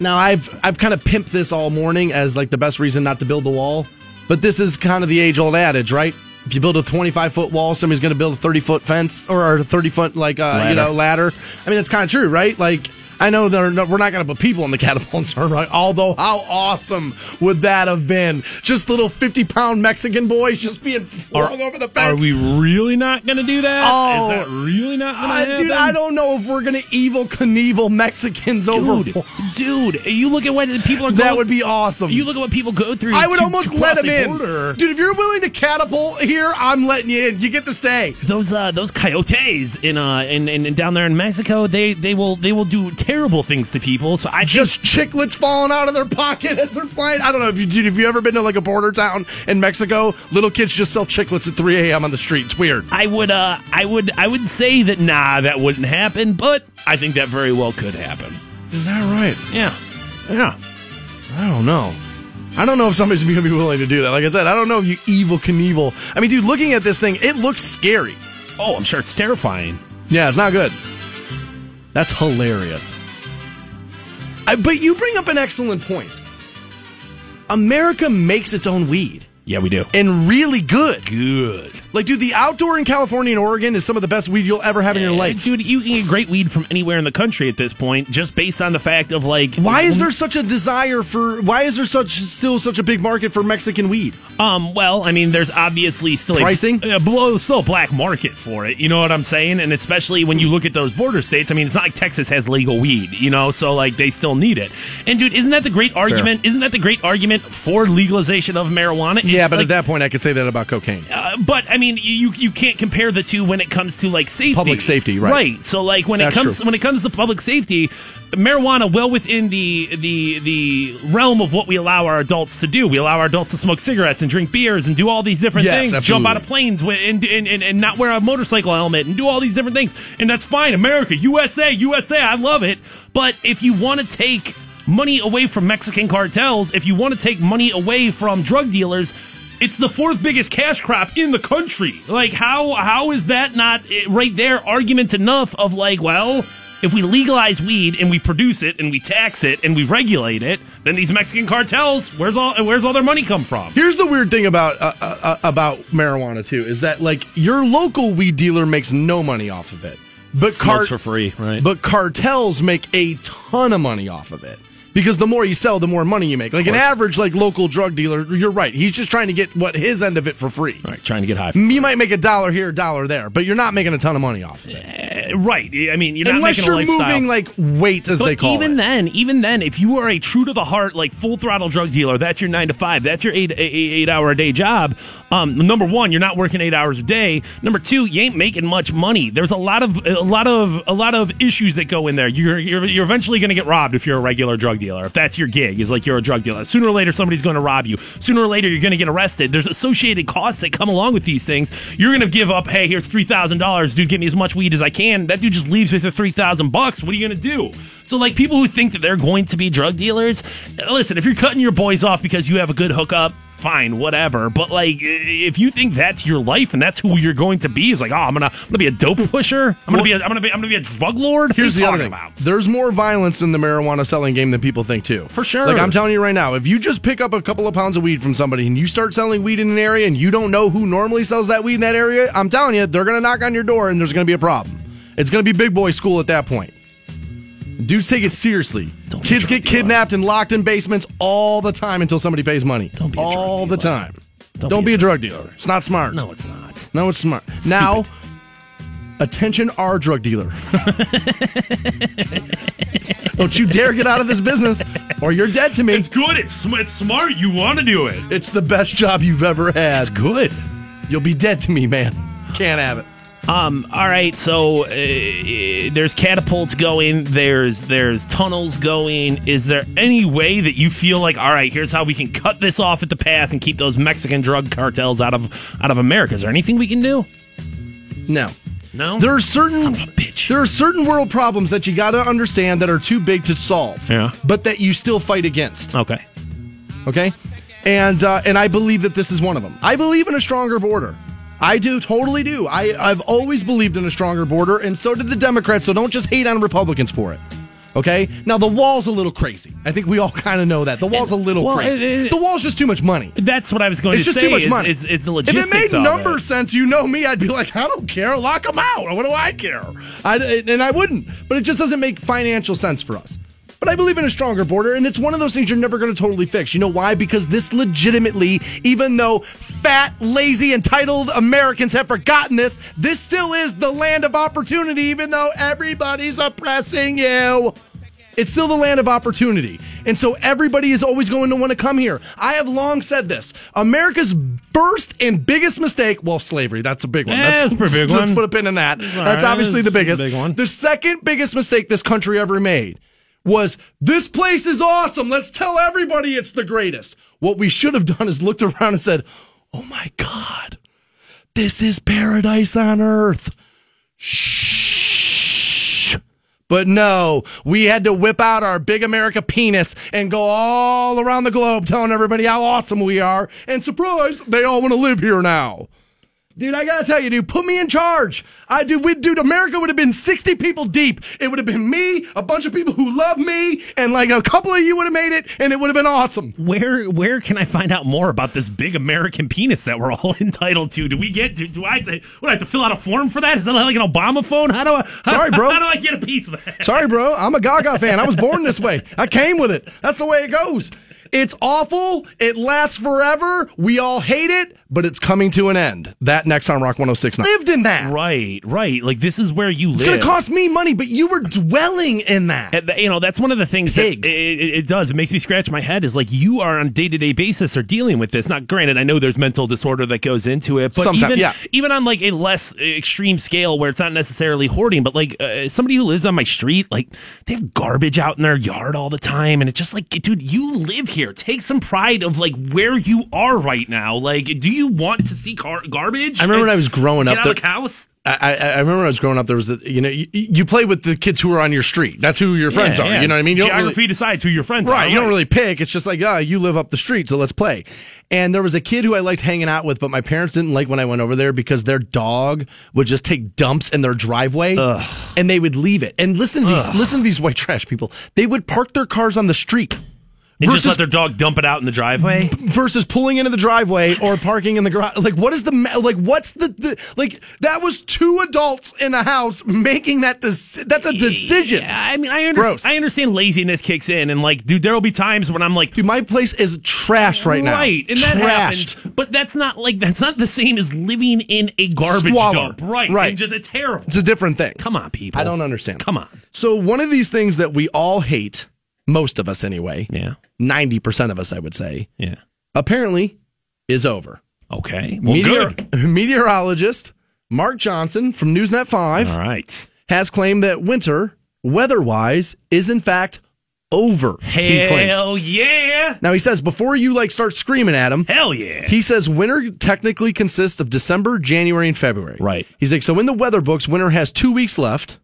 Speaker 2: now I've I've kind of pimped this all morning as like the best reason not to build the wall, but this is kind of the age old adage, right? If you build a 25 foot wall, somebody's going to build a 30 foot fence or a 30 foot like uh, you know ladder. I mean, it's kind of true, right? Like. I know they're no, we're not going to put people in the catapults, right? Although, how awesome would that have been? Just little fifty-pound Mexican boys just being flung over the fence.
Speaker 3: Are we really not going to do that?
Speaker 2: Oh.
Speaker 3: Is that really not going to happen?
Speaker 2: dude, I don't know if we're gonna Evel Knievel Mexicans over.
Speaker 3: Dude, dude, you look at what people are going
Speaker 2: That would be awesome.
Speaker 3: You look at what people go through.
Speaker 2: I would
Speaker 3: to-
Speaker 2: almost
Speaker 3: to
Speaker 2: let
Speaker 3: them
Speaker 2: in,
Speaker 3: border.
Speaker 2: dude. If you're willing to catapult here, I'm letting you in. You get to stay.
Speaker 3: Those uh, those coyotes in uh in, in, in down there in Mexico, they they will they will do terrible things to people. So I think-
Speaker 2: Just chiclets falling out of their pocket as they're flying. I don't know if you dude, if you ever been to like a border town in Mexico. Little kids just sell chiclets at 3 a.m. on the street. It's weird.
Speaker 3: I would uh I would I would say that nah that wouldn't happen, but I think that very well could happen.
Speaker 2: Is that right?
Speaker 3: Yeah, yeah.
Speaker 2: I don't know. I don't know if somebody's gonna be willing to do that. Like I said, I don't know if you Evel Knievel. I mean, dude, looking at this thing, it looks scary.
Speaker 3: Oh, I'm sure it's terrifying.
Speaker 2: Yeah, it's not good. That's hilarious. I, but you bring up an excellent point. America makes its own weed
Speaker 3: Yeah, we do.
Speaker 2: and really good.
Speaker 3: Good.
Speaker 2: Like, dude, the outdoor in California and Oregon is some of the best weed you'll ever have in your life.
Speaker 3: dude. You can get great weed from anywhere in the country at this point, just based on the fact of like
Speaker 2: Why is there such a desire for? Why is there such still such a big market for Mexican weed?
Speaker 3: Um, well, I mean, there's obviously still
Speaker 2: Pricing?
Speaker 3: a, uh, below, still a black market for it. You know what I'm saying? And especially when you look at those border states, I mean, it's not like Texas has legal weed, you know, so like they still need it. And dude, isn't that the great argument? Isn't that the great argument for legalization of marijuana? It's
Speaker 2: yeah, but
Speaker 3: like,
Speaker 2: at that point, I could say that about cocaine.
Speaker 3: uh, but I mean, you you can't compare the two when it comes to like safety,
Speaker 2: Public safety, right.
Speaker 3: Right. So like when
Speaker 2: That's
Speaker 3: it comes
Speaker 2: true.
Speaker 3: when it comes to public safety, marijuana well within the the the realm of what we allow our adults to do. We allow our adults to smoke cigarettes and drink beers and do all these different
Speaker 2: Yes,
Speaker 3: things.
Speaker 2: absolutely.
Speaker 3: Jump out of planes and, and, and and not wear a motorcycle helmet and do all these different things. And that's fine. America, USA, USA. I love it. But if you want to take money away from Mexican cartels, if you want to take money away from drug dealers, it's the fourth biggest cash crop in the country. Like how how is that not eh, right there argument enough of like, well, if we legalize weed and we produce it and we tax it and we regulate it, then these Mexican cartels, where's all where's all their money come from?
Speaker 2: Here's the weird thing about uh, uh, uh, about marijuana too is that like your local weed dealer makes no money off of it, but
Speaker 3: Smokes for free, right?
Speaker 2: But cartels make a ton of money off of it because the more you sell, the more money you make. Like an average like local drug dealer, you're right. He's just trying to get what his end of it for free.
Speaker 3: Right, trying to get high.
Speaker 2: You might make a dollar here, a dollar there, but you're not making a ton of money off of it.
Speaker 3: Eh, right. I mean, you're not
Speaker 2: Unless
Speaker 3: making
Speaker 2: you're moving like weight, as
Speaker 3: But
Speaker 2: they call
Speaker 3: even
Speaker 2: it.
Speaker 3: then, even then, if you are a true to the heart, like full throttle drug dealer, that's your nine to five, that's your eight eight, eight hour a day job. Um, number one, you're not working eight hours a day. Number two, you ain't making much money. There's a lot of a lot of a lot of issues that go in there. You're you're, you're eventually going to get robbed if you're a regular drug dealer. If that's your gig, is like you're a drug dealer. Sooner or later, somebody's going to rob you. Sooner or later, you're going to get arrested. There's associated costs that come along with these things. You're going to give up. Hey, here's three thousand dollars, dude. Get me as much weed as I can. That dude just leaves with the three thousand bucks. What are you going to do? So, like people who think that they're going to be drug dealers, listen. If you're cutting your boys off because you have a good hookup. Fine, whatever. But like, if you think that's your life and that's who you're going to be, it's like, oh, I'm gonna, I'm gonna be a dope pusher. I'm gonna
Speaker 2: Well-
Speaker 3: be, a, I'm gonna be, I'm gonna be a drug lord.
Speaker 2: Here's the other thing.
Speaker 3: about?
Speaker 2: There's more violence in the marijuana selling game than people think too.
Speaker 3: For sure.
Speaker 2: Like I'm telling you right now, if you just pick up a couple of pounds of weed from somebody and you start selling weed in an area and you don't know who normally sells that weed in that area, I'm telling you, they're gonna knock on your door and there's gonna be a problem. It's gonna be big boy school at that point. Dudes take it seriously.
Speaker 3: Don't
Speaker 2: Kids get kidnapped and locked in basements all the time until somebody pays money.
Speaker 3: Don't be a drug
Speaker 2: all the time. Don't, be, a drug dealer. It's not smart.
Speaker 3: No, it's not.
Speaker 2: No, it's smart. Now, attention, our drug dealer. Don't you dare get out of this business, or you're dead to me.
Speaker 3: It's good. It's sm- it's smart. You want to do it.
Speaker 2: It's the best job you've ever had.
Speaker 3: It's good.
Speaker 2: You'll be dead to me, man. Can't have it.
Speaker 3: Um. All right. So uh, there's catapults going. There's there's tunnels going. Is there any way that you feel like, all right, here's how we can cut this off at the pass and keep those Mexican drug cartels out of out of America? Is there anything we can do?
Speaker 2: No.
Speaker 3: No.
Speaker 2: There are certain
Speaker 3: Son of a bitch.
Speaker 2: there are certain world problems that you got to understand that are too big to solve.
Speaker 3: Yeah.
Speaker 2: But that you still fight against.
Speaker 3: Okay.
Speaker 2: Okay? And uh, and I believe that this is one of them. I believe in a stronger border. I do, totally do. I, I've always believed in a stronger border, and so did the Democrats, so don't just hate on Republicans for it. Okay? Now, the wall's a little crazy. I think we all kind of know that. The wall's a little
Speaker 3: Well,
Speaker 2: crazy.
Speaker 3: it- it-
Speaker 2: the wall's just too much money.
Speaker 3: That's what I was going
Speaker 2: It's
Speaker 3: to
Speaker 2: just too much
Speaker 3: is,
Speaker 2: money.
Speaker 3: Is, is the
Speaker 2: if it made number
Speaker 3: it.
Speaker 2: sense, you know me, I'd be like, I don't care, lock them out. What do I care? I, and I wouldn't. But it just doesn't make financial sense for us. But I believe in a stronger border, and it's one of those things you're never going to totally fix. You know why? Because this legitimately, even though fat, lazy, entitled Americans have forgotten this, this still is the land of opportunity, even though everybody's oppressing you. It's still the land of opportunity. And so everybody is always going to want to come here. I have long said this. America's first and biggest mistake, well, slavery, that's a big one.
Speaker 3: Yeah,
Speaker 2: That's,
Speaker 3: that's a big
Speaker 2: let's put a pin in that. That's
Speaker 3: right,
Speaker 2: obviously the biggest.
Speaker 3: big one.
Speaker 2: The second biggest mistake this country ever made was this place is awesome. Let's tell everybody it's the greatest. What we should have done is looked around and said, oh my God, this is paradise on earth. Shh. But no, we had to whip out our big America penis and go all around the globe telling everybody how awesome we are. And surprise, they all want to live here now. Dude, I gotta tell you, dude, put me in charge. I do, we, dude, America would have been 60 people deep. It would have been me, a bunch of people who love me, and like a couple of you would have made it, and it would have been awesome.
Speaker 3: Where where can I find out more about this big American penis that we're all entitled to? Do we get? Do, do I have to? What I have to fill out a form for that? Is that like an Obama phone? How do I? How,
Speaker 2: Sorry, bro.
Speaker 3: How do I get a piece of that?
Speaker 2: Sorry, bro. I'm a Gaga fan. I was born this way. I came with it. That's the way it goes. It's awful. It lasts forever. We all hate it, but it's coming to an end. That next on Rock 1069. Lived in that.
Speaker 3: Right, right. Like this is where you
Speaker 2: It's
Speaker 3: live.
Speaker 2: It's going to cost me money, but you were dwelling in that.
Speaker 3: And you know that's one of the things
Speaker 2: Pigs.
Speaker 3: that it, it, it does. It makes me scratch my head. Is like you are on day to day basis are dealing with this. Not granted, I know there's mental disorder that goes into it, but
Speaker 2: Sometimes,
Speaker 3: even
Speaker 2: yeah.
Speaker 3: even on like a less extreme scale where it's not necessarily hoarding, but like uh, somebody who lives on my street, like they have garbage out in their yard all the time, and it's just like, dude, you live here. Take some pride of like where you are right now. Like, do you want to see car- garbage?
Speaker 2: I remember when I was growing
Speaker 3: Get
Speaker 2: up,
Speaker 3: out of the house.
Speaker 2: I, I, I remember when I was growing up, there was, a, you know, you, you play with the kids who are on your street. That's who your friends
Speaker 3: Yeah,
Speaker 2: are.
Speaker 3: yeah.
Speaker 2: You know what I mean? You don't really-
Speaker 3: Geography decides who your friends are.
Speaker 2: Right, you don't really pick. It's just like, ah, you live up the street, so let's play. And there was a kid who I liked hanging out with, but my parents didn't like when I went over there because their dog would just take dumps in their driveway and they would leave it. And listen to these, listen to these white trash people. They would park their cars on the street.
Speaker 3: And just
Speaker 2: versus-
Speaker 3: let their dog dump it out in the driveway.
Speaker 2: versus pulling into the driveway or parking in the garage. Like, what is the like? What's the, the like? That was two adults in a house making that. Deci- that's a decision.
Speaker 3: Yeah, I mean, I, under-
Speaker 2: Gross.
Speaker 3: I understand laziness kicks in, and like, dude, there will be times when I'm like,
Speaker 2: Dude, my place is trash right now.
Speaker 3: right, and that
Speaker 2: Trashed.
Speaker 3: happens. But that's not like that's not the same as living in a garbage
Speaker 2: Squalor.
Speaker 3: dump, right?
Speaker 2: Right.
Speaker 3: And just it's terrible.
Speaker 2: It's a different thing.
Speaker 3: Come on, people.
Speaker 2: I don't understand.
Speaker 3: Come on.
Speaker 2: So one of these things that we all hate, most of us anyway,
Speaker 3: Yeah,
Speaker 2: ninety percent of us, I would say,
Speaker 3: yeah.
Speaker 2: apparently, is over.
Speaker 3: Okay. Well,
Speaker 2: Meteor-
Speaker 3: good.
Speaker 2: meteorologist Mark Johnson from Newsnet Five
Speaker 3: All right.
Speaker 2: has claimed that winter, weather-wise, is in fact over.
Speaker 3: Hell yeah.
Speaker 2: Now he says before you like start screaming at him,
Speaker 3: Hell yeah.
Speaker 2: he says winter technically consists of December, January, and February.
Speaker 3: Right.
Speaker 2: He's like, so in the weather books, winter has two weeks left.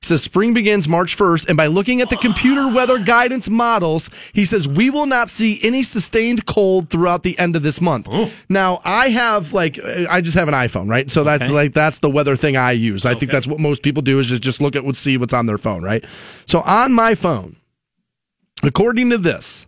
Speaker 2: He says spring begins March 1st, and by looking at the computer weather guidance models, he says we will not see any sustained cold throughout the end of this month. Now, I have like uh, I just have an iPhone, right? So that's
Speaker 3: Okay.
Speaker 2: like that's the weather thing I use. I think that's what most people do is just, just look at what see what's on their phone, right? So on my phone, according to this,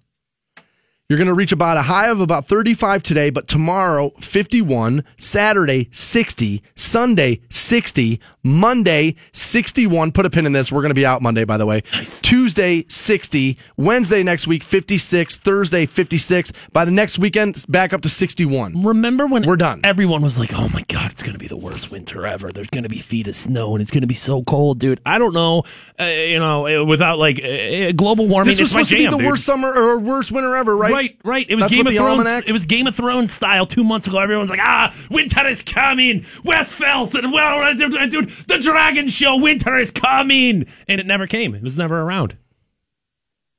Speaker 2: you're going to reach about a high of about 35 today, but tomorrow 51, Saturday 60, Sunday 60, Monday 61. Put a pin in this. We're going to be out Monday, by the way. Tuesday 60, Wednesday next week 56, Thursday 56. By the next weekend, back up to 61.
Speaker 3: Remember when
Speaker 2: We're done.
Speaker 3: Everyone was like, "Oh my god, it's going to be the worst winter ever. There's going to be feet of snow, and it's going to be so cold, dude." I don't know, uh, you know, uh, without like uh, global warming,
Speaker 2: This was supposed to be the
Speaker 3: dude.
Speaker 2: worst summer or worst winter ever, right?
Speaker 3: Right, right. Right. It was
Speaker 2: That's
Speaker 3: Game of Thrones.
Speaker 2: almanac-
Speaker 3: It was Game of Thrones style two months ago. Everyone's like, "Ah, winter is coming. Westfeld and well, uh, uh, dude, the Dragon Show. Winter is coming," and it never came. It was never around.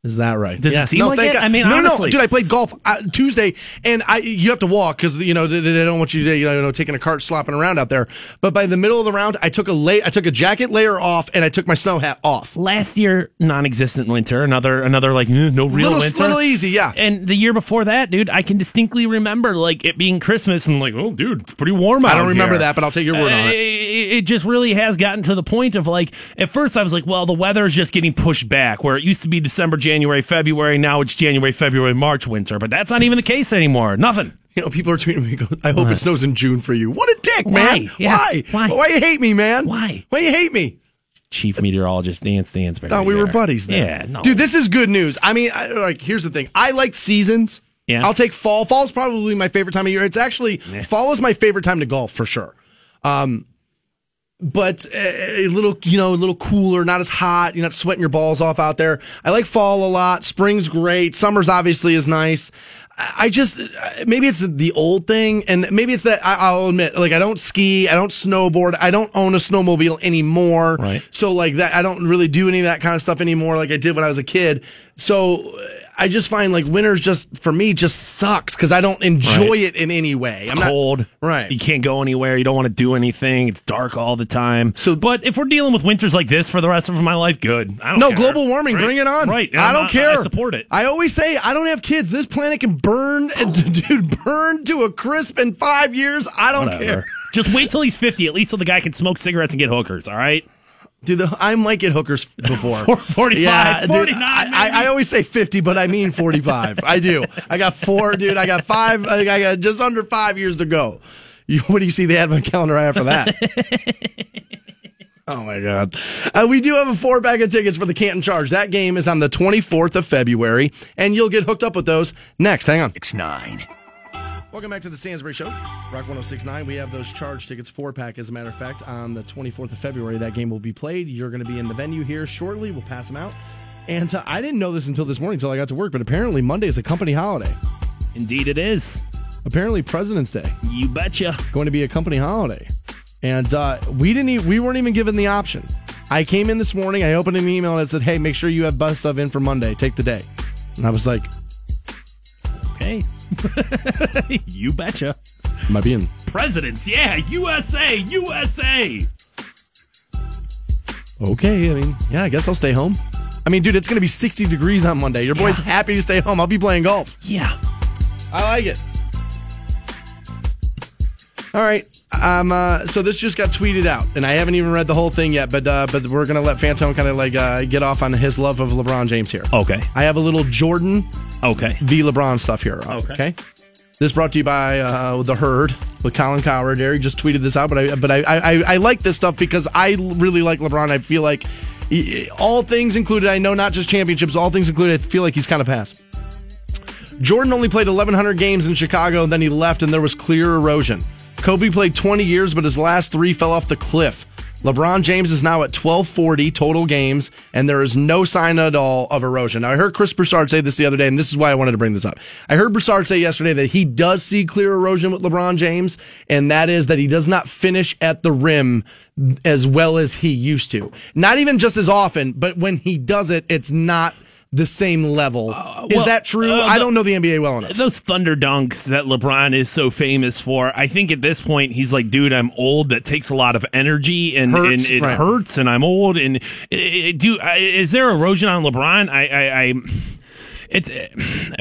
Speaker 2: Is that right?
Speaker 3: Does it seem like
Speaker 2: thank
Speaker 3: it?
Speaker 2: God.
Speaker 3: I mean,
Speaker 2: no,
Speaker 3: honestly.
Speaker 2: no, dude. I played golf uh, Tuesday, and I you have to walk because you know they, they don't want you to you know taking a cart slopping around out there. But by the middle of the round, I took a lay, I took a jacket layer off, and I took my snow hat off.
Speaker 3: Last year, non-existent winter. Another, another like eh, no real
Speaker 2: little,
Speaker 3: winter.
Speaker 2: little easy, yeah.
Speaker 3: And the year before that, dude, I can distinctly remember like it being Christmas and like, oh, dude, it's pretty warm out
Speaker 2: I don't remember
Speaker 3: here.
Speaker 2: that, but I'll take your word on
Speaker 3: Uh,
Speaker 2: it.
Speaker 3: it. It just really has gotten to the point of like, at first I was like, well, the weather is just getting pushed back. Where it used to be December, January, February, now it's January, February, March, winter. But that's not even the case anymore. Nothing.
Speaker 2: You know, people are tweeting me. Go, I hope it snows in June for you. What a dick, man!
Speaker 3: Why? Yeah.
Speaker 2: Why?
Speaker 3: Why?
Speaker 2: Why you hate me, man?
Speaker 3: Why?
Speaker 2: Why you hate me?
Speaker 3: Chief meteorologist Dan Stansbury.
Speaker 2: Thought we were buddies. Then.
Speaker 3: Yeah, no,
Speaker 2: dude, this is good news. I mean, I, like, here's the thing. I like seasons.
Speaker 3: Yeah.
Speaker 2: I'll take fall. Fall's probably my favorite time of year. It's actually fall is my favorite time to golf for sure. Um, but a, a little, you know, a little cooler, not as hot. You're not sweating your balls off out there. I like fall a lot. Spring's great. Summer's obviously is nice. I just uh, maybe it's the old thing, and maybe it's that I, I'll admit, like I don't ski, I don't snowboard, I don't own a snowmobile anymore.
Speaker 3: Right.
Speaker 2: So like that, I don't really do any of that kind of stuff anymore, like I did when I was a kid. So uh, I just find like winter's just for me just sucks because I don't enjoy
Speaker 3: Right.
Speaker 2: it in any way.
Speaker 3: It's
Speaker 2: I'm not-
Speaker 3: cold.
Speaker 2: right.
Speaker 3: You can't go anywhere. You don't want to do anything. It's dark all the time.
Speaker 2: So-
Speaker 3: but if we're dealing with winters like this for the rest of my life, good. I don't
Speaker 2: No,
Speaker 3: care.
Speaker 2: global warming,
Speaker 3: Right.
Speaker 2: bring it on.
Speaker 3: Right.
Speaker 2: I don't
Speaker 3: not-
Speaker 2: care.
Speaker 3: I support it.
Speaker 2: I always say I don't have kids. This planet can burn, dude, burn to a crisp in five years. I don't
Speaker 3: Whatever.
Speaker 2: care.
Speaker 3: Just wait till he's 50, at least so the guy can smoke cigarettes and get hookers, all right?
Speaker 2: Dude, the, I might get hookers before.
Speaker 3: Four- 45,
Speaker 2: yeah, dude,
Speaker 3: 49
Speaker 2: I, I. I always say 50, but I mean 45. I do. I got four, dude. I got five. I got just under five years to go. You, what do you see the advent calendar I have for that? Oh my god. Uh, we do have a four bag of tickets for the Canton Charge. That game is on the 24th of February, and you'll get hooked up with those next. Hang on.
Speaker 1: Six nine.
Speaker 2: Welcome back to the Stansbury Show. Rock 1069. We have those charge tickets, four pack, as a matter of fact, on the 24th of February. That game will be played. You're going to be in the venue here shortly. We'll pass them out. And uh, I didn't know this until this morning, until I got to work, but apparently Monday is a company holiday.
Speaker 3: Indeed, it is.
Speaker 2: Apparently President's Day
Speaker 3: You betcha.
Speaker 2: going to be a company holiday. And uh, we didn't. e- we weren't even given the option. I came in this morning. I opened an email and it said, "Hey, make sure you have bus stuff in for Monday. Take the day." And I was like,
Speaker 3: Okay. you betcha.
Speaker 2: "Am I being
Speaker 3: Presidents, yeah, USA, USA.
Speaker 2: okay?" I mean, yeah, I guess I'll stay home. I mean, dude, it's going to be 60 degrees on Monday. Your boy's happy to stay home. I'll be playing golf.
Speaker 3: Yeah.
Speaker 2: I like it. All right. Um, uh, so this just got tweeted out, and I haven't even read the whole thing yet, but uh, but we're gonna let Fantone kind of like uh, get off on his love of LeBron James here.
Speaker 3: Okay.
Speaker 2: I have a little Jordan
Speaker 3: Okay.
Speaker 2: v LeBron stuff here.
Speaker 3: Okay.
Speaker 2: Okay. This brought to you by uh, the Herd with Colin Cowherd. He just tweeted this out, but I but I, I I like this stuff because I really like LeBron. I feel like all things included. I know not just championships, all things included. I feel like he's kind of past. Jordan only played 1,100 games in Chicago, and then he left, and there was clear erosion. Kobe played 20 years, but his last three fell off the cliff. LeBron James is now at 1240 total games, and there is no sign at all of erosion. Now, I heard Chris Broussard say this the other day, and this is why I wanted to bring this up. I heard Broussard say yesterday that he does see clear erosion with LeBron James, and that is that he does not finish at the rim as well as he used to. Not even just as often, but when he does it, it's not the same level. is
Speaker 3: Uh, well,
Speaker 2: that true?
Speaker 3: uh,
Speaker 2: I don't know the NBA well enough.
Speaker 3: Those thunder dunks that LeBron is so famous for, I think at this point he's like, dude, I'm old. That takes a lot of energy and,
Speaker 2: Hurts,
Speaker 3: and it
Speaker 2: right.
Speaker 3: hurts, and I'm old. And uh, do I- is there erosion on LeBron? I, I, I it's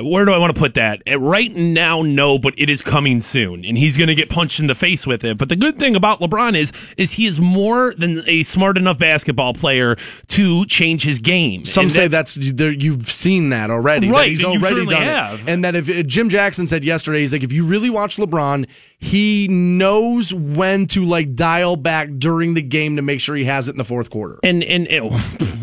Speaker 3: where do I want to put that? Uh, Right now, no, but it is coming soon, and he's going to get punched in the face with it. But the good thing about LeBron is, is he is more than a smart enough basketball player to change his game.
Speaker 2: Some
Speaker 3: And
Speaker 2: say that's, there, you've seen that already. that
Speaker 3: Right,
Speaker 2: he's
Speaker 3: and you
Speaker 2: already done
Speaker 3: have.
Speaker 2: it. And that if uh, Jim Jackson said yesterday, he's like, if you really watch LeBron, he knows when to like dial back during the game to make sure he has it in the fourth quarter.
Speaker 3: And and it,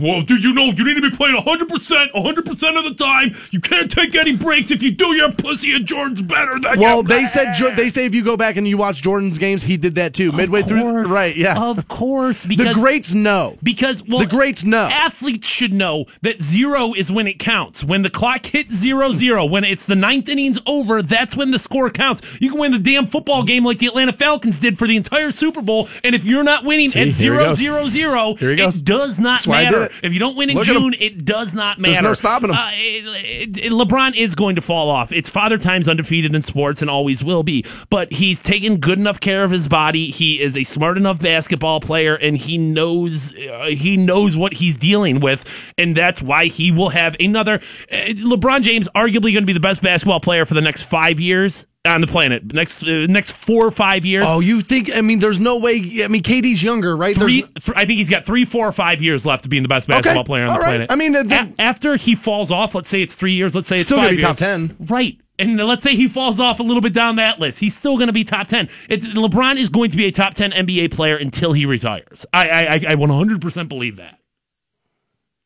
Speaker 3: well, do you know you need to be playing 100 percent 100 percent of the time. You can't take any breaks. If you do, your pussy and Jordan's better than
Speaker 2: Well, they said they say if you go back and you watch Jordan's games, he did that too. Midway through, right? Yeah,
Speaker 3: of course. Because, the
Speaker 2: greats know.
Speaker 3: because well,
Speaker 2: the greats know.
Speaker 3: Athletes should know that zero is when it counts. When the clock hits zero zero, when it's the ninth innings over, that's when the score counts. You can win the damn football game like the Atlanta Falcons did for the entire Super Bowl, and if you're not winning
Speaker 2: See,
Speaker 3: at zero zero zero,
Speaker 2: Here he goes.
Speaker 3: it does not
Speaker 2: That's why I did
Speaker 3: matter. If you don't win in
Speaker 2: Look.
Speaker 3: June, it does not matter.
Speaker 2: There's no stopping him.
Speaker 3: Uh, it- it- LeBron is going to fall off. It's father time's undefeated in sports and always will be. But he's taken good enough care of his body. He is a smart enough basketball player, and he knows uh, he knows what he's dealing with, and that's why he will have another. Uh, LeBron James, arguably going to be the best basketball player for the next five years on the planet. Next uh, next four or five years.
Speaker 2: Oh, you think? I mean, there's no way. I mean, KD's younger, right?
Speaker 3: Three, th- I think he's got three, four, or five years left to being the best basketball player on
Speaker 2: all
Speaker 3: the
Speaker 2: right.
Speaker 3: planet.
Speaker 2: I mean, uh,
Speaker 3: A- after he falls off, let's say it's three years, let's say it's
Speaker 2: Still
Speaker 3: five
Speaker 2: gonna be
Speaker 3: years,
Speaker 2: top 10.
Speaker 3: right? And let's say he falls off a little bit down that list, he's still going to be top ten. It's, LeBron is going to be a top ten NBA player until he retires. I, I, I- I 100% believe that.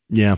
Speaker 2: Yeah.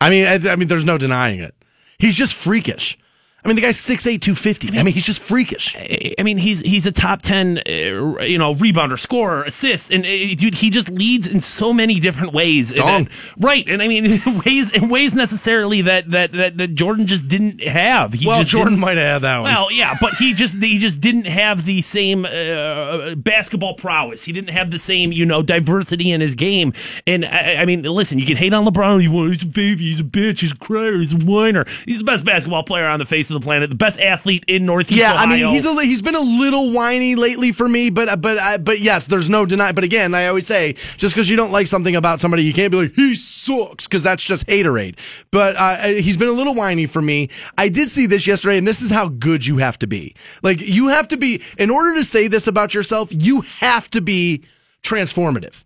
Speaker 2: I mean, I, I mean, there's no denying it. He's just freakish. I mean, the guy's 6'8", 250. I mean, he's just freakish.
Speaker 3: I I mean, he's he's a top ten, uh, you know, rebounder, scorer, assist, and uh, dude, he just leads in so many different ways. And that- right? And I mean, in ways in ways necessarily that that that, that Jordan just didn't have. He
Speaker 2: Well, Jordan might have had that one.
Speaker 3: Well, yeah, but he just he just didn't have the same uh, basketball prowess. He didn't have the same you know diversity in his game. And I, I mean, listen, you can hate on LeBron. You want he's a baby, he's a bitch, he's a crier, he's a whiner. He's the best basketball player on the face of the planet, the best athlete in Northeast
Speaker 2: yeah,
Speaker 3: Ohio.
Speaker 2: I mean, he's a, li- he's been a little whiny lately for me, but uh, but I- but yes, there's no deny. But again, I always say, just because you don't like something about somebody, you can't be like he sucks because that's just haterade. But uh, uh, he's been a little whiny for me. I did see this yesterday, and this is how good you have to be. Like you have to be in order to say this about yourself. You have to be transformative.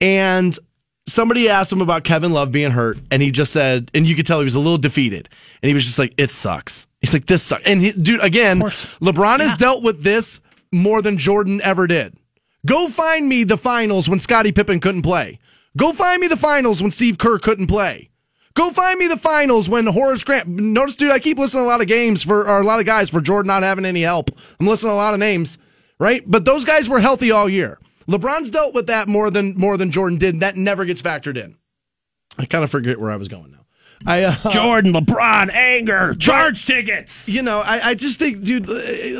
Speaker 2: And somebody asked him about Kevin Love being hurt, and he just said, and you could tell he was a little defeated, and he was just like, "It sucks." He's like, "This sucks." And he, dude, again, LeBron has dealt with this more than Jordan ever did. Go find me the finals when Scottie Pippen couldn't play. Go find me the finals when Steve Kerr couldn't play. Go find me the finals when Horace Grant. Notice, dude, I keep listening to a lot of games for, or a lot of guys for Jordan not having any help. I'm listening to a lot of names, right? But those guys were healthy all year. LeBron's dealt with that more than more than Jordan did. That never gets factored in. I kind of forget where I was going now. I uh,
Speaker 3: Jordan, LeBron, anger, charge tickets.
Speaker 2: you know, I, I just think, dude, uh,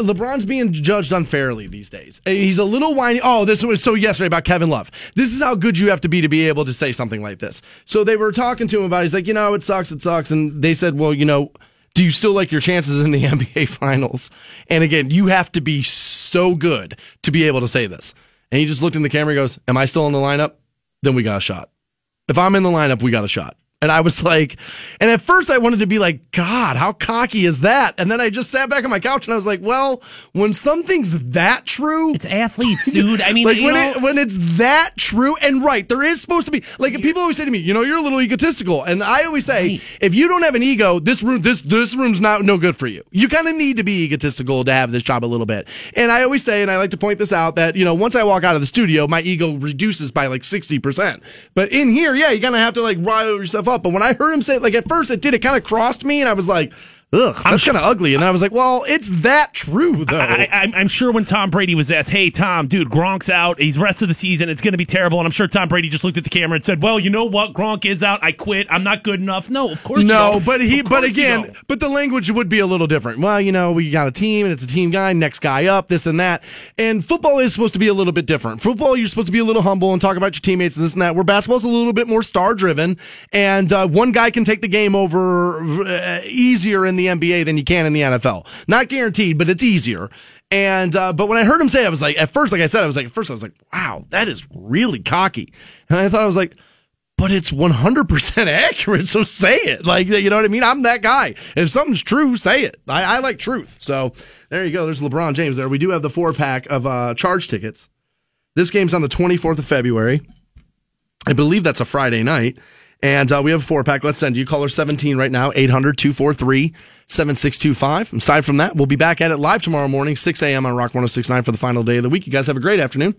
Speaker 2: LeBron's being judged unfairly these days. Uh, He's a little whiny. Oh, this was so yesterday about Kevin Love. This is how good you have to be to be able to say something like this. So they were talking to him about. it. He's like, you know, it sucks, it sucks, and they said, well, you know. Do you still like your chances in the NBA finals? And again, you have to be so good to be able to say this. And he just looked in the camera and goes, Am I still in the lineup? Then we got a shot. If I'm in the lineup, we got a shot. And I was like, and at first I wanted to be like, God, how cocky is that? And then I just sat back on my couch and I was like, well, when something's that true,
Speaker 3: It's athletes, dude. I mean,
Speaker 2: like when
Speaker 3: know,
Speaker 2: it when it's that true and right, there is supposed to be like people always say to me, you know, you're a little egotistical, and I always say,
Speaker 3: Right.
Speaker 2: if you don't have an ego, this room this this room's not no good for you. You kind of need to be egotistical to have this job a little bit. And I always say, and I like to point this out that you know, once I walk out of the studio, my ego reduces by like sixty percent. But in here, yeah, you kind of have to like rile yourself up. But when I heard him say, like at first it did, it kind of crossed me, and I was like. Ugh, that's kind of ugly. And I was like, well, it's that true, though.
Speaker 3: I, I'm, I'm sure when Tom Brady was asked, "Hey Tom, dude, Gronk's out. He's rest of the season. It's going to be terrible." And I'm sure Tom Brady just looked at the camera and said, "Well, you know what? Gronk is out. I quit. I'm not good enough." No, of course.
Speaker 2: No, but he, but again, but the language would be a little different. Well, you know, we got a team and it's a team guy, next guy up, this and that. And football is supposed to be a little bit different. Football, you're supposed to be a little humble and talk about your teammates and this and that. Where basketball's a little bit more star driven, and uh, one guy can take the game over uh, easier in the NBA than you can in the NFL. Not guaranteed, but it's easier. And uh, but when I heard him say, I was like, at first, like I said, I was like, at first, I was like, wow, that is really cocky. And I thought I was like but it's 100% accurate. So say it. Like, you know what I mean? I'm that guy. If something's true, say it. I, I like truth. So there you go. There's LeBron James there. We do have the four pack of uh, charge tickets. This game's on the 24th of February. I believe that's a Friday night. And uh, we have a four pack. Let's send you caller 17 right now, 800 243 7625. Aside from that, we'll be back at it live tomorrow morning, 6 a.m. on Rock 1069 for the final day of the week. You guys have a great afternoon. See